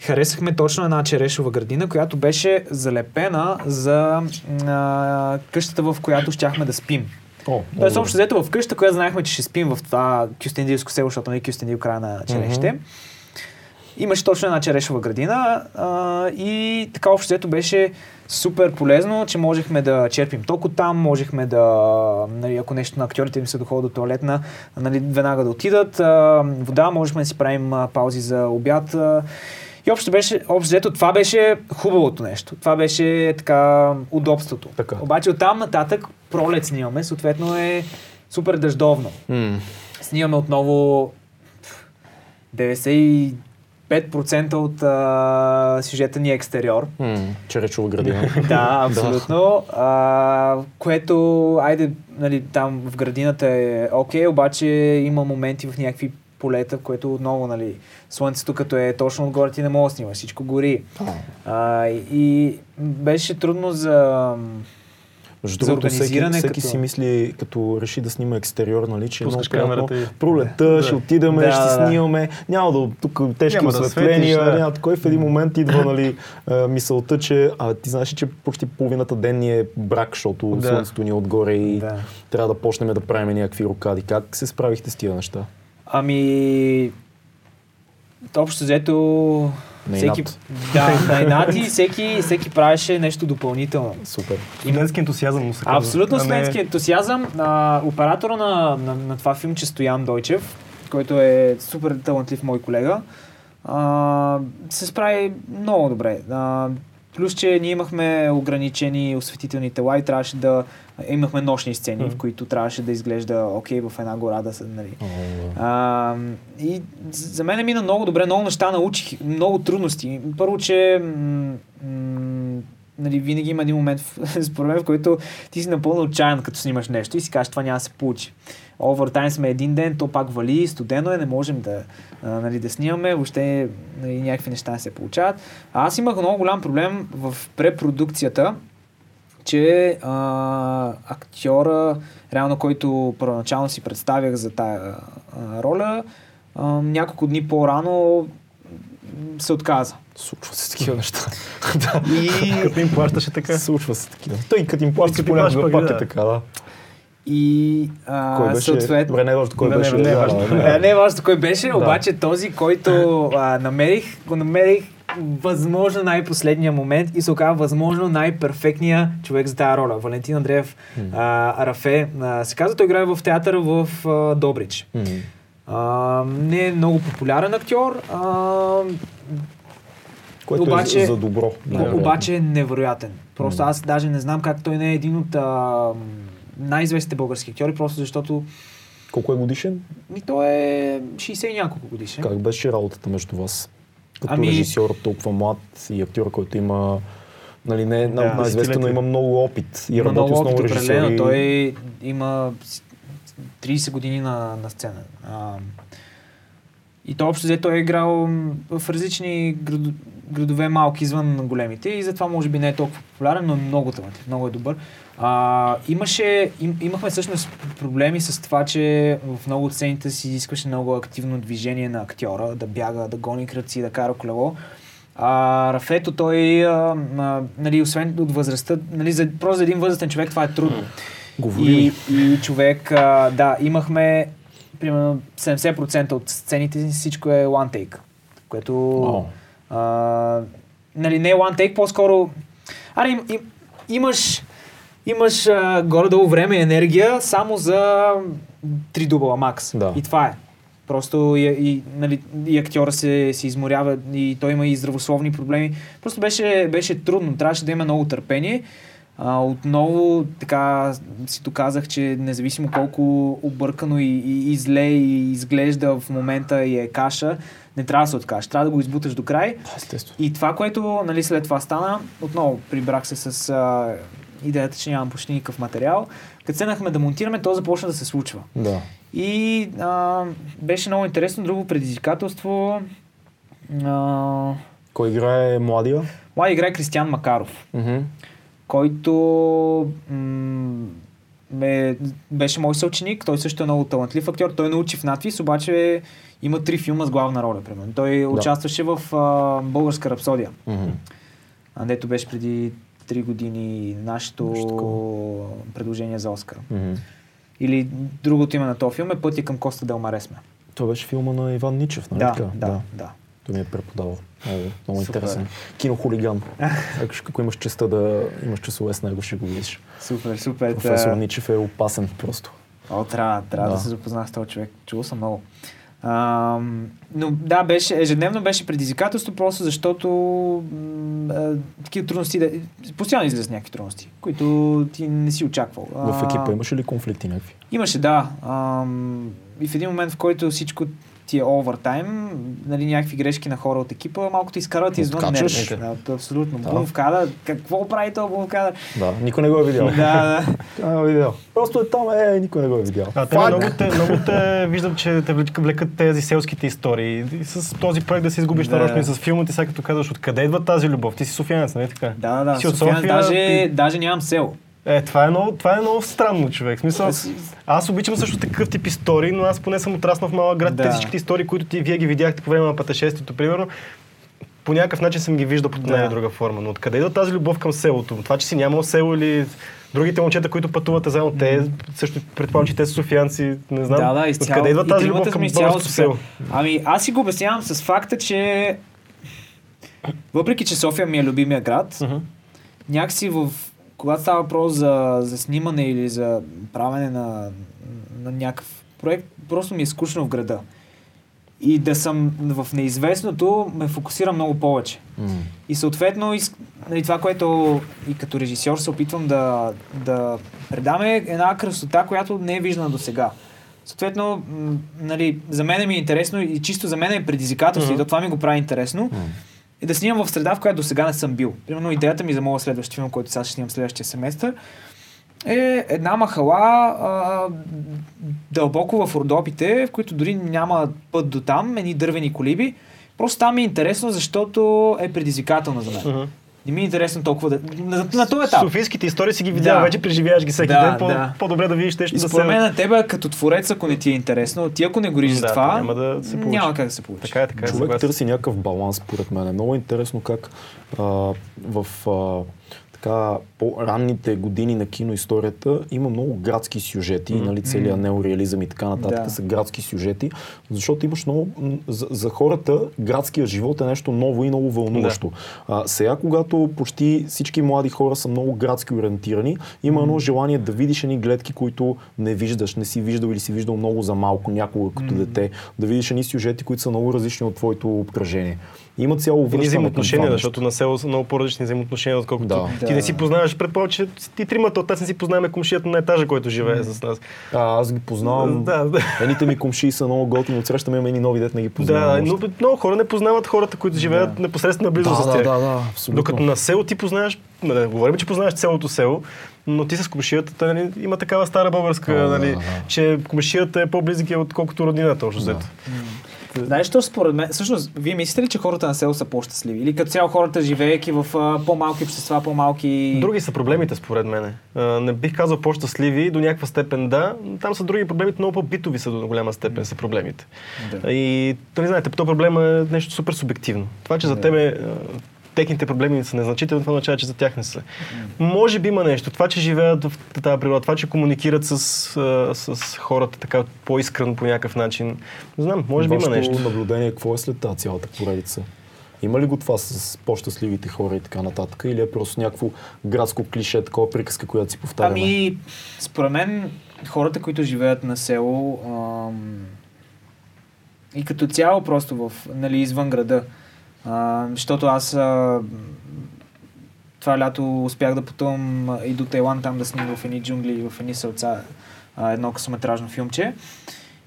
харесахме точно една черешова градина, която беше залепена за а, къщата, в която щяхме да спим. О, Тоест, общо взето в къща, която знаехме, че ще спим в това кюстендилско село, защото нали Кюстендил края на черешите. Имаше точно една черешова градина а, и така общо взето беше супер полезно, че можехме да черпим ток от там, можехме да, нали, ако нещо на актьорите им се доходи до туалетна, нали, веднага да отидат. А, вода, можехме да си правим а, паузи за обяд. А, и общо, беше, общо взето това беше хубавото нещо. Това беше така удобството. Така. Обаче оттам нататък пролет снимаме, съответно е супер дъждовно. М. Снимаме отново 95% от а, сюжета ни е екстериор. М. Черечова градина. Да, абсолютно. а, което, айде, нали, там в градината е окей, обаче има моменти в някакви полета, в което отново, нали, слънцето като е точно отгоре ти не мога да снимаш, всичко гори. А, и беше трудно за... Между другото, всеки, всеки като- си мисли, като реши да снима екстериор, нали, че е много Пускаш приятно. камерата и- Пролета, Да. ще отидеме, Да, ще да. снимаме. Няма да, тук тежки Няма да осветления, светиш, да. няма такой. В един момент идва нали, мисълта, че а, ти знаеш, че почти половината ден ни е брак, защото Да. слънцето ни е отгоре и Да. трябва да почнем да правим някакви рокади. Как се справихте с тия неща? Ами... Общо взето... Всеки, да, на инат и всеки, всеки правеше нещо допълнително. Супер. Студентски ентусиазъм му се казва. Абсолютно А не- студентски ентусиазъм. А, оператора на, на, на това филмче Стоян Дойчев, който е супер талантлив мой колега, а, се справи много добре. А, Плюс, че ние имахме ограничени осветителни тела и трябваше да имахме нощни сцени, Мгм. в които трябваше да изглежда окей в една гора да се, нали. О, да. А, и за мен мина много добре, много неща научих, много трудности. Първо, че м- м- нали, винаги има един момент, според мен, в който ти си напълно отчаян, като снимаш нещо и си кажеш, това няма да се получи. Овертайм сме един ден, то пак вали, студено е, не можем да, а, нали, да снимаме, въобще нали, някакви неща не се получават. А аз имах много голям проблем в препродукцията, че а, актьора, реално който първоначално си представях за тая а, роля, а, няколко дни по-рано се отказа. Случва се такива неща. да. И, Като им плащаше така. Случва се такива. Той като им плаща Като им понякога пак да. е така, да. и а, Кой беше? съответно... Добре, не е важно кой не, беше. не е да. не е важно кой беше, обаче този, който а, намерих, го намерих възможно най-последния момент и се оказа възможно най-перфектния човек за тази роля. Валентин Андреев а, Рафе а, се казва, той играе в театъра в а, Добрич. М. А, не е много популярен актьор, а, Което Обаче- е за добро. но най-вероятно. обаче е невероятен. Просто аз даже не знам как той не е един от а, най-известните български актьори, просто защото Колко е годишен? ми той е 60 и няколко годишен. Как беше работата между вас? Като Ами- режисьор, толкова млад и актьор, който има Нали, не е Да, най-известен, но има много опит и Има работи с опит, много определено. режисьори. Той има с- 30 години на, на сцена. А, и то общо взето е играл в различни град, градове малки извън големите и затова може би не е толкова популярен, но е много талантлив, много е добър. А, имаше, им, имахме всъщност проблеми с това, че в много от сцените си изискваше много активно движение на актьора, да бяга, да гони кръци, да кара колело. А Рафето той, а, а, нали, освен от възрастта, нали, за, просто за един възрастен човек това е трудно. Говори. И, и човек, а, да, имахме примерно 70% от сцените си всичко е one take, което О. а, нали, не е one take, по-скоро аре, им, им, имаш имаш а, горе-долу време и енергия само за три дубла макс. Да. И това е. Просто и, и, нали, и актьора се, се изморява и той има и здравословни проблеми. Просто беше, беше трудно. Трябваше да има много търпение. А, отново така си доказах, че независимо колко объркано и, и, и зле и изглежда в момента и е каша, не трябва да се откажеш. Трябва да го избуташ до край. Естествено. И това, което нали, след това стана, отново прибрах се с а, идеята, че нямам почти никакъв материал. Като седнахме да монтираме, то започна да се случва. Да. И а, беше много интересно. Друго предизвикателство. А, Кой играе младия? млади играе Кристиан Макаров, Мгм. който м- ме, беше мой съученик. Той също е много талантлив актьор. Той научи в надвис, обаче има три филма с главна роля, примерно. Той участваше в а, Българска рапсодия. А, дето беше преди 3 години нашето предложение за Оскар. Мгм. Или другото име на този филм е Пътя към Коста Делмаресме. Това беше филма на Иван Ничев, нали Да, така? да, да. Той ми е преподавал. Много, много Супер. интересен. Кинохулиган. Ако, ако имаш честа да имаш часове с него, ще го видиш. Супер, супер. Професор Та- Ничев е опасен просто. О, трябва, трябва да. Да. се запознах с този човек. Чувал съм много. А, но да, беше, ежедневно беше предизвикателство, просто защото а, такива трудности, да, постоянно излизат някакви трудности, които ти не си очаквал. В екипа имаше ли конфликти някакви? Имаше, да. Ам, и в един момент, в който всичко ти е овертайм, нали, някакви грешки на хора от екипа, малко те изкарват извън нервите. Да, абсолютно. Да. Бум в кадър. Какво прави този бум в кадър? Да, никой не го е видял. да, да. Не го е видял. Просто е там, е, никой не го е видял. А те много те, много те, виждам, че те влекат, тези селските истории. И с този проект да се изгубиш Да. нарочно и с филмите, сега като казваш, откъде идва тази любов? Ти си софиянец, нали така? Да, да, Си от Софиян, София, даже, ти- даже нямам село. Е, това е много, това е много странно, човек. Смисъл, Аз- аз обичам също такъв тип истории, но аз поне съм отраснал в малък град. Да. Те всичките истории, които ти вие ги видяхте по време на пътешествието, примерно, по някакъв начин съм ги виждал под една Да. или друга форма. Но откъде идва тази любов към селото? Това, че си нямал село или другите момчета, които пътувате заедно, те също предполагам, че те са софиянци, не знам. Да, да, изцяло. Откъде идва тази любов към изцяло българското село? Ами, аз си го обяснявам с факта, че въпреки, че София ми е любимия град, Мгм. някакси в когато става въпрос за, за снимане или за правене на, на някакъв проект, просто ми е скучно в града. И да съм в неизвестното ме фокусира много повече. М. И съответно, из... нали, това, което и като режисьор се опитвам да, да предаме е една красота, която не е виждана до сега. Съответно, нали, за мен ми е интересно и чисто за мен е предизвикателство, Мгм. и то това ми го прави интересно. И да снимам в среда, в която до сега не съм бил. Примерно идеята ми за моя следващ филм, който сега ще снимам следващия семестър, е една махала а, дълбоко в Родопите, в които дори няма път до там, едни дървени колиби. Просто там е интересно, защото е предизвикателно за мен. Мгм. Не ми е интересно толкова да... На, на този етап. Софийските истории си ги видял, Да. вече преживяваш ги всеки Да, ден. По, да. По-добре да видиш нещо И да според се... мен на тебе като творец, ако не ти е интересно, ти ако не гориш за Да, това, няма да се получи. няма как да се получи. Така е, така е. Човек търси някакъв баланс, според мен. Е много интересно как а, в а, така по-ранните години на киноисторията има много градски сюжети, Мгм. нали, целият неореализъм и така нататък Да. са градски сюжети, защото имаш много, за, за хората градския живот е нещо ново и много вълнуващо. А, сега, когато почти всички млади хора са много градски ориентирани, има едно желание да видиш едни гледки, които не виждаш, не си виждал или си виждал много за малко някога като дете, да видиш едни сюжети, които са много различни от твоето обкръжение. Има цяло И връщане взаимоотношения, защото на село са много по-различни взаимоотношения, отколкото Да. ти Да. не си познаваш. Предполагам, че ти тримата от нас не си познаваме комшията на етажа, който живее с нас. А, аз ги познавам. Да, да. Едните ми комши са много готини, отсрещаме имаме едни нови дет не ги познавам. Да, но много хора не познават хората, които живеят Да. непосредствено близо да, с да, тях. да, да, абсолютно. Докато на село ти познаваш, да говорим, че познаваш цялото село, но ти с комшията нали, има такава стара българска, Да, да, нали, да. че комшията е по-близък отколкото родината, общо взето. Знаеш, що според мен, всъщност, вие мислите ли, че хората на село са по-щастливи? Или като цяло хората, живеейки в а, по-малки общества, по-малки... Други са проблемите, според мен. Не бих казал по-щастливи, до някаква степен да. Там са други проблемите, много по-битови са до голяма степен са проблемите. Да. И, нали знаете, този проблем е нещо супер субективно. Това, че за Да. тебе а, техните проблеми са незначителни, това означава, че за тях не са. Може би има нещо. Това, че живеят в тази природа, това, че комуникират с, с хората така по-искрено по някакъв начин. Не знам, може би има нещо. наблюдение, какво е след тази цялата поредица? Има ли го това с по-щастливите хора и така нататък? Или е просто някакво градско клише, такова приказка, която си повтаряме? Ами, според мен, хората, които живеят на село ам, и като цяло просто в, нали, извън града, а, защото аз а, това лято успях да пътувам и до Тайланд, там да снимам в едни джунгли и в едни селца а, едно късометражно филмче.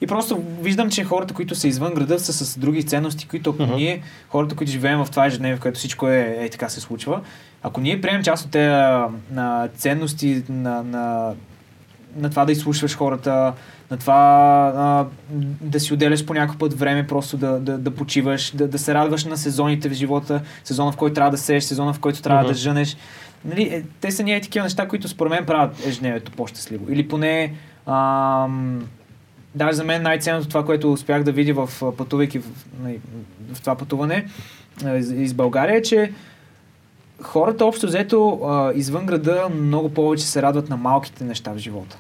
И просто виждам, че хората, които са извън града, са с други ценности, които ако Мгм. ние, хората, които живеем в това ежедневие, в което всичко е, е така се случва, ако ние приемем част от тези на ценности, на, на, на това да изслушваш хората, на това а, да си отделяш по някакъв път време, просто да, да, да почиваш, да, да се радваш на сезоните в живота, сезона в който трябва да сееш, сезона в който трябва Мгм. да жънеш. Нали, е, те са ние такива неща, които според мен правят ежедневието по-щастливо. Или поне ам, даже за мен най-ценното това, което успях да видя в пътувайки в, нали, в това пътуване из, из България, е, че хората общо взето а, извън града много повече се радват на малките неща в живота.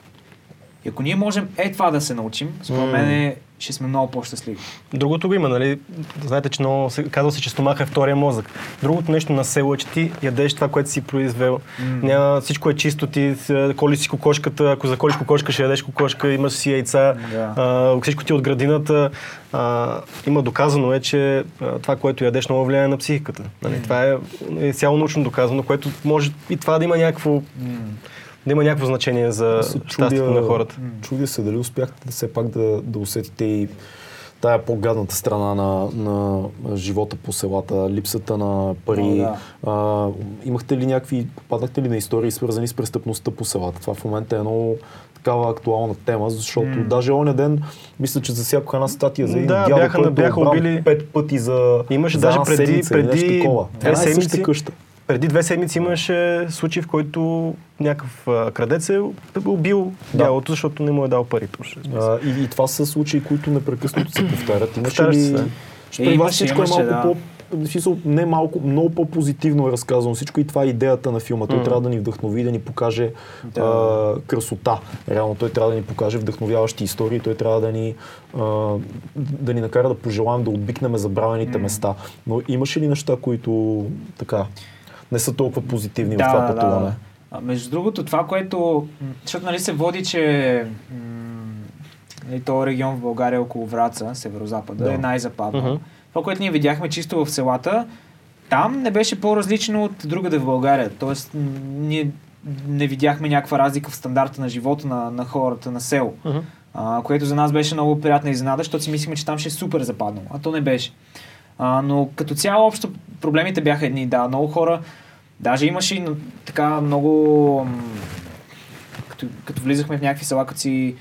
И ако ние можем е това да се научим, според мен е, ще сме много по-щастливи. Другото го има, нали? Знаете, че много се, казва се, че стомаха е втория мозък. Другото нещо на село е, че ти ядеш това, което си произвел. М. Няма, всичко е чисто, ти колиш си кокошката, ако заколиш кокошка, ще ядеш кокошка, имаш си яйца, Да. а, всичко ти е от градината. А, има доказано е, че а, това, което ядеш, много влияе на психиката. Нали? Това е, е цяло научно доказано, което може и това да има някакво, М. да има някакво значение за щастието на хората. Чудя се дали успяхте да все пак да, да усетите и тая по-гадната страна на, на живота по селата, липсата на пари. О, а, имахте ли някакви, попаднахте ли на истории свързани с престъпността по селата? Това в момента е много такава актуална тема, защото М. даже оня ден, мисля, че засякоха една статия за един Да, дядо, бяха- който бяха е обран убили- пет пъти за, Имаше за даже една преди- седмица или нещо преди такова. две седмици- къща. Преди две седмици имаше случай, в който някакъв крадец е убил Да. дялото, защото не му е дал пари. точно. А, и, и това са случаи, които непрекъснато се повтарят. Имаше ли... да. Защото Е, при вас всичко имаше, е малко да. по... смисъл, не малко, много по-позитивно е разказано всичко и това е идеята на филма. Той Мгм. трябва да ни вдъхнови, да ни покаже Да. а, красота. Реално той трябва да ни покаже вдъхновяващи истории, той трябва да ни, а, да ни накара да пожелаем да обикнем забравените места. Но имаше ли неща, които така не са толкова позитивни в това пътуване? А, между другото, това, което... Защото нали се води, че м, нали, този регион в България около Враца, северо-запада, Да. е най-западно. Мгм. Това, което ние видяхме чисто в селата, там не беше по-различно от другаде в България. Тоест, ние не видяхме някаква разлика в стандарта на живота на, на хората на село. Мгм. А, което за нас беше много приятна изненада, защото си мислихме, че там ще е супер западнало, а то не беше. А, но като цяло общо проблемите бяха едни, да, много хора, даже имаше и така много, като, като влизахме в някакви села, като си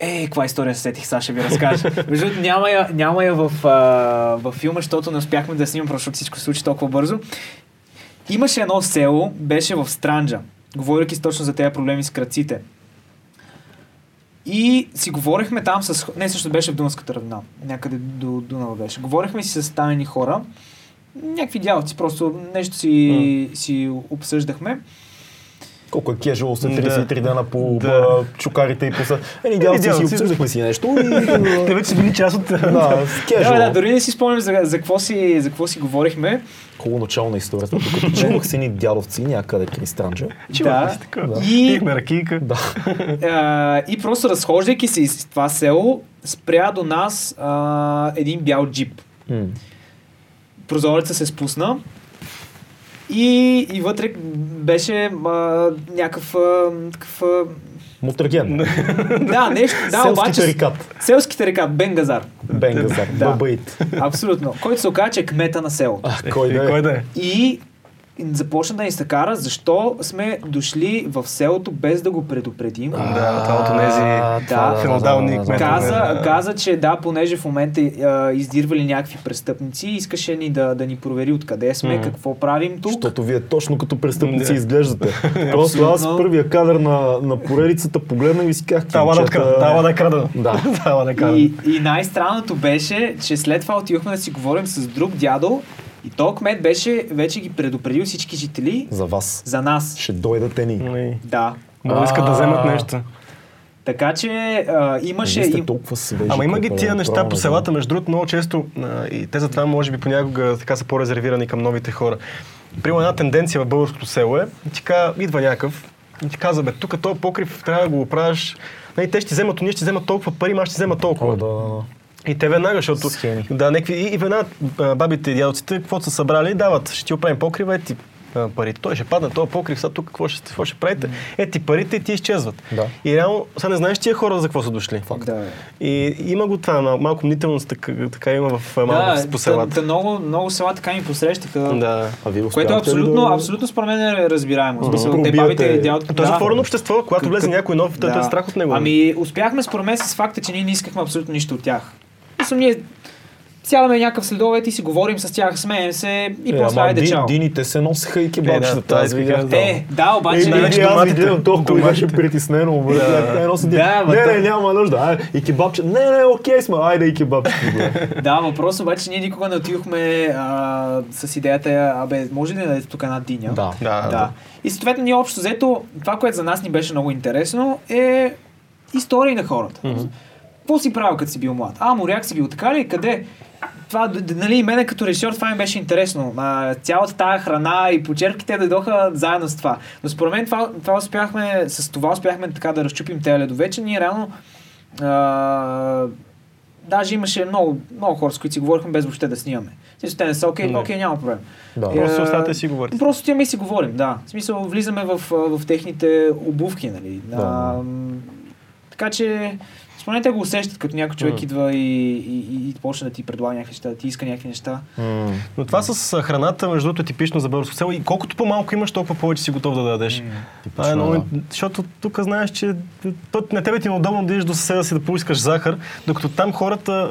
Ей, каква история се сетих, сега ще ви разкажа. Между другото, няма я, няма я в, а, в филма, защото не успяхме да снимам, защото всичко се случи толкова бързо. Имаше едно село, беше в Странджа, говоряки точно за тези проблеми с кръците. И си говорихме там с... Не, също беше в Дунавската равнина. Някъде до Дунава беше. Говорихме си с тамени хора. Някакви дялци, просто нещо си, си обсъждахме. Колко е кежуал след Да. 33 дена по Да. да. чукарите и по са. Еми, дяло си, си обсъждахме си нещо и... Те вече са били част от... да, с Да, кежуал. да, дори не си спомням за, за, какво си, за какво си говорихме. Хубаво начало на историята. Докато чувах си ни дядовци някъде край Странджа. Чувахме Да. Да. И- Пихме ракийка. Да. А, и просто разхождайки се из това село, спря до нас а, един бял джип. М. Прозореца се спусна и, и вътре беше а, някакъв а, такъв... а, Мутраген. Да, нещо, да, Селски обаче... тарикат. Селски тарикат, Бенгазар. Бенгазар. Да. Бабаит. Абсолютно. Който се оказа, че е кмета на селото. А, кой И да Кой е? да е? И започна да ни се кара, защо сме дошли в селото без да го предупредим. Да, това от онези А, това, феодални да, да, да, кметове. Каза, че да, понеже в момента а, издирвали някакви престъпници, искаше ни да, да ни провери откъде сме, какво правим тук. Защото вие точно като престъпници Да. изглеждате. Просто аз първия кадър на, на поредицата погледнах и си казах, Тала да крада. Тала да крада. Да. И, и най-странното беше, че след това отидохме да си говорим с друг дядо и то кмет беше вече ги предупредил всички жители За вас. за нас. Ще дойдете ни. Нали, Да. Може да искат да вземат нещо. Така че а, имаше... Сте толкова свежи. Ама има ги тия е неща по селата, между другото, много често а, и те затова може би понякога така са по-резервирани към новите хора. Примерно една тенденция в българското село е, казва, идва някакъв и ти казва, бе, тук този покрив трябва да го оправиш. Нали, те ще вземат, ние ще вземат толкова пари, аз ще взема толкова. О, да, да, да. И те веднага, защото Схеми. да, някакви, и, и веднага бабите и дядовците, каквото са събрали, дават, ще ти оправим покрива, е ти парите. Той ще падне, този покрив, сега тук какво ще, какво ще правите? Е ти парите и ти изчезват. Да. И реално, сега не знаеш тия хора за какво са дошли. Да. И има го това, мал, малко мнителност, така, така има в малко Да, по селата. та много, много села така ми посрещаха. Да. А вие Което е абсолютно, да... абсолютно според мен е разбираемо. В смисъл, те пробиете- бабите и дядото. То е да. затворено общество, когато влезе някой нов, да. е страх от него. Ами, успяхме според мен с факта, че ние не искахме абсолютно нищо от тях. Мисля, ние сядаме някакъв следовет и си говорим с тях, смеем се и Е, после айде чао. Дините се носиха и кебабчета. Е, да, аз видях. да- Е, да, Е, обаче... най-вече не, аз доматите. видях, то кой беше притеснено. бе. Да. Седи. Да, ма Не, то- не, няма нужда. Ай, И кебабче. Не, не, окей сме. Айде и кебабче. Да, въпрос обаче ние никога не отидохме а, с идеята, абе, може ли да дадете тук една диня? Да. Да, да. Да. И съответно ние общо взето, това, което за нас ни беше много интересно, е истории на хората. Какво си правил, като си бил млад? А, моряк си бил така ли? Къде? Това, нали, мене като режисьор това ми беше интересно. А, цялата тая храна и почерпките дойдоха заедно с това. Но според мен това, това успяхме, с това успяхме така да разчупим тези ледове, че ние реално а, даже имаше много, много хора, с които си говорихме без въобще да снимаме. Те не са, окей, окей, няма проблем. Да. Просто оставате си говорите. Просто отиваме и си говорим, да. В смисъл, влизаме в, в техните обувки, нали. Да. А, така че, мен те го усещат, като някой човек М. идва и, и, и, и почне да ти предлага някакви неща, да ти иска някакви неща. М. Но това с а, храната, между другото, е типично за българско село. И колкото по-малко имаш, толкова повече си готов да дадеш. Типично, много, да. защото тук знаеш, че то, на тебе ти е удобно да идеш до съседа си да поискаш захар, докато там хората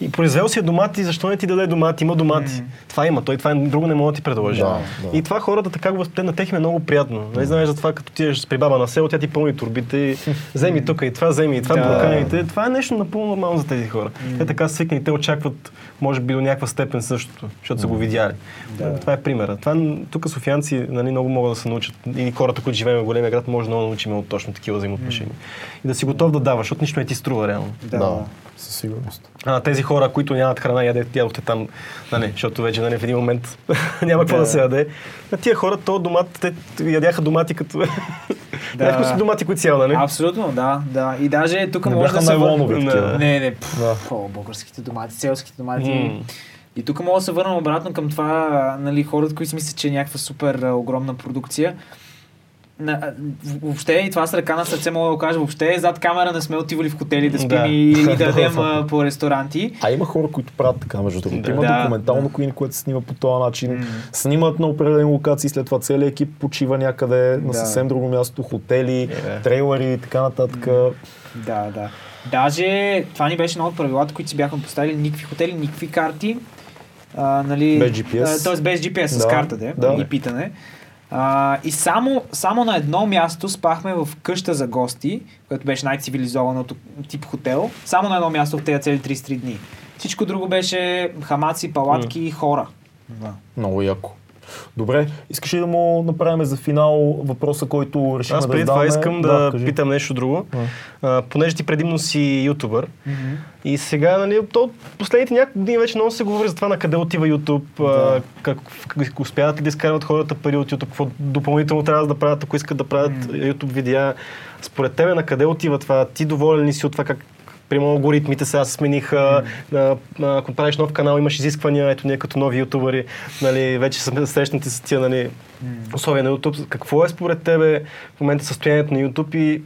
и произвел си е домати, защо не ти даде домати? Има домати. Това има, той това е, друго не мога да ти предложи. Да, да. И това хората така го възприемат, на тех е много приятно. Не знаеш за това, като ти при баба на село, тя ти пълни турбите и вземи тук и това, вземи и това, Да. бурканите. Това е нещо напълно нормално за тези хора. Те така са свикнали, те очакват, може би, до някаква степен същото, защото са го видяли. Да. Това е примера. Това, тук софианци нали, много могат да се научат. И хората, които живеем в големия град, може много да научим от точно такива взаимоотношения. И да си готов да даваш, защото нищо не ти струва реално. Да. Да, със сигурност. А тези хора, които нямат храна, ядете, ядохте там, нали, защото вече нали, в един момент няма какво Да. да се яде. На тия хора, то домат, те ядяха домати като... Да. Някакви си домати, които си ял, нали? Абсолютно, да, да. И даже тук Не може да се... вър- найлонови Да. такива. Не, не, пф, Да. о, българските домати, селските домати. М. И тук мога да се върна обратно към това, а, нали, хората, които си мислят, че е някаква супер а, огромна продукция. На, въобще и това с ръка на сърце мога да го кажа, въобще зад камера не сме отивали в хотели да спим Да. и, да ядем по ресторанти. А има хора, които правят така, между другото. Да. Има Да, документално да. Което се снима по този начин. М. Снимат на определени локации, след това целият екип почива някъде на Да. съвсем друго място, хотели, Е. трейлери и така нататък. Да, да. Даже това ни беше едно от правилата, които си бяхме поставили. Никакви хотели, никакви карти. А, нали, Без GPS. Тоест без GPS с Да, карта, де, да. и питане. А, и само, само на едно място спахме в къща за гости, което беше най-цивилизованото тип хотел. Само на едно място в тези цели 33 дни. Всичко друго беше хамаци, палатки и хора. Да. Много яко. Добре, искаш ли да му направим за финал въпроса, който решихме Аз да преди това искам да, кажи. питам нещо друго. А. А, понеже ти предимно си ютубър. И сега, нали, то последните няколко години вече много се говори за това на къде отива YouTube, Да. как, как успяват ли да изкарват хората пари от YouTube, какво допълнително трябва да правят, ако искат да правят YouTube видеа. Според тебе на къде отива това? Ти доволен ли си от това как Примерно алгоритмите сега се смениха, а, а, ако правиш нов канал, имаш изисквания, ето ние като нови ютубъри, нали, вече сме срещнати с тия нали, условия на YouTube. Какво е според тебе в момента състоянието на YouTube и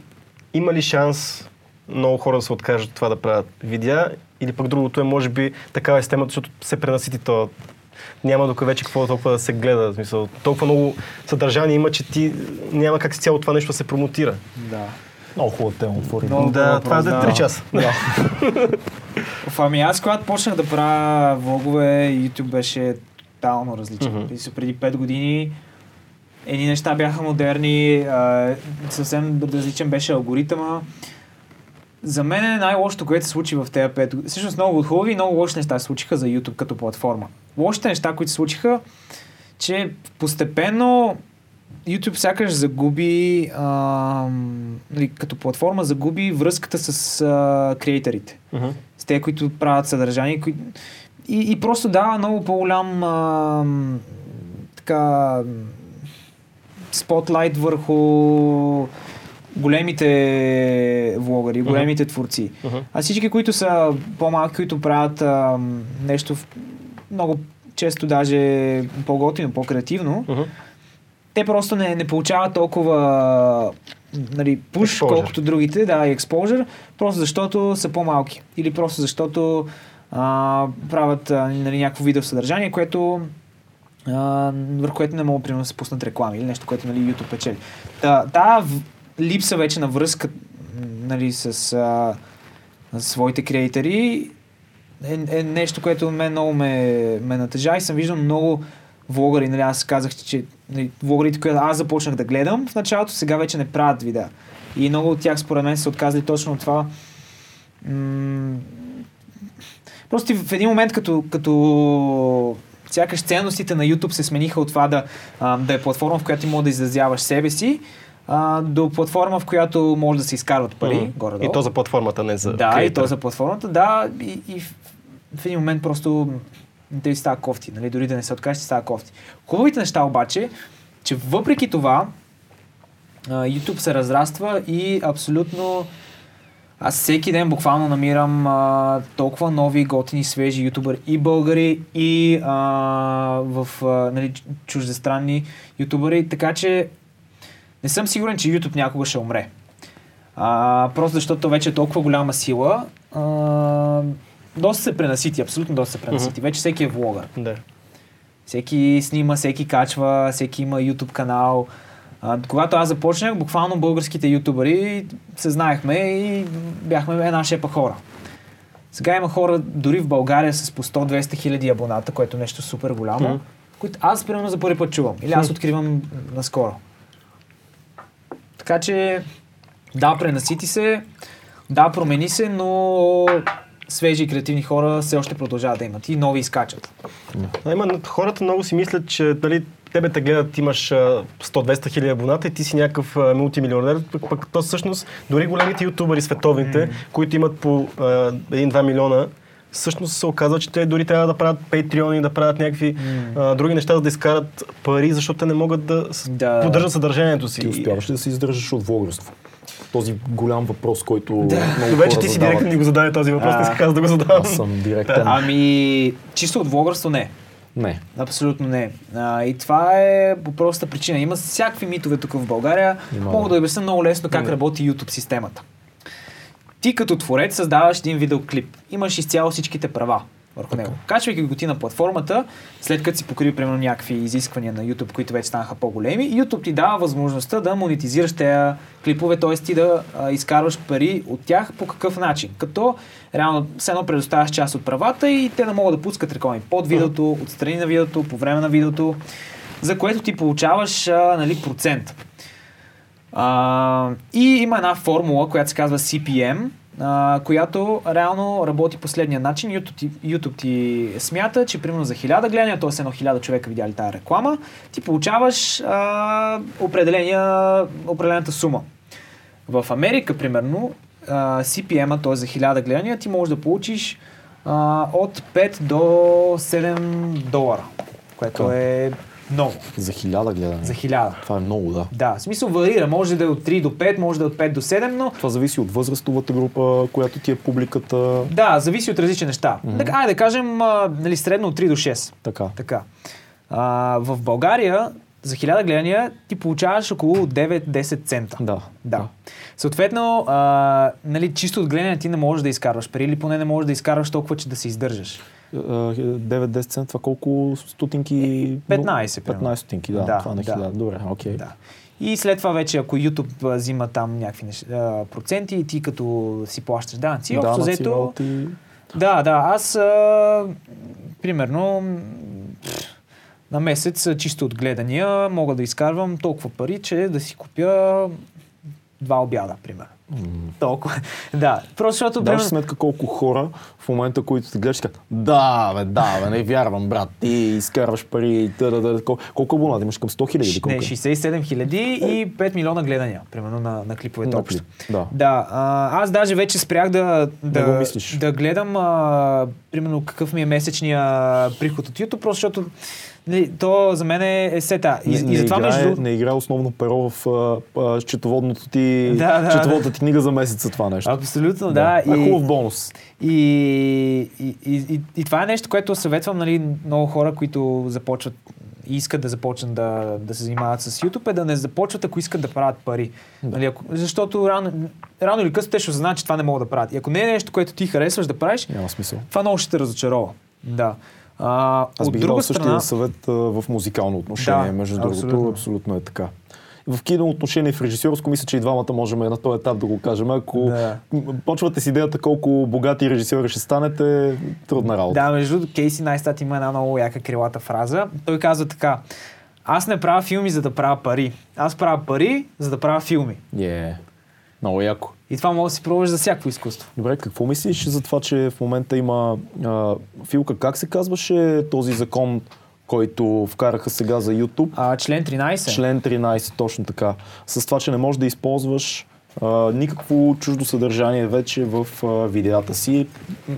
има ли шанс много хора да се откажат от това да правят видеа или пък другото е може би такава е системата, защото се пренасити то. Няма дока вече какво толкова да се гледа. В смисъл, толкова много съдържание има, че ти няма как с цяло това нещо да се промотира. да. Много хубава тема отвори. Много да, това е за да. 3 часа. Да. Ами аз когато почнах да правя влогове, YouTube беше тотално различен. Mm-hmm. Преди 5 години едни неща бяха модерни, а, съвсем различен беше алгоритъма. За мен е най-лошото, което се случи в тези 5 години. Всъщност много хубави и много лоши неща се случиха за YouTube като платформа. Лошите неща, които се случиха, че постепенно YouTube сякаш загуби, ам, нали, като платформа, загуби връзката с а, креаторите Мгм. с те, които правят съдържание. Кои... И, и просто дава много по-голям а, така спотлайт върху големите влогъри, големите творци. Мгм. А всички, които са по-малки, които правят а, нещо в, много често даже по-готино, по-креативно, Мгм. Те просто не, не получават толкова нали, пуш, Exposure. колкото другите, да, и exposure, просто защото са по-малки. Или просто защото а, правят нали, някакво видео съдържание, което а, върху което не могат примерно да се пуснат реклами или нещо, което нали, YouTube печели. Та, та липса вече на връзка нали, с а, своите креатори е, е нещо, което мен много ме, ме натъжа и съм виждал много влогъри, нали, аз казах, че нали, влогърите, които аз започнах да гледам в началото, сега вече не правят видеа. И много от тях, според мен, са отказали точно от това. М- просто в един момент, като, като сякаш ценностите на YouTube се смениха от това да, а, да е платформа, в която ти можеш да изразяваш себе си, а, до платформа, в която може да се изкарват пари, Мгм. горе-долу. И то за платформата, не за Да, и креатора. то за платформата, да, и, и в, в един момент просто те става кофти, нали? дори да не се откажеш, ти става кофти. Хубавите неща обаче, че въпреки това YouTube се разраства и абсолютно аз всеки ден буквално намирам а, толкова нови, готини, свежи ютубъри и българи, и а, в а, нали, чуждестранни ютубъри, така че не съм сигурен, че YouTube някога ще умре. А, просто защото вече е толкова голяма сила, а, доста се пренасити, абсолютно доста се пренасити. Вече всеки е влогър. Да. Всеки снима, всеки качва, всеки има YouTube канал. А, когато аз започнах, буквално българските ютубъри се знаехме и бяхме една шепа хора. Сега има хора дори в България с по 100-200 хиляди абоната, което е нещо супер голямо, Мгм. които аз примерно за първи път чувам. Или аз откривам наскоро. Така че, да, пренасити се, да, промени се, но свежи и креативни хора все още продължават да имат и нови изкачат. А, има, хората много си мислят, че дали тебе те гледат, имаш а, 100-200 хиляди абоната и ти си някакъв мултимилионер, пък, пък то всъщност дори големите ютубъри, световните, които имат по а, 1-2 милиона, всъщност се оказва, че те дори трябва да правят патреони, да правят някакви а, други неща, за да изкарат пари, защото те не могат да Да. поддържат съдържанието си. Ти успяваш ли да се издържаш от влогърство? Този голям въпрос, който Да. много Добре, че хора ти си задават. директно ни го зададе този въпрос, не А. си каза да го задавам. Аз съм директен. Ами, чисто от влогърство не. Не. Абсолютно не. А, и това е по простата причина. Има всякакви митове тук в България. Има, Мога да. да обясня много лесно как М. работи YouTube системата. Ти като творец създаваш един видеоклип. Имаш изцяло всичките права върху него. Качвайки го ти на платформата, след като си покрил примерно някакви изисквания на YouTube, които вече станаха по-големи, YouTube ти дава възможността да монетизираш тези клипове, т.е. ти да а, изкарваш пари от тях по какъв начин. Като реално все едно предоставяш част от правата и те да могат да пускат реклами под видеото, отстрани на видеото, по време на видеото, за което ти получаваш а, нали, процент. А, и има една формула, която се казва CPM, а, която реално работи последния начин. YouTube ти, YouTube ти смята, че примерно за 1000 гледания, т.е. едно 1000 човека видяли тази реклама, ти получаваш а, определената сума. В Америка, примерно, а, CPM-а, т.е. за 1000 гледания, ти можеш да получиш а, от 5 до 7 долара, което е много. За хиляда гледания. За 1000. Това е много, да. Да, в смисъл варира. Може да е от 3 до 5, може да е от 5 до 7, но Това зависи от възрастовата група, която ти е публиката. да, зависи от различни неща. Mm-hmm. Так, айде да кажем, а, нали, средно от 3 до 6. Така. Така. А, в България за 1000 гледания ти получаваш около 9-10 цента. Да. Да. Съответно, а, нали, чисто от гледания ти не можеш да изкарваш пари или поне не можеш да изкарваш толкова, че да се издържаш. Е, 9-10 цент, това колко стотинки? 15 примерно. 15 стотинки, да. Да, това на да. 1000. Добре, окей. Да. И след това вече, ако YouTube взима там някакви неща, проценти и ти като си плащаш данъци, общо Данъци, взето... роялти. Да, да, аз а, примерно на месец чисто от гледания мога да изкарвам толкова пари, че да си купя два обяда, примерно. Толкова. Да, просто защото... Даваш примерно- сметка колко хора в момента, които те гледаш, кажат, да, бе, да, бе, не вярвам, брат, ти изкарваш пари, да, да, колко, абонати имаш към 100 хиляди? Не, 67 хиляди и 5 милиона гледания, примерно на, на клиповете На общо. да. Да, а, аз даже вече спрях да, да, да гледам а, примерно какъв ми е месечния приход от YouTube, просто защото то за мен е, е сета. И, не, и затова не, между играе, другото... не играе основно перо в а, а, счетоводното ти, Да, да, счетоводната ти книга за месеца това нещо. Абсолютно, да. А и, хубав бонус. и, и, и, и, и това е нещо, което съветвам нали, много хора, които започват и искат да започнат да, да се занимават с YouTube, е да не започват, ако искат да правят пари. Нали, ако, защото рано, рано или късно те ще осъзнаят, че това не могат да правят. И ако не е нещо, което ти харесваш да правиш, Няма смисъл. това много ще те разочарова. Да. А, Аз от бих друга дал същия страна, съвет а, в музикално отношение, Да, между абсолютно. другото, абсолютно е така. В кино отношение, в режисьорско, мисля, че и двамата можем на този етап да го кажем. Ако Да. почвате с идеята колко богати режисьори ще станете, трудна работа. да, между другото, Кейси Найстат има една много яка крилата фраза. Той казва така, аз не правя филми, за да правя пари. Аз правя пари, за да правя филми. Yeah. Много яко. И това може да си пробваш за всяко изкуство. Добре, какво мислиш за това, че в момента има... А, Филка, как се казваше този закон, който вкараха сега за YouTube? А, член 13. Член 13, точно така. С това, че не можеш да използваш а, никакво чуждо съдържание вече в а, видеята си.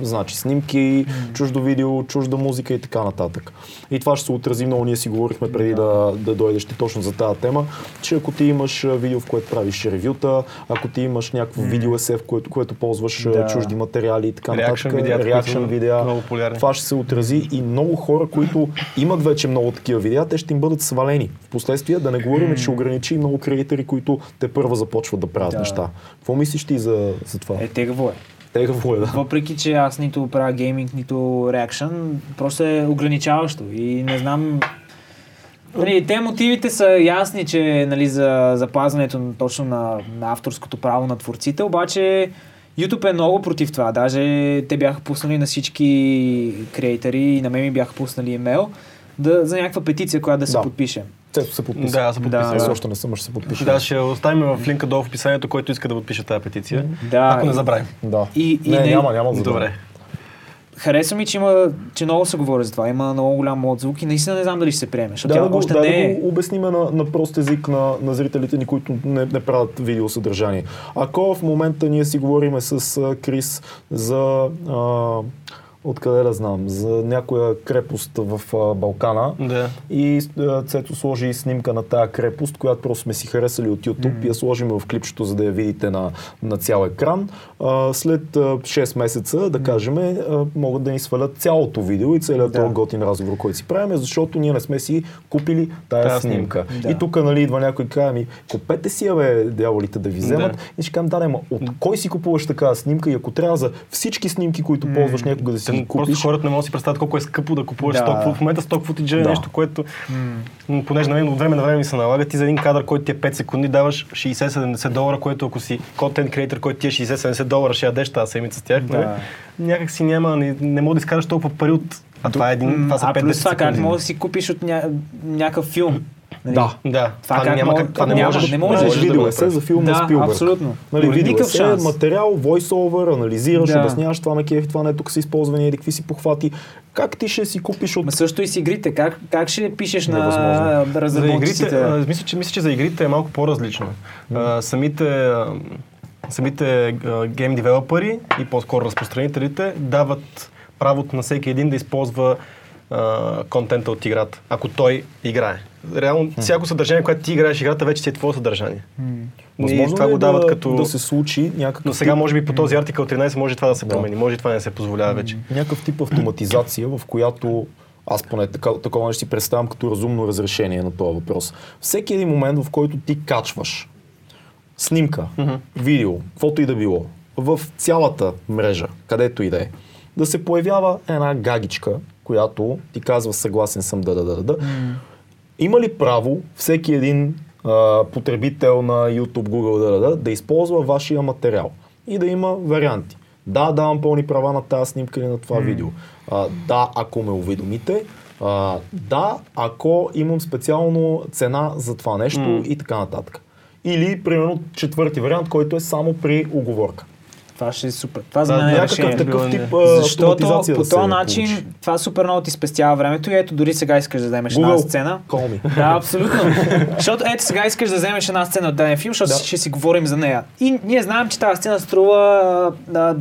Значи снимки, чуждо видео, чужда музика и така нататък. И това ще се отрази много. Ние си говорихме преди да, да дойдеш ти точно за тази тема, че ако ти имаш видео, в което правиш ревюта, ако ти имаш някакво видео есе, в което, което ползваш Да. чужди материали и така нататък, реакшн са видеа, това ще се отрази и много хора, които имат вече много такива видеа, те ще им бъдат свалени. Впоследствие да не говорим, че ограничи много креатори, които те първа започват да правят Да. Неща. Какво мислиш ти за, за това? Е, тегаво е. Тегаво е, да. Въпреки, че аз нито правя гейминг, нито реакшън, просто е ограничаващо. И не знам... Нали, те мотивите са ясни, че нали, за запазването точно на, на авторското право на творците, обаче YouTube е много против това. Даже те бяха пуснали на всички креатори и на мен ми бяха пуснали имейл да, за някаква петиция, която да се Да. подпише. Цето се подписа. Да, аз се Да. Аз Да. още не съм, ще се подпиша. Да, ще оставим в линка долу в описанието, който иска да подпише тази петиция. Да, Ако не забравим. Да. И- и не, не- няма, няма за да. Добре. Хареса ми, че, има, че много се говори за това. Има много голям отзвук и наистина не знам дали ще се приеме. Защото Да, тя да, го, още да, не е... да го обясниме на, на прост език на, на зрителите ни, които не, не правят видеосъдържание. Ако в момента ние си говориме с а, Крис за а, Откъде да знам? За някоя крепост в Балкана. Да. И Цето сложи снимка на тая крепост, която просто сме си харесали от YouTube mm. и я сложим в клипчето, за да я видите на, на цял екран. А, след а, 6 месеца, да кажем, могат да ни свалят цялото видео и целият Да. този готин разговор, който си правим, защото ние не сме си купили тая Тая снимка. Да. И тук нали, идва някой и казва ми, купете си я бе, дяволите да ви вземат. Да. И ще кажем, да, да, ма, от кой си купуваш такава снимка и ако трябва за всички снимки, които ползваш някога да си Ги просто купиш, хората не могат да си представят колко е скъпо да купуваш Да. сток. В момента сток футиджа е Да. нещо, което, м, понеже на мен от време на време ми се налага, ти за един кадър, който ти е 5 секунди, даваш 60-70 долара, което ако си контент креатор, който ти е 60-70 долара, ще ядеш тази седмица с тях. Да. нали? Някак си няма, не, не мога да изкараш толкова пари от... А това е един, това са а 5 плюс това как можеш да си купиш от ня... някакъв филм? Нали? Да. Да, Това това, няма как, това не няма, можеш. не можеш. можеш да видео го есе за филм Да, на Спилбърг. абсолютно. Нали, видео есе, шанс. материал, voice-over, анализираш, Да. обясняваш това ме кефи, това не, тук са използвани еди какви си похвати. Как ти ще си купиш от... Ма също и с игрите. Как, как ще пишеш на Невъзможно. За разработчиците? мисля, че, мисля, че за игрите е малко по-различно. А, самите, самите гейм девелопери и по-скоро разпространителите дават правото на всеки един да използва а, контента от играта, ако той играе. Реално, всяко съдържание, което ти играеш играта, вече си е твое съдържание. И Възможно това ли е го дават да, като... да се случи някакъв Но сега, може би по този артикъл 13 може това да се Да. промени, може и това да не се позволява вече. някакъв тип автоматизация, в която аз поне така, такова нещо си представям като разумно разрешение на този въпрос. Всеки един момент, в който ти качваш снимка, видео, каквото и да било, в цялата мрежа, където и да е, да се появява една гагичка, която ти казва съгласен съм да да да да. Има ли право всеки един а, потребител на YouTube, Google да, да, да, да използва вашия материал и да има варианти? Да, давам пълни права на тази снимка или на това видео. А, да, ако ме уведомите. А, да, ако имам специално цена за това нещо и така нататък. Или, примерно, четвърти вариант, който е само при оговорка. Това ще е супер. Това за мен е решение. такъв тип а, Защото по този начин получи. това супер много ти спестява времето и ето дори сега искаш да вземеш една сцена. call me. Да, абсолютно. защото ето сега искаш да вземеш една сцена от даден филм, защото Да. ще си говорим за нея. И ние знаем, че тази сцена струва а,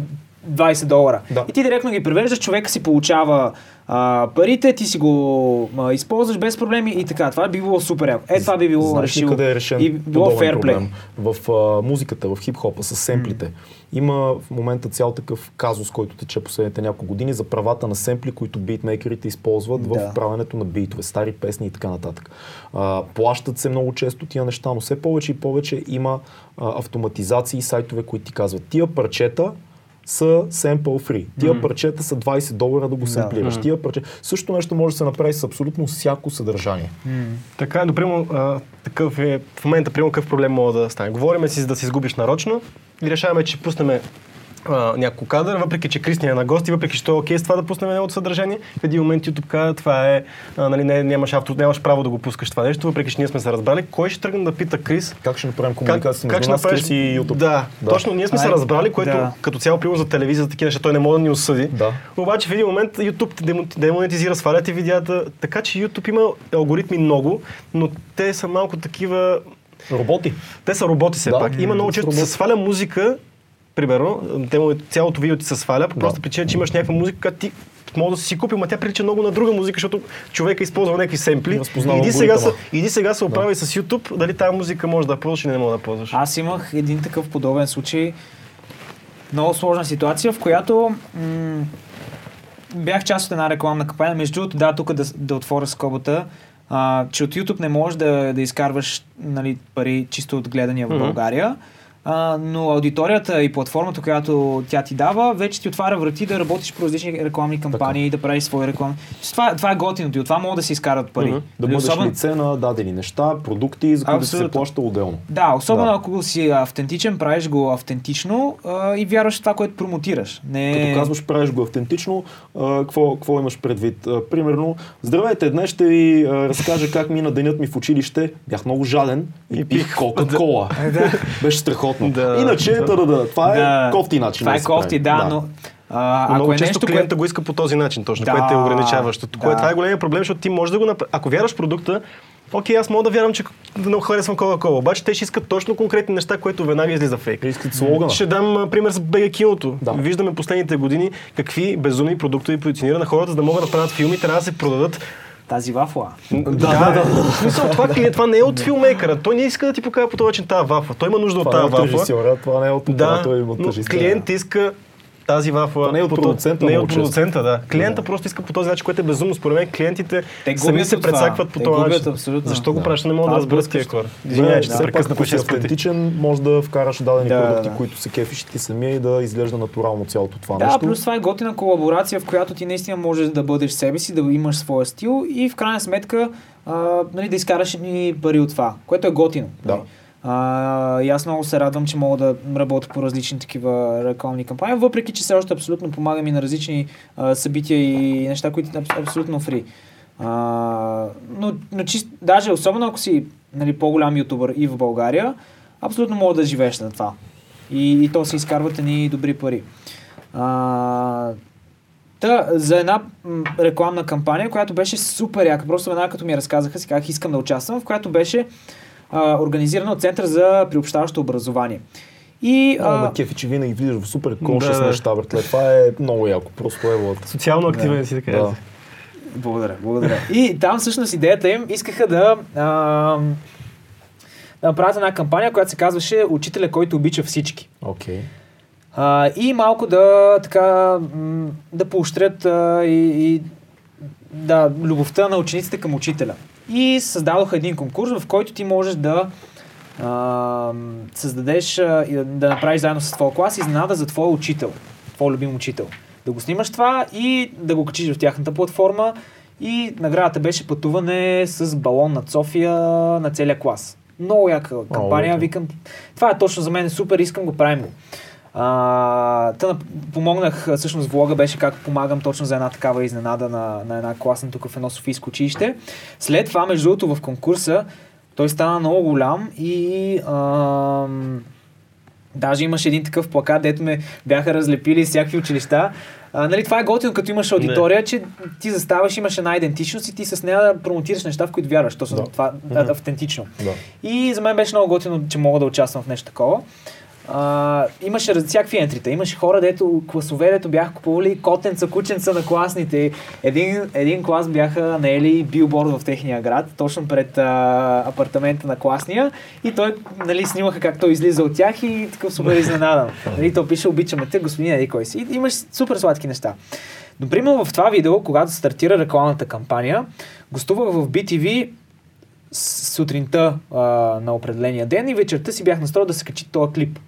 20 долара. Да. И ти директно ги превеждаш, човека си получава а, парите, ти си го а, използваш без проблеми и така. Това би било супер. Е, това би било Знаеш решило. къде е решен и било ферплей. В а, музиката, в хип-хопа, с семплите. Има в момента цял такъв казус, който тече последните няколко години за правата на семпли, които битмейкерите използват Да. в правенето на битове, стари песни и така нататък. А, плащат се много често тия неща, но все повече и повече има а, автоматизации и сайтове, които ти казват, тия парчета са sample free. Тия парчета са 20 долара да го семплираш. Тия парчета... Също нещо може да се направи с абсолютно всяко съдържание. Така, но примерно, а, такъв е, в момента, примерно, какъв проблем може да стане? Говориме си за да се изгубиш нарочно и решаваме, че пуснем а, няколко кадър, въпреки че Крис ни е на гости, въпреки че той е окей с това да пуснем неговото съдържание. В един момент YouTube каза, това е, а, нали, не, нямаш, автор, нямаш право да го пускаш това нещо, въпреки че ние сме се разбрали. Кой ще тръгне да пита Крис? Как ще направим Как, комуникация как между ще нас, направиш? Крис и YouTube? Да, Да. точно ние сме се Ай, разбрали, което да. като цяло примерно за телевизия, за такива неща, той не може да ни осъди. Да. Обаче в един момент YouTube те демонетизира, сваля ти видеята, така че YouTube има алгоритми много, но те са малко такива Роботи. те са роботи все Да, пак. Има много често се сваля музика, примерно, цялото видео ти се сваля, по Да. проста причина, че имаш някаква музика, която ти може да си купил, но тя прилича много на друга музика, защото човека използва някакви семпли. Иди сега, се, иди сега се оправи с YouTube, дали тази музика може да ползваш или не може да ползваш. Аз имах един такъв подобен случай. Много сложна ситуация, в която м- бях част от една рекламна кампания. Между другото, да, тук да, да отворя скобата, а, че от YouTube не можеш да, да изкарваш нали, пари чисто от гледания в. България. А, но аудиторията и платформата, която тя ти дава, вече ти отваря врати да работиш по различни рекламни кампании и да правиш свои реклами. Това, това е готиното и от това могат да се изкарат пари. Мгм. Да бъдеш особено- лице на дадени неща, продукти, за които се плаща отделно. Да, особено Да. ако си автентичен, правиш го автентично а, и вярваш в това, което промотираш. Не... Като казваш, правиш го автентично, а, какво, какво имаш предвид? А, примерно, здравейте, днес ще ви а, разкажа как мина денят ми в училище. Бях много жаден и, И пих. Кока-кола. Беше страхотно. Да. Иначе, да, да, да, това е Да. кофти начин. Това да е кофти, прави. да, но А, ако много е често нещо, клиента което... го иска по този начин, точно, Да, което е ограничаващото. да. Кое, това е големия проблем, защото ти можеш да го направиш. Ако вярваш продукта, окей, аз мога да вярвам, че много харесвам Coca-Cola, обаче те ще искат точно конкретни неща, което веднага излиза фейк. Искат слогана. Ще дам а, пример с БГ киното. Да. Виждаме последните години какви безумни продуктови позиционира на хората, за да могат да правят филми, трябва да се продадат. Тази вафла. Да, да, да. В смисъл, това, клиент, това не е от филмейкъра. Той не иска да ти покаже по този начин тази вафла. Той има нужда от Това не е тази от вафла. режисьора, това не е от Да, и но монтажиста. клиент иска тази вафла. Не е от продуцента Не е от продуцента, да. Клиента просто иска по този начин, което е безумно. Според мен клиентите Те сами се прецакват по този начин. абсолютно. Защо го Да. правиш? Не мога да разбера сблъскащо. хора. Извинявай, че се прекъсна по ако си 6 пъти. автентичен, може да вкараш дадени Да, продукти, да. които се кефиш ти самия и да изглежда натурално цялото това Да, нещо. плюс това е готина колаборация, в която ти наистина можеш да бъдеш себе си, да имаш своя стил и в крайна сметка а, нали, да изкараш ни пари от това, което е готино. Да. А, и аз много се радвам, че мога да работя по различни такива рекламни кампании, въпреки че все още абсолютно помагам и на различни а, събития и неща, които са абс- абсолютно фри. А, но, но чист, даже особено ако си нали, по-голям ютубър и в България, абсолютно мога да живееш на това. И, и то се изкарват едни добри пари. А, Та, за една рекламна кампания, която беше супер яка. Просто веднага като ми разказаха, си казах, искам да участвам, в която беше а, организирана от Център за приобщаващо образование. И Много а, ме кефи, че винаги влизаш в супер коншъс Да, да. неща, братле. Това е много яко. Просто е вот. Социално активен си така. Да. Благодаря, благодаря. И там всъщност идеята им искаха да, а, да направят една кампания, която се казваше Учителя, който обича всички. Окей. А, и малко да така да поощрят а, и, и да, любовта на учениците към учителя. И създадоха един конкурс, в който ти можеш да а, създадеш а, и да, да направиш заедно с твоя клас изненада за твоя учител, твой любим учител. Да го снимаш това и да го качиш в тяхната платформа. И наградата беше пътуване с балон над София на целия клас. Много яка кампания. готино. Викам, това е точно за мен супер, искам го правим го. А, та нап- помогнах, а, всъщност влога беше как помагам точно за една такава изненада на, на една класна тук в едно Софийско училище. След това, между другото, в конкурса той стана много голям и ам, даже имаше един такъв плакат, дето ме бяха разлепили всякакви училища. А, нали, това е готино, като имаш аудитория, че ти заставаш, имаш една идентичност и ти с нея да промотираш неща, в които вярваш. Точно Да. това е автентично. Да. И за мен беше много готино, че мога да участвам в нещо такова. А, имаше всякакви ентрита. Имаше хора, дето класове, дето бяха купували котенца, кученца на класните. Един, един клас бяха наели билборд в техния град, точно пред а, апартамента на класния. И той, нали, снимаха как той излиза от тях и такъв супер изненадан. нали, то пише, обичаме те, господин Еди кой си. И имаш супер сладки неща. Но, примерно в това видео, когато стартира рекламната кампания, гостувах в BTV сутринта а, на определения ден и вечерта си бях настроил да се качи този клип.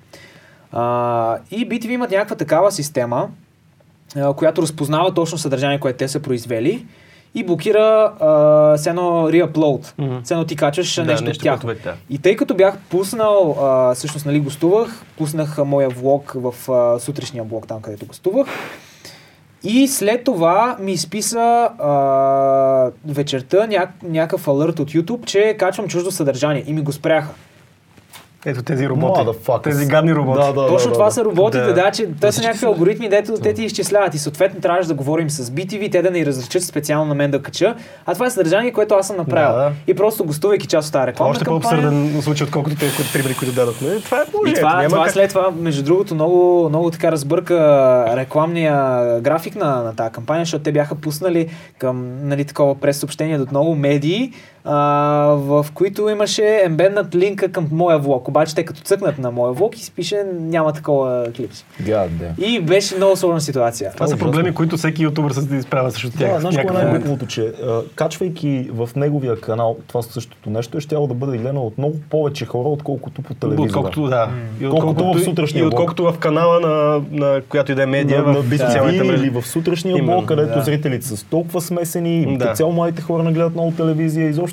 А, и BTV имат някаква такава система, а, която разпознава точно съдържание, което те са произвели и блокира а, с едно реаплоуд. Мгм. С едно ти качваш Да, нещо, нещо, от тях. е, да. И тъй като бях пуснал, а, всъщност нали гостувах, пуснах а, моя влог в а, сутрешния блог, там където гостувах. И след това ми изписа а, вечерта ня, някакъв алърт от YouTube, че качвам чуждо съдържание и ми го спряха. Ето тези роботи. Motherfuckers. Тези гадни роботи. Да, да, Точно да, това да. са роботите, да, Да. че те са някакви алгоритми, дето те ти изчисляват и съответно трябваше да говорим с BTV, те да ни разрешат специално на мен да кача, а това е съдържание, което аз съм направил. Да. И просто гостувайки част от тази рекламна Още по-абсурден случай, отколкото тези които- примери, които дадохме. Това е положението. това, Няма това как- след това, между другото, много, много така разбърка рекламния график на, на тази кампания, защото те бяха пуснали към нали, такова прес-съобщение от много медии, а, в които имаше ембеднат линка към моя влог. Обаче те като цъкнат на моя влог и си пише няма такова клипс. God damn. И беше много сложна ситуация. Това са Ужасно. проблеми, които всеки ютубър се изправя срещу тях. Да, знаеш е най-глупавото, че качвайки в неговия канал това същото нещо, е щяло да бъде гледано от много повече хора, отколкото по телевизора. Отколкото, да. И Колкото в сутрешния и отколкото в канала на, на която и да е медия на, на в социалните BTV мрежи. или в сутрешния блок, където зрителите са толкова смесени, Да. да. цяло младите хора не гледат много телевизия, изобщо...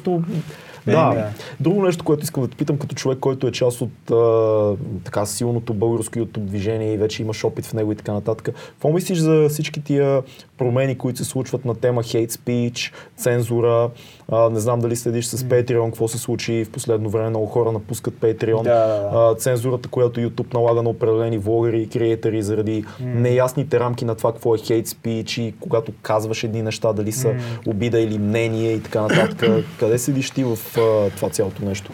Да. да. Друго нещо, което искам да те питам като човек, който е част от а, така силното българско YouTube движение и вече имаш опит в него и така нататък. Какво мислиш за всички тия промени, които се случват на тема hate speech, цензура. А, не знам дали следиш с Patreon, какво се случи в последно време. Много хора напускат Patreon. Да. А, цензурата, която YouTube налага на определени влогъри и креатори заради неясните рамки на това какво е hate speech и когато казваш едни неща, дали са обида или мнение и така нататък. Къде седиш ти в а, това цялото нещо?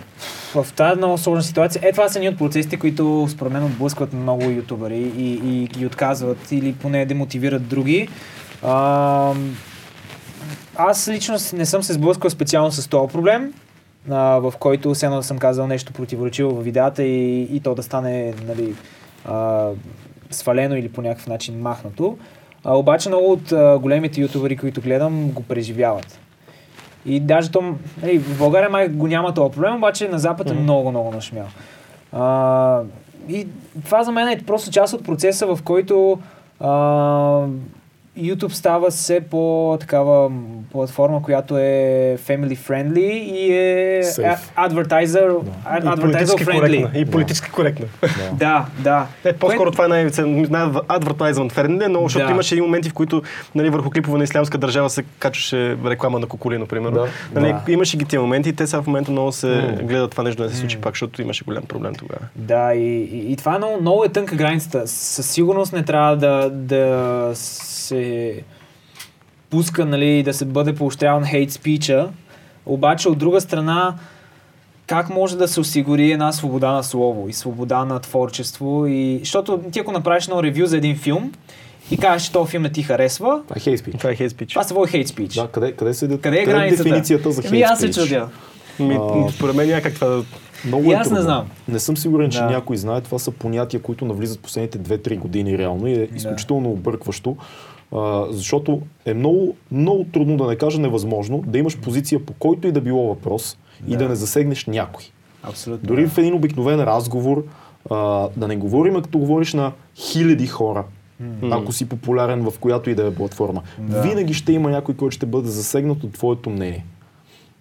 в тази много сложна ситуация. Е, това са едни от процесите, които според мен отблъскват много ютубъри и, и ги отказват или поне демотивират други. А, аз лично не съм се сблъскал специално с този проблем, а, в който все едно съм казал нещо противоречиво в видеята и, и то да стане нали, а, свалено или по някакъв начин махнато. А, обаче много от а, големите ютубъри, които гледам, го преживяват. И даже то, нали, в България май го няма този проблем, обаче на Запад е много, много нашумял. А, и това за мен е просто част от процеса, в който а, YouTube става все по такава платформа, която е family friendly и е Safe. advertiser, ad- И advertiser политически friendly. коректна. И политически коректна. Да, да. Е, по-скоро това е най- най-адвертайзван френде, но защото Да. имаше и моменти, в които нали, върху клипове на ислямска държава се качваше реклама на Коколино, примерно. Да. Нали, Да. Имаше ги тия моменти и те сега в момента много се М. гледат това нещо да не се случи пак, защото имаше голям проблем тогава. Да, и, и, и това е много, много е тънка границата. Със сигурност не трябва да, да се пуска, нали, да се бъде поощряван хейт спича, обаче от друга страна, как може да се осигури една свобода на слово и свобода на творчество и... Защото ти ако направиш едно ревю за един филм и кажеш, че този филм не ти харесва, Това е hate speech. Това е хейт спич. това се води хейт спич. Да, къде, къде, Къде е къде границата? дефиницията за Еми, hate аз се speech? чудя. Ми, А. според мен няма как това да... Много И е аз не трудно. знам. Не съм сигурен, че Да. някой знае. Това са понятия, които навлизат последните 2-3 години реално и е изключително объркващо. А, защото е много, много трудно, да не кажа невъзможно, да имаш позиция по който и да било въпрос и Да. да не засегнеш някой. Абсолютно. Дори в един обикновен разговор, а, да не говорим, като говориш на хиляди хора, ако си популярен в която и да е платформа. Да. Винаги ще има някой, който ще бъде засегнат от твоето мнение.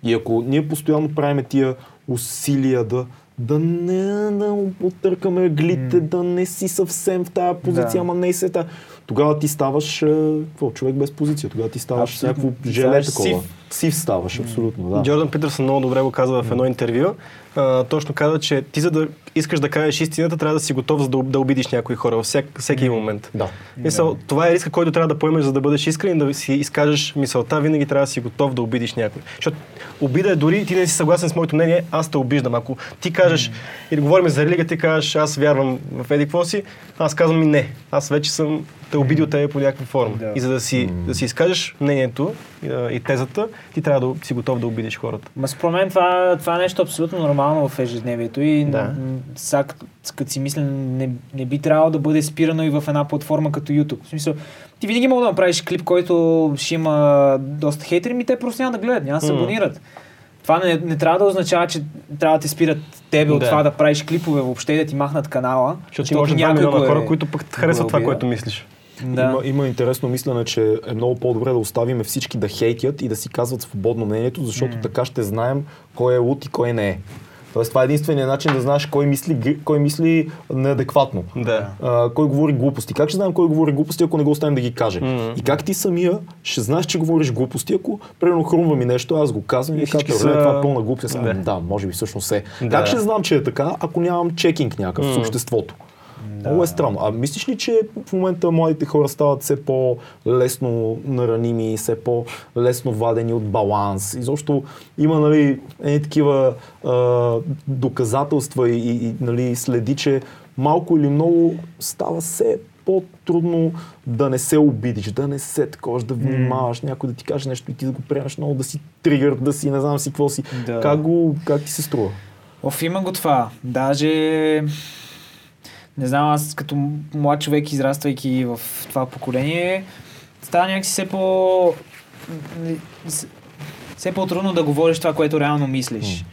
И ако ние постоянно правим тия усилия да, да не да потъркаме глите, да не си съвсем в тази позиция, Да. ама не се та. Тогава ти ставаш а, какво, човек без позиция. Тогава ти ставаш Абсолютно. някакво желе такова. сив. Сив ставаш, абсолютно, да. Джордан Питърсън много добре го каза в едно интервю. А, точно каза, че ти за да искаш да кажеш истината, трябва да си готов за да, да обидиш някои хора във всяк, всеки момент. Да. Мисъл, това е риска, който трябва да поемеш, за да бъдеш искрен и да си изкажеш мисълта. Винаги трябва да си готов да обидиш някой. Защото обида е дори ти не си съгласен с моето мнение, аз те обиждам. Ако ти кажеш, или говорим за религия, ти кажеш, аз вярвам в еди си, аз казвам и не. Аз вече съм те обидил тебе по някаква форма. Да. И за да си, да си изкажеш мнението и тезата, ти трябва да си готов да обидиш хората. Ма според мен това, това е нещо абсолютно нормално в ежедневието и Да. сега като, си мисля, не, не би трябвало да бъде спирано и в една платформа като YouTube. В смисъл, ти винаги мога да направиш клип, който ще има доста хейтери, ми те просто няма да гледат, няма да се абонират. Това не, не трябва да означава, че трябва да те спират тебе от Да. това да правиш клипове въобще и да ти махнат канала. Защото ти може 2 някой го е- хора, които пък харесват това, което мислиш. Да. Има, има интересно мислене, че е много по-добре да оставим всички да хейтят и да си казват свободно мнението, защото така ще знаем кой е лут и кой не е. Тоест това е единственият начин да знаеш кой мисли, кой мисли неадекватно. Да. А, кой говори глупости. Как ще знаем кой говори глупости, ако не го оставим да ги каже? Мгм. И как ти самия ще знаеш, че говориш глупости, ако примерно хрумва ми нещо, аз го казвам и, всички казвам, са- това е пълна глупост. Да. Да. може би всъщност е. Да. Как ще знам, че е така, ако нямам чекинг някакъв в М. Много е странно. А мислиш ли, че в момента младите хора стават все по-лесно нараними, все по-лесно вадени от баланс? Изобщо има нали, едни такива а, доказателства и, и, нали, следи, че малко или много става все по-трудно да не се обидиш, да не се такова, да внимаваш, някой да ти каже нещо и ти да го приемаш много, да си тригър, да си не знам си какво си. Да. Как, го, как ти се струва? Оф, има го това. Даже не знам, аз като млад човек, израствайки в това поколение, става някакси все по... все по-трудно да говориш това, което реално мислиш.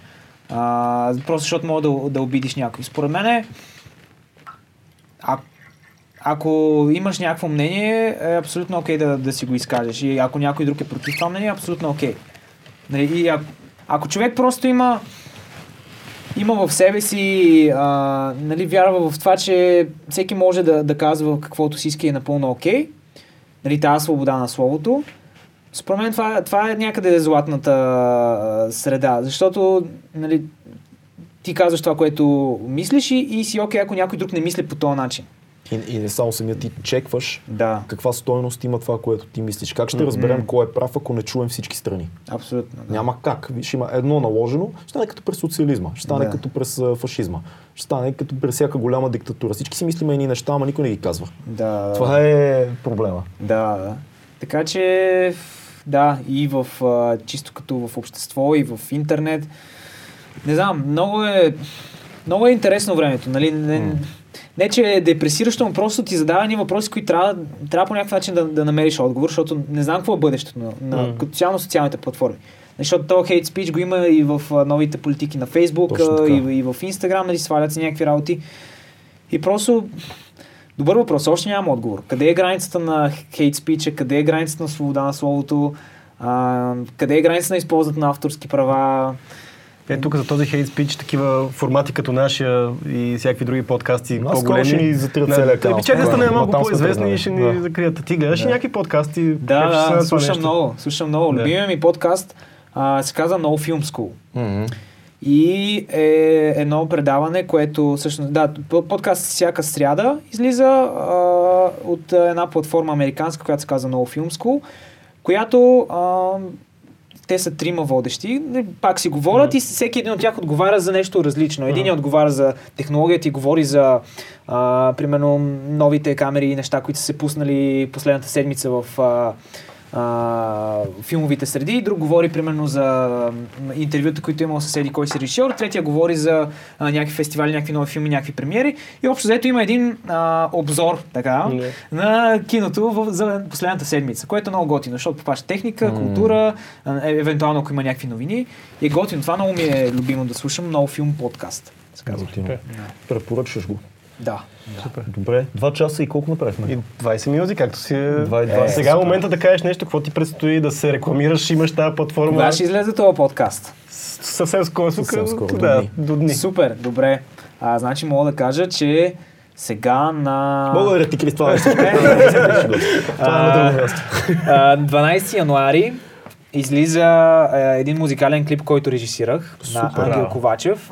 А, просто защото мога да, да обидиш някой. Според мен е, а, ако имаш някакво мнение, е абсолютно окей да, да си го изкажеш. И ако някой друг е против това мнение, е абсолютно окей. Нали, и ако, ако човек просто има има в себе си, а, нали, вярва в това, че всеки може да, да казва каквото си иска и е напълно окей. нали, тази свобода на словото. Според мен това, това е някъде златната а, среда, защото нали, ти казваш това, което мислиш и, и си окей, ако някой друг не мисли по този начин. И, и не само самия ти чекваш Да, каква стойност има това, което ти мислиш. Как ще разберем кой е прав, ако не чуем всички страни? абсолютно. Да. Няма как. Виж, има едно наложено, ще стане като през социализма, ще стане Да. като през фашизма, ще стане като през всяка голяма диктатура. Всички си мислиме едни неща, ама никой не ги казва. Да, Това е проблема. Да, да. Така че, да, и в чисто като в общество, и в интернет. Не знам, много е, много е интересно времето, нали? Не, не че е депресиращо, но просто ти задава ни въпроси, които трябва, трябва по някакъв начин да, да намериш отговор, защото не знам какво е бъдещето на, на на социалните платформи. Защото то хейт спич го има и в новите политики на Фейсбук, и, и в Инстаграм, нали, свалят се някакви работи. И просто Добър въпрос, още нямам отговор. Къде е границата на хейт спича, къде е границата на свобода на словото, а, къде е границата на използването на авторски права. Е, тук за този хейт спич, такива формати като нашия и всякакви други подкасти скоро по-големи. ще ни затрят Да, целия канал. чакали да станем малко по-известни и ще ни Да. закрият. Ти гледаш и Да. някакви подкасти. Да, на да, това слушам много, слушам много. Да. Любимият ми подкаст а, се казва No Film School. Мгм. И е едно предаване, което всъщност, да, подкаст всяка сряда излиза а, от една платформа американска, която се казва No Film School, която а, те са трима водещи, пак си говорят и всеки един от тях отговаря за нещо различно. Един отговаря за технологията и говори за, а, примерно, новите камери и неща, които са се пуснали последната седмица в а, а, филмовите среди, друг говори примерно за интервюта, които е имал съседи, кой си режисьор, третия говори за а, някакви фестивали, някакви нови филми, някакви премиери и общо взето има един а, обзор така, Да. на киното в, за последната седмица, което е много готино, защото попаща техника, култура, а, е, евентуално ако има някакви новини. И е готино. Това много ми е любимо да слушам, много филм подкаст. се казва. Готино. Супер. Препоръчваш го. Да. Добре, два часа и колко направихме? И 20 минути, както си е. Два и Е, двадесет. сега е момента да кажеш нещо, какво ти предстои, да се рекламираш, имаш тази платформа. Кога ще излезе този подкаст? Съвсем скоро, Съвсем скоро, да, до дни. Супер, добре. А, значи мога да кажа, че сега на... Мога да ти крис това нещо. Това е на друго място. А, 12 януари излиза един музикален клип, който режисирах на Супер. Ангел Браво. Ковачев.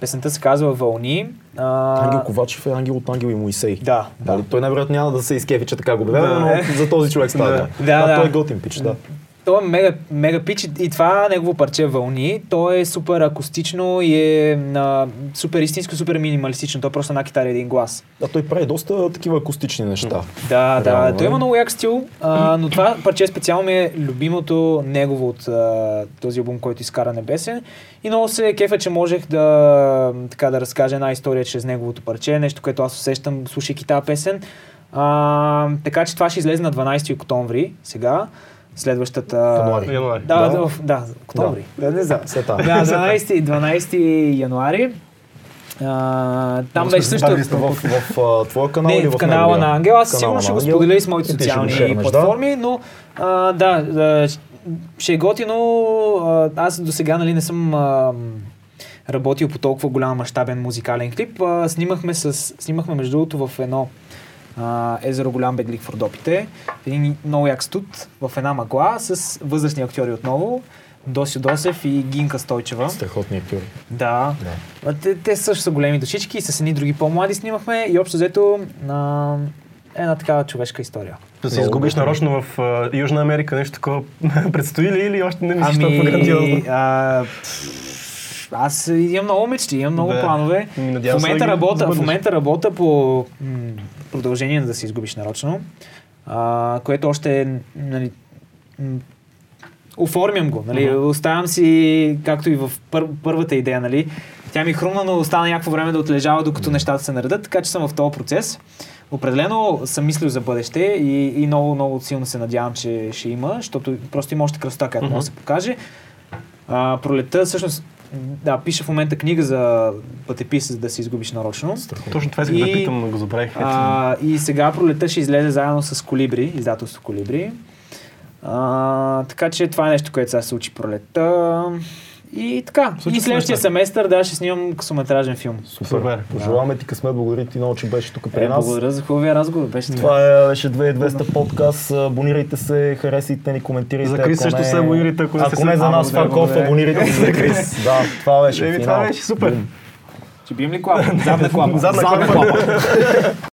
Песента се казва Вълни. А, Ангел Ковачев е ангел от Ангел и Моисей. Да, да. Нали, Той най-вероятно няма да се изкефи, че така го обявява, Да. но за този човек става. Да. Да, да. Той е готин пич, да. То е мега, мега пич и- това негово парче Вълни. То е супер акустично и е а, супер истинско, супер минималистично. То е просто една китара и един глас. А той прави доста такива акустични неща. Да, да, Реално, той е. има много як стил, а, но това парче специално ми е любимото негово от а, този албум, който изкара Небесен. И много се кефа, че можех да, така, да разкажа една история чрез неговото парче, нещо, което аз усещам, слушайки тази песен. А, така че това ще излезе на 12 октомври, сега, следващата... Януари. Януари. Да, Да. да, да, октомври. Да, не знам. Да, 12, 12 януари. А, там беше също... В, в, в, а, твоя канал Не, или в, в канала неговия? на Ангел. Аз сигурно ще го споделя и с моите социални шернеш, да. платформи, но а, да, да, ще е готино. Аз до сега нали, не съм а, работил по толкова голям мащабен музикален клип. А, снимахме, с, снимахме между другото в едно а, езеро Голям беглик в Родопите, в един много як студ, в една мъгла с възрастни актьори отново. Досио Досев и Гинка Стойчева. Страхотни актьори. Да. Да. Те, те също са големи душички, с едни други по-млади снимахме и общо взето а, една такава човешка история. Да се изгубиш нарочно в а, Южна Америка, нещо такова предстои ли или още не мислиш толкова грандиозно? Ами, а, пф, аз имам много мечти, имам много Да. планове. Ми, В надявам се момента, да ги работя, в момента работя по м, продължение на да се изгубиш нарочно, а, което още е, нали, оформям го, нали, Мгм. оставям си, както и в пър, първата идея, нали, тя ми хрумна, но остана някакво време да отлежава, докато нещата се наредат, така че съм в този процес. Определено съм мислил за бъдеще и, и много, много силно се надявам, че ще има, защото просто има още красота, която може да се покаже. А, пролетта, всъщност, да, пиша в момента книга за пътепис, за да се изгубиш нарочно. Точно това исках да питам, но го забравих. А, и сега пролетта ще излезе заедно с Колибри, издателство Колибри. А, така че това е нещо, което сега се случи пролетта. И така. Случи и следващия семестър, да, ще снимам късометражен филм. Супер. Супер. Пожелаваме ти късмет, благодаря ти много, че беше тук при Е, нас. благодаря за хубавия разговор. Беше така. Това е, беше 2200 подкаст. Абонирайте се, харесайте ни, коментирайте. За Крис също не- се абонирайте, ако Ако се- не за нас, благодаря. абонирайте се за Крис. Да, това беше това беше супер. Ще бием ли клапа? Задна клапа. Задна клапа.